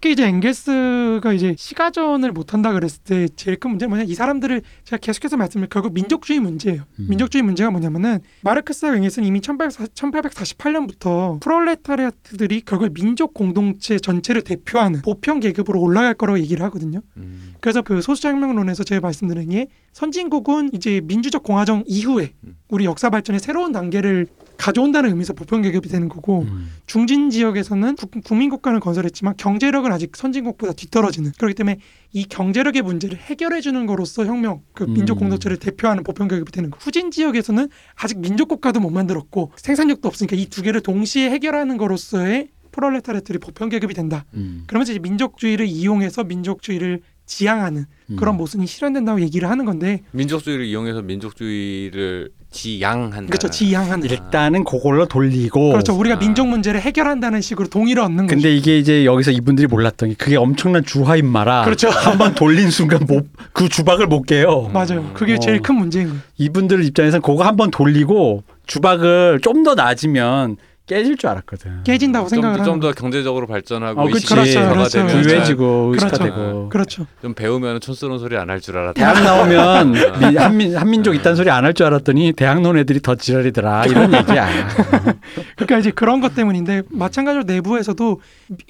특히 이제 앵겔스가 이제 시가전을 못한다 그랬을 때 제일 큰 문제는 뭐냐 이 사람들을 제가 계속해서 말씀을 결국 민족주의 문제예요. 음. 민족주의 문제가 뭐냐면은 마르크스와 앵겔스는 이미 1848년부터 프롤레타리아트들이 결국 민족 공동체 전체를 대표하는 보편 계급으로 올라갈 거라고 얘기를 하거든요. 음. 그래서 그 소수자혁명론에서 제가 말씀드린 게 선진국은 이제 민주적 공화정 이후에 음. 우리 역사 발전의 새로운 단계를 가져온다는 의미에서 보편 계급이 되는 거고 음. 중진 지역에서는 국, 국민 국가를 건설했지만 경제력 은 아직 선진국보다 뒤떨어지는 그렇기 때문에 이 경제력의 문제를 해결해 주는 거로서 혁명 그 음. 민족 공동체를 대표하는 보편 계급이 되는 거. 후진 지역에서는 아직 민족 국가도 못 만들었고 생산력도 없으니까 이 두 개를 동시에 해결하는 거로서의 프롤레타리아들이 보편 계급이 된다. 음. 그러면서 이제 민족주의를 이용해서 민족주의를 지향하는 음. 그런 모습이 실현된다고 얘기를 하는 건데 민족주의를 이용해서 민족주의를 지양한다. 그렇죠 지향하는 일단은 그걸로 돌리고. 그렇죠 우리가 아. 민족 문제를 해결한다는 식으로 동의를 얻는 거죠. 근데 이게 이제 여기서 이분들이 몰랐던 게 그게 엄청난 주화인마라 그렇죠. 한번 돌린 순간 못, 그 주박을 못 깨요. 맞아요. 그게 어. 제일 큰 문제인 거예요. 이분들 입장에서는 그거 한번 돌리고 주박을 좀 더 낮으면 깨질 줄 알았거든. 깨진다고 생각을 하는 좀더 경제적으로 발전하고 어, 그치. 의식화가 그렇죠, 되면 그렇죠. 부유해지고 그렇죠. 의식화되고. 그렇죠. 좀 배우면 촌스러운 소리 안 할 줄 알았다. 대학 나오면 미- 한민 한민족 있다는 소리 안 할 줄 알았더니 대학 논 애들이 더 지랄이더라 이런 얘기야. 그러니까 이제 그런 것 때문인데 마찬가지로 내부에서도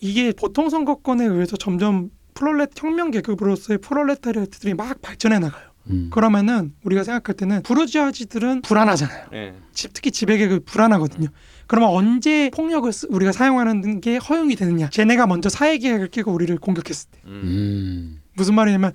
이게 보통 선거권에 의해서 점점 프롤레 혁명 계급으로서의 프롤레타리아트들이 막 발전해 나가요. 음. 그러면은 우리가 생각할 때는 부르주아지들은 불안하잖아요. 예. 집 특히 지배 계급이 불안하거든요. 그러면 언제 폭력을 쓰- 우리가 사용하는 게 허용이 되느냐? 쟤네가 먼저 사회 계획을 끼고 우리를 공격했을 때 음. 음. 무슨 말이냐면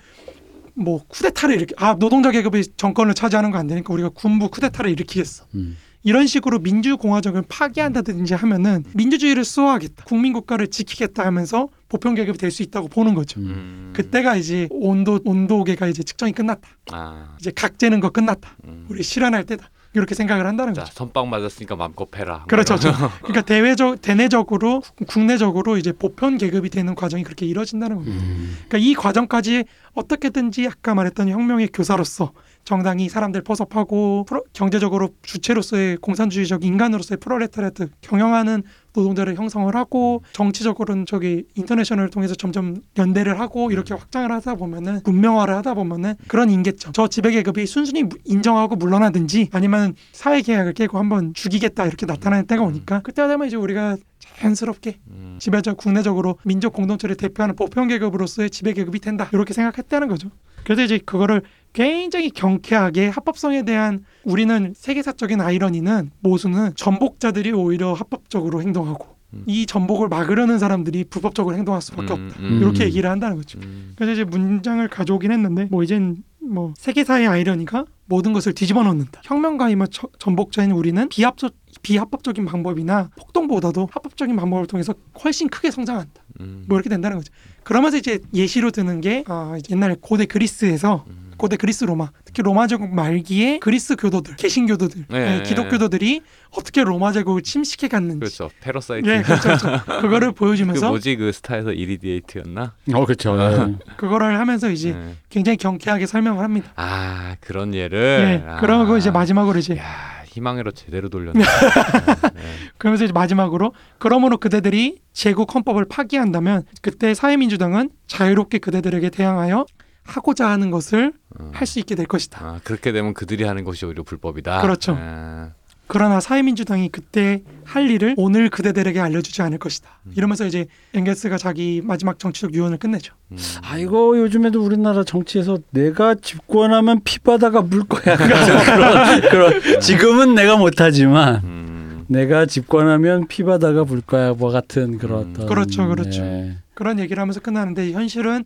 뭐 쿠데타를 일으키 아 노동자 계급이 정권을 차지하는 거 안 되니까 우리가 군부 쿠데타를 일으키겠어. 음. 이런 식으로 민주공화정을 파괴한다든지 하면은 민주주의를 수호하겠다, 국민국가를 지키겠다 하면서 보편 계급이 될 수 있다고 보는 거죠. 음. 음. 그때가 이제 온도 온도계가 이제 측정이 끝났다. 아. 이제 각 재는 거 끝났다. 음. 우리 실현할 때다. 이렇게 생각을 한다는 자 거죠. 선빵 맞았으니까 맘껏 패라. 뭐 그렇죠. 그렇죠. 그러니까 대외적 대내적으로 국내적으로 이제 보편 계급이 되는 과정이 그렇게 이루어진다는 겁니다. 음. 그러니까 이 과정까지 어떻게든지 아까 말했던 혁명의 교사로서 정당이 사람들 포섭하고 경제적으로 주체로서의 공산주의적 인간으로서의 프롤레타리아트 경영하는 노동자를 형성을 하고 정치적으로는 저기 인터내셔널을 통해서 점점 연대를 하고 이렇게 확장을 하다 보면은 문명화를 하다 보면은 그런 임계점 저 지배계급이 순순히 무- 인정하고 물러나든지 아니면 사회계약을 깨고 한번 죽이겠다 이렇게 나타나는 때가 오니까 그때 되면 이제 우리가 자연스럽게 음. 지배적 국내적으로 민족 공동체를 대표하는 보편 계급으로서의 지배 계급이 된다. 이렇게 생각했다는 거죠. 그래서 이제 그거를 굉장히 경쾌하게 합법성에 대한 우리는 세계사적인 아이러니는 모순은 전복자들이 오히려 합법적으로 행동하고 음. 이 전복을 막으려는 사람들이 불법적으로 행동할 수밖에 없다. 음, 음, 이렇게 음. 얘기를 한다는 거죠. 음. 그래서 이제 문장을 가져오긴 했는데 뭐 이젠 뭐 세계사의 아이러니가 모든 것을 뒤집어 놓는다. 혁명가이며 처- 전복자인 우리는 비합적 비합법적인 방법이나 폭동보다도 합법적인 방법을 통해서 훨씬 크게 성장한다. 음. 뭐 이렇게 된다는 거죠. 그러면서 이제 예시로 드는 게 아, 옛날 고대 그리스에서 음. 고대 그리스 로마 특히 로마 제국 말기에 그리스 교도들 개신 교도들 네. 예, 기독교도들이 어떻게 로마 제국을 침식해 갔는지 그렇죠. 패러사이트. 예 그렇죠, 그렇죠. 그거를 그 보여주면서 뭐지 그 스타에서 이리디에이트였나? 어 그렇죠. 예. 그거를 하면서 이제 네. 굉장히 경쾌하게 설명을 합니다. 아 그런 예, 예를. 아. 그러고 이제 마지막으로 이제 야 희망으로 제대로 돌렸네. 네. 그러면서 이제 마지막으로 그러므로 그대들이 제국 헌법을 파기한다면 그때 사회민주당은 자유롭게 그대들에게 대항하여 하고자 하는 것을 어. 할수 있게 될 것이다. 아 그렇게 되면 그들이 하는 것이 오히려 불법이다. 그렇죠. 아, 그러나 사회민주당이 그때 할 일을 오늘 그대들에게 알려주지 않을 것이다. 이러면서 이제 엥겔스가 자기 마지막 정치적 유언을 끝내죠. 음. 아이고 요즘에도 우리나라 정치에서 내가 집권하면 피바다가 물 거야 그런, 그런 지금은 내가 못하지만 음. 내가 집권하면 피바다가 물 거야 뭐 같은 그런 음. 어떤 그렇죠, 그렇죠. 예. 그런 얘기를 하면서 끝나는데 현실은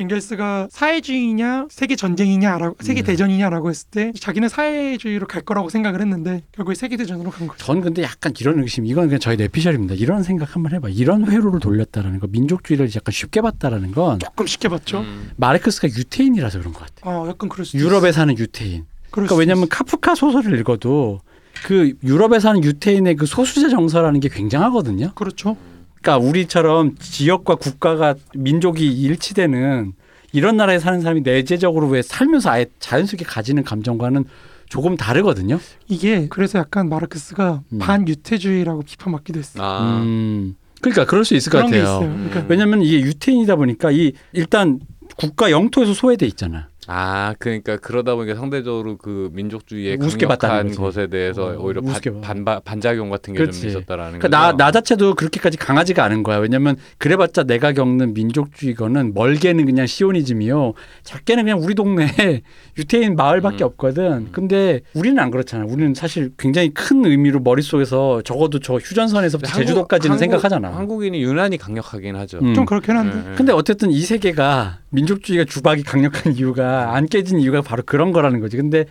엥겔스가 사회주의냐 세계 전쟁이냐라고 세계 음. 대전이냐라고 했을 때 자기는 사회주의로 갈 거라고 생각을 했는데 결국에 세계 대전으로 간 거죠. 전 근데 약간 이런 의심 이건 그냥 저희 내피셜입니다 이런 생각 한번 해봐 이런 회로를 돌렸다라는 거 민족주의를 약간 쉽게 봤다라는 건 조금 쉽게 봤죠. 음. 마르크스가 유태인이라서 그런 것 같아요 아 약간 그럴 수 유럽에 사는 유태인 그러니까 수 왜냐하면 있어. 카프카 소설을 읽어도 그 유럽에 사는 유태인의 그 소수자 정서라는 게 굉장하거든요. 그렇죠. 그러니까 우리처럼 지역과 국가가 민족이 일치되는 이런 나라에 사는 사람이 내재적으로 왜 살면서 아예 자연스럽게 가지는 감정과는 조금 다르거든요. 이게 그래서 약간 마르크스가 음. 반유태주의라고 비판받기도 했어요. 아. 음, 그러니까 그럴 수 있을 것 같아요. 그러니까 왜냐하면 이게 유태인이다 보니까 이 일단 국가 영토에서 소외돼 있잖아. 아 그러니까 그러다 보니까 상대적으로 그 민족주의의 우습게 봤다는 강력한 거지. 것에 대해서 어, 오히려 우습게 봐. 반, 반, 반작용 같은 게 좀 그렇지. 있었다라는 그러니까 나, 거죠. 나 자체도 그렇게까지 강하지가 않은 거야. 왜냐면 그래봤자 내가 겪는 민족주의거는 멀게는 그냥 시오니즘이요. 작게는 그냥 우리 동네 유태인 마을밖에 음. 없거든. 근데 우리는 안 그렇잖아. 우리는 사실 굉장히 큰 의미로 머릿속에서 적어도 저 휴전선에서부터 한국- 제주도까지는 한국- 생각하잖아. 한국인이 유난히 강력하긴 하죠. 음. 좀 그렇긴 한데 네, 네. 근데 어쨌든 이 세계가 민족주의가 주박이 강력한 이유가 안 깨진 이유가 바로 그런 거라는 거지. 근데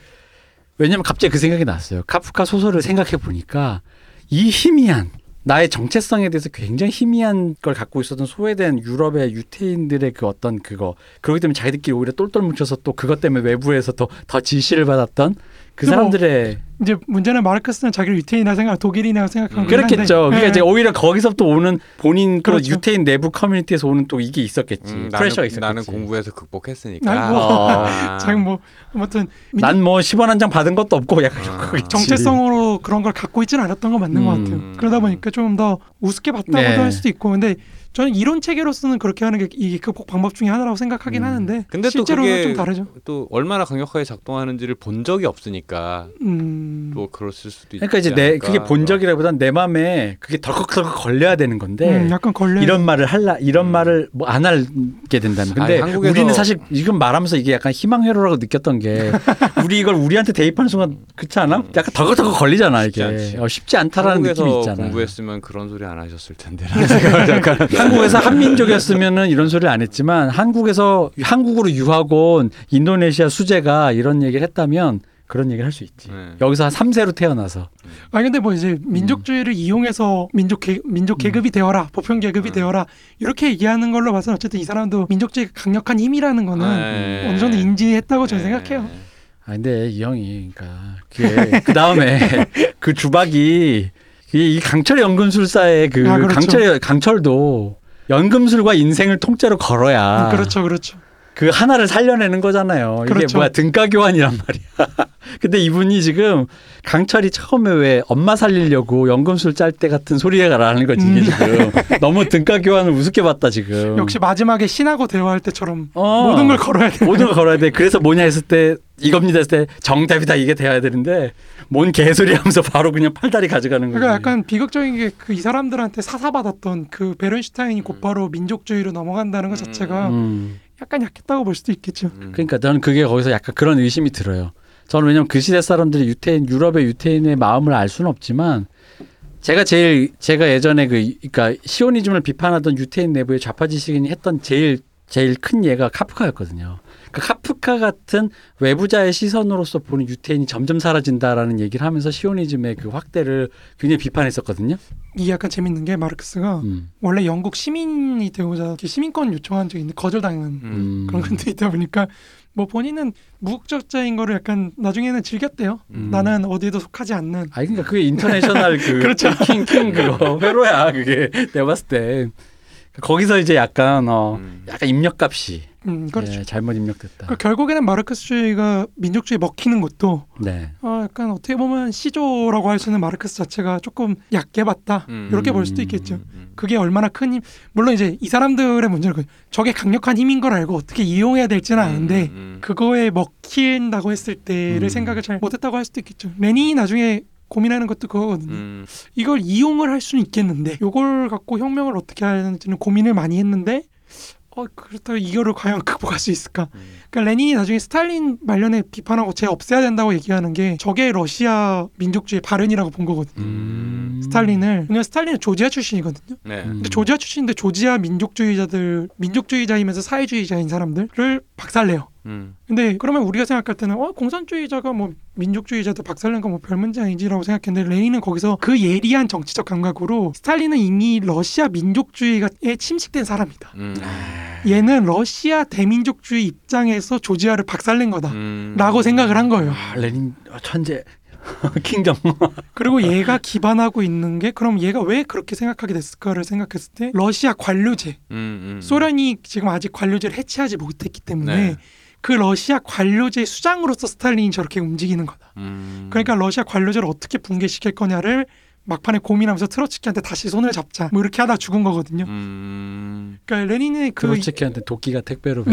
왜냐면 갑자기 그 생각이 났어요. 카프카 소설을 생각해 보니까 이 희미한 나의 정체성에 대해서 굉장히 희미한 걸 갖고 있었던 소외된 유럽의 유태인들의 그 어떤 그거 그렇기 때문에 자기들끼리 오히려 똘똘 뭉쳐서 또 그것 때문에 외부에서 더, 더 지시를 받았던 그뭐 사람들의 이제 문제는 마르크스는 자기를 유태인이라 생각, 독일인이라고 생각하는 음. 그렇겠죠. 그러니까 예. 이제 오히려 거기서부터 오는 본인 그 그렇죠. 유태인 내부 커뮤니티에서 오는 또 이게 있었겠지. 음, 프레셔가 있었겠지. 나는 공부해서 극복했으니까. 아이고. 아. 자기 뭐 아무튼 민족- 난뭐 10원 한 장 받은 것도 없고 약간 아. 정체성으로 그런 걸 갖고 있지는 않았던 건 맞는 것 음. 같아요. 그러다 보니까 좀 더 우습게 봤다고도 네. 할 수도 있고, 근데 저는 이론 체계로서는 그렇게 하는 게 이게 극복 방법 중에 하나라고 생각하긴 음. 하는데 근데 또 실제로는 그게 좀 다르죠. 또 얼마나 강력하게 작동하는지를 본 적이 없으니까 음, 또 그랬을 수도 있지 그러니까 이제 내. 그게 본 적이라보단 내 마음에 그게 덜컥덜컥 걸려야 되는 건데 음, 약간 걸려. 이런 말을 할라 이런 음. 말을 뭐 안 하게 된다면 근데 아니, 한국에서- 우리는 사실 지금 말하면서 이게 약간 희망 회로라고 느꼈던 게 우리 이걸 우리한테 대입하는 순간 그렇지 않아? 약간 덜컥덜컥 걸리잖아 쉽지 이게 않지. 어, 쉽지 않다라는 느낌이 한국에서 있잖아. 공부했으면 그런 소리 안 하셨을 텐데. 라는 생각을 약간 한국에서 한민족이었으면은 이런 소리를 안 했지만 한국에서 한국으로 유학 온 인도네시아 수재가 이런 얘기를 했다면 그런 얘기를 할 수 있지. 네. 여기서 한 3세로 태어나서. 아 근데 뭐 이제 민족주의를 이용해서 민족 계, 민족 계급이 되어라 보편 계급이 음. 되어라 이렇게 얘기하는 걸로 봐서 어쨌든 이 사람도 민족주의 강력한 힘이라는 거는 네. 어느 정도 인지했다고 저는 네. 생각해요. 아 근데 이 형이 그러니까 그 다음에 그 주박이 이, 이 강철 연금술사의 그 아, 그렇죠. 강철 강철도 연금술과 인생을 통째로 걸어야 음, 그렇죠, 그렇죠. 그 하나를 살려내는 거잖아요. 이게 그렇죠. 뭐야 등가 교환이란 말이야. 근데 이분이 지금 강철이 처음에 왜 엄마 살리려고 연금술 짤 때 같은 소리가라는 거지 이게 음. 지금 너무 등가 교환을 우습게 봤다 지금. 역시 마지막에 신하고 대화할 때처럼 어. 모든 걸 걸어야 돼. 모든 걸 걸어야 돼. 그래서 뭐냐 했을 때 이겁니다 했을 때 정답이다 이게 돼야 되는데 뭔 개소리 하면서 바로 그냥 팔다리 가져가는 거지. 그러니까 약간 비극적인 게 그 이 사람들한테 사사받았던 그 베른슈타인이 음. 곧바로 민족주의로 넘어간다는 것 자체가 음. 약간 약했다고 볼 수도 있겠죠. 음. 그러니까 저는 그게 거기서 약간 그런 의심이 들어요. 저는 왜냐면 그 시대 사람들이 유태인 유럽의 유태인의 마음을 알 수는 없지만 제가 제일 제가 예전에 그 그러니까 시오니즘을 비판하던 유태인 내부의 좌파 지식인이 했던 제일 제일 큰 예가 카프카였거든요. 그 카프카 같은 외부자의 시선으로서 보는 유태인이 점점 사라진다라는 얘기를 하면서 시오니즘의 그 확대를 굉장히 비판했었거든요. 이게 약간 재밌는 게 마르크스가 음. 원래 영국 시민이 되고자 시민권 요청한 적이 있는데 거절당한 음. 음. 그런 것도 있다 보니까 뭐 본인은 무국적자인 거를 약간 나중에는 즐겼대요. 음. 나는 어디에도 속하지 않는. 아 그러니까 그게 인터내셔널 그 그렇죠. 킹킹 그거 회로야 그게 내가 봤을 때 거기서 이제 약간 어 음. 약간 입력값이 음, 그렇죠. 예, 잘못 입력됐다. 그 결국에는 마르크스주의가 민족주의 먹히는 것도 네. 어, 약간 어떻게 보면 시조라고 할 수 있는 마르크스 자체가 조금 얕게 봤다 음. 이렇게 볼 수도 있겠죠. 음. 그게 얼마나 큰 힘, 물론 이제 이 사람들의 문제는 그- 저게 강력한 힘인 걸 알고 어떻게 이용해야 될지는 아는데 음, 음. 그거에 먹힌다고 했을 때를 음. 생각을 잘 못했다고 할 수도 있겠죠. 레닌이 나중에 고민하는 것도 그거거든요. 음. 이걸 이용을 할 수는 있겠는데 이걸 갖고 혁명을 어떻게 하는지는 고민을 많이 했는데 어 그렇다고 이거를 과연 극복할 수 있을까? 음. 그러니까 레닌이 나중에 스탈린 말년에 비판하고 쟤 없애야 된다고 얘기하는 게 저게 러시아 민족주의 발현이라고 본 거거든요. 음. 스탈린을 왜냐면 스탈린은 조지아 출신이거든요. 네. 음. 근데 조지아 출신인데 조지아 민족주의자들 민족주의자이면서 사회주의자인 사람들을 박살내요. 음. 근데 그러면 우리가 생각할 때는 어 공산주의자가 뭐 민족주의자들 박살낸 거 뭐 별 문제 아니지라고 생각했는데 레닌은 거기서 그 예리한 정치적 감각으로 스탈린은 이미 러시아 민족주의에 침식된 사람이다. 음. 얘는 러시아 대민족주의 입장에서 조지아를 박살낸 거다. 음. 라고 생각을 한 거예요. 아, 레닌 어, 천재 킹정. 그리고 얘가 기반하고 있는 게 그럼 얘가 왜 그렇게 생각하게 됐을까를 생각했을 때 러시아 관료제 음, 음. 소련이 지금 아직 관료제를 해체하지 못했기 때문에 네. 그 러시아 관료제 수장으로서 스탈린이 저렇게 움직이는 거다. 음. 그러니까 러시아 관료제를 어떻게 붕괴시킬 거냐를 막판에 고민하면서 트로츠키한테 다시 손을 잡자. 뭐 이렇게 하다 죽은 거거든요. 음. 그러니까 레닌의 그 트로츠키한테 도끼가 택배로.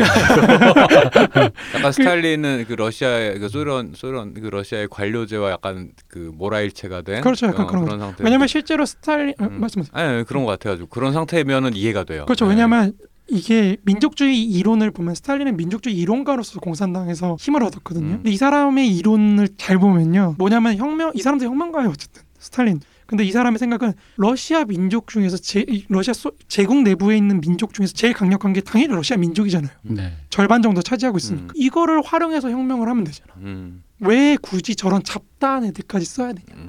약간 스탈린은 그 러시아의 그 소련 소련 그 러시아의 관료제와 약간 그 물아일체가 된 그렇죠, 약간 어, 그런 그런 상태. 왜냐면 실제로 스탈린 어, 음. 말씀하세요. 아니 그런 것 같아가지고 그런 상태면은 이해가 돼요. 그렇죠. 네. 왜냐하면 이게 민족주의 이론을 보면 스탈린은 민족주의 이론가로서 공산당에서 힘을 얻었거든요. 음. 근데 이 사람의 이론을 잘 보면요, 뭐냐면 혁명 이 사람도 혁명가예요 어쨌든 스탈린. 근데 이 사람의 생각은 러시아 민족 중에서 제, 이 러시아 소, 제국 내부에 있는 민족 중에서 제일 강력한 게 당연히 러시아 민족이잖아요. 네. 절반 정도 차지하고 있으니까 음. 이거를 활용해서 혁명을 하면 되잖아. 음. 왜 굳이 저런 잡다한 애들까지 써야 되냐?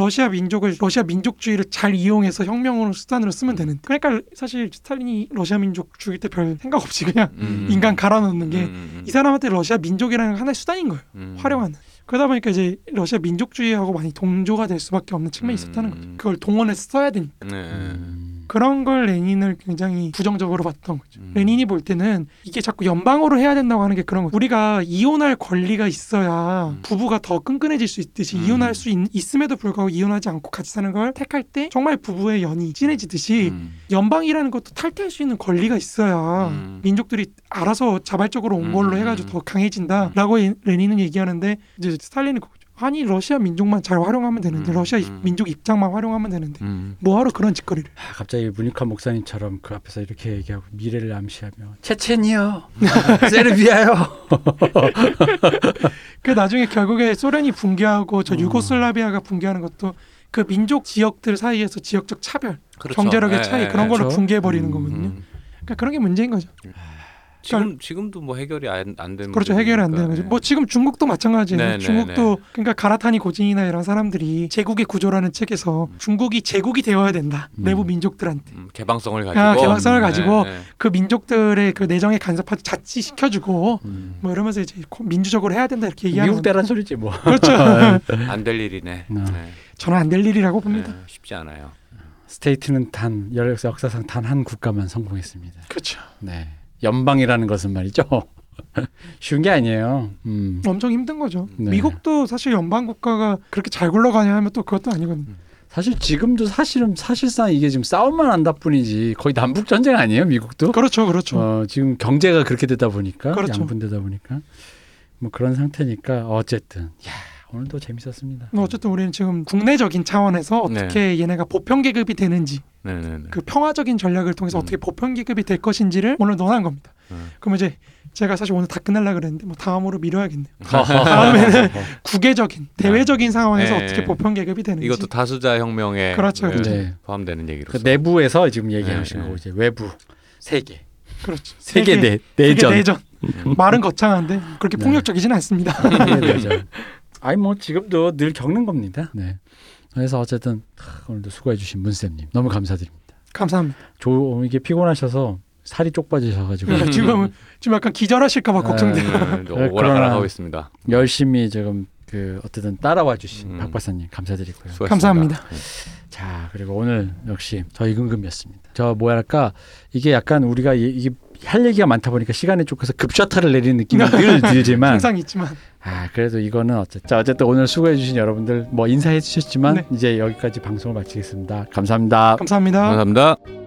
음. 러시아 민족을 러시아 민족주의를 잘 이용해서 혁명으로 수단으로 쓰면 되는데 그러니까 사실 스탈린이 러시아 민족 죽일 때 별 생각 없이 그냥 음. 인간 갈아넣는 게 이 음. 사람한테 러시아 민족이라는 건 하나의 수단인 거예요 음. 활용하는 그러다 보니까 이제 러시아 민족주의하고 많이 동조가 될 수밖에 없는 측면이 음. 있었다는 거죠 그걸 동원해서 써야 되니까 네. 음. 그런 걸 레닌은 굉장히 부정적으로 봤던 거죠 음. 레닌이 볼 때는 이게 자꾸 연방으로 해야 된다고 하는 게 그런 거죠 우리가 이혼할 권리가 있어야 음. 부부가 더 끈끈해질 수 있듯이 음. 이혼할 수 있, 있음에도 불구하고 이혼하지 않고 같이 사는 걸 택할 때 정말 부부의 연이 진해지듯이 음. 연방이라는 것도 탈퇴할 수 있는 권리가 있어야 음. 민족들이 알아서 자발적으로 온 걸로 음. 해가지고 더 강해진다라고 이- 레닌은 얘기하는데 이제 스탈린은. 아니 러시아 민족만 잘 활용하면 되는데 음, 러시아 음. 민족 입장만 활용하면 되는데 음. 뭐하러 그런 짓거리를 아, 갑자기 문익환 목사님처럼 그 앞에서 이렇게 얘기하고 미래를 암시하며 체첸이요, 세르비아요. 그 나중에 결국에 소련이 붕괴하고 저 음. 유고슬라비아가 붕괴하는 것도 그 민족 지역들 사이에서 지역적 차별, 그렇죠. 경제력의 예, 차이 예. 그런 걸로 그렇죠. 붕괴해 버리는 음, 거거든요. 음. 그러니까 그런 게 문제인 거죠. 지금 지금도 뭐 해결이 안, 안 되는 그렇죠. 해결이 안 되는 거죠. 문제니까, 뭐 지금 중국도 마찬가지예요. 네, 네, 중국도 그러니까 가라타니 고진이나 이런 사람들이 제국의 구조라는 책에서 중국이 제국이 되어야 된다. 음. 내부 민족들한테. 음, 개방성을 가지고 아, 개방성을 가지고 네, 네. 그 민족들의 그 내정에 간섭하지 자치시켜주고 음. 뭐 이러면서 이제 민주적으로 해야 된다 이렇게 얘기하는 미국. 대란 소리지 뭐. 그렇죠. 안 될 일이네. 음. 네. 저는 안 될 일이라고 봅니다. 네, 쉽지 않아요. 스테이트는 단 열- 역사상 단 한 국가만 성공했습니다. 그렇죠. 네, 연방이라는 것은 말이죠. 쉬운 게 아니에요. 음. 엄청 힘든 거죠. 네. 미국도 사실 연방 국가가 그렇게 잘 굴러가냐 하면 또 그것도 아니거든요. 사실 지금도 사실은 사실상 이게 지금 싸움만 한다 뿐이지 거의 남북 전쟁 아니에요 미국도? 그렇죠, 그렇죠. 어, 지금 경제가 그렇게 되다 보니까 그렇죠. 양분되다 보니까 뭐 그런 상태니까 어쨌든 야 오늘도 재밌었습니다. 뭐 어쨌든 우리는 지금 국내적인 차원에서 어떻게 얘네가 보편 계급이 되는지 네, 네, 네. 그 평화적인 전략을 통해서 음. 어떻게 보편 계급이 될 것인지를 오늘 논한 겁니다. 음. 그럼 이제 제가 사실 오늘 다 끝내려 그랬는데 뭐 다음으로 미뤄야겠네요. 다음에는 국외적인 대외적인 상황에서 네. 어떻게 보편 계급이 되는지 이것도 다수자 혁명에 그렇죠, 네, 그렇죠. 네. 포함되는 그 얘기로서. 내부에서 지금 얘기하신 네, 거고 네. 이제 외부 세계 그렇죠. 세계 내 세계 내전 내전 말은 거창한데 그렇게 네. 폭력적이진 않습니다. 아니 뭐 지금도 늘 겪는 겁니다. 네. 그래서 어쨌든 하, 오늘도 수고해주신 문쌤님 너무 감사드립니다. 감사합니다. 조 이게 피곤하셔서 살이 쪽 빠지셔가지고 음. 지금 지금 약간 기절하실까봐 걱정돼요. 네, 그러나- 오락가락하고 있습니다. 열심히 지금 그 어쨌든 따라와 주신 음. 박 박사님 감사드리고요. 수고하셨습니다. 감사합니다. 네. 자 그리고 오늘 역시 저희 금금이었습니다. 저 뭐랄까 이게 약간 우리가 이, 이게 할 얘기가 많다 보니까 시간이 쫓겨서 급셔타를 내리는 느낌이 늘 들지만 항상 있지만 아 그래도 이거는 어쨌든 자 어쨌든 오늘 수고해 주신 여러분들 뭐 인사해 주셨지만 네. 이제 여기까지 방송을 마치겠습니다. 감사합니다. 감사합니다. 감사합니다.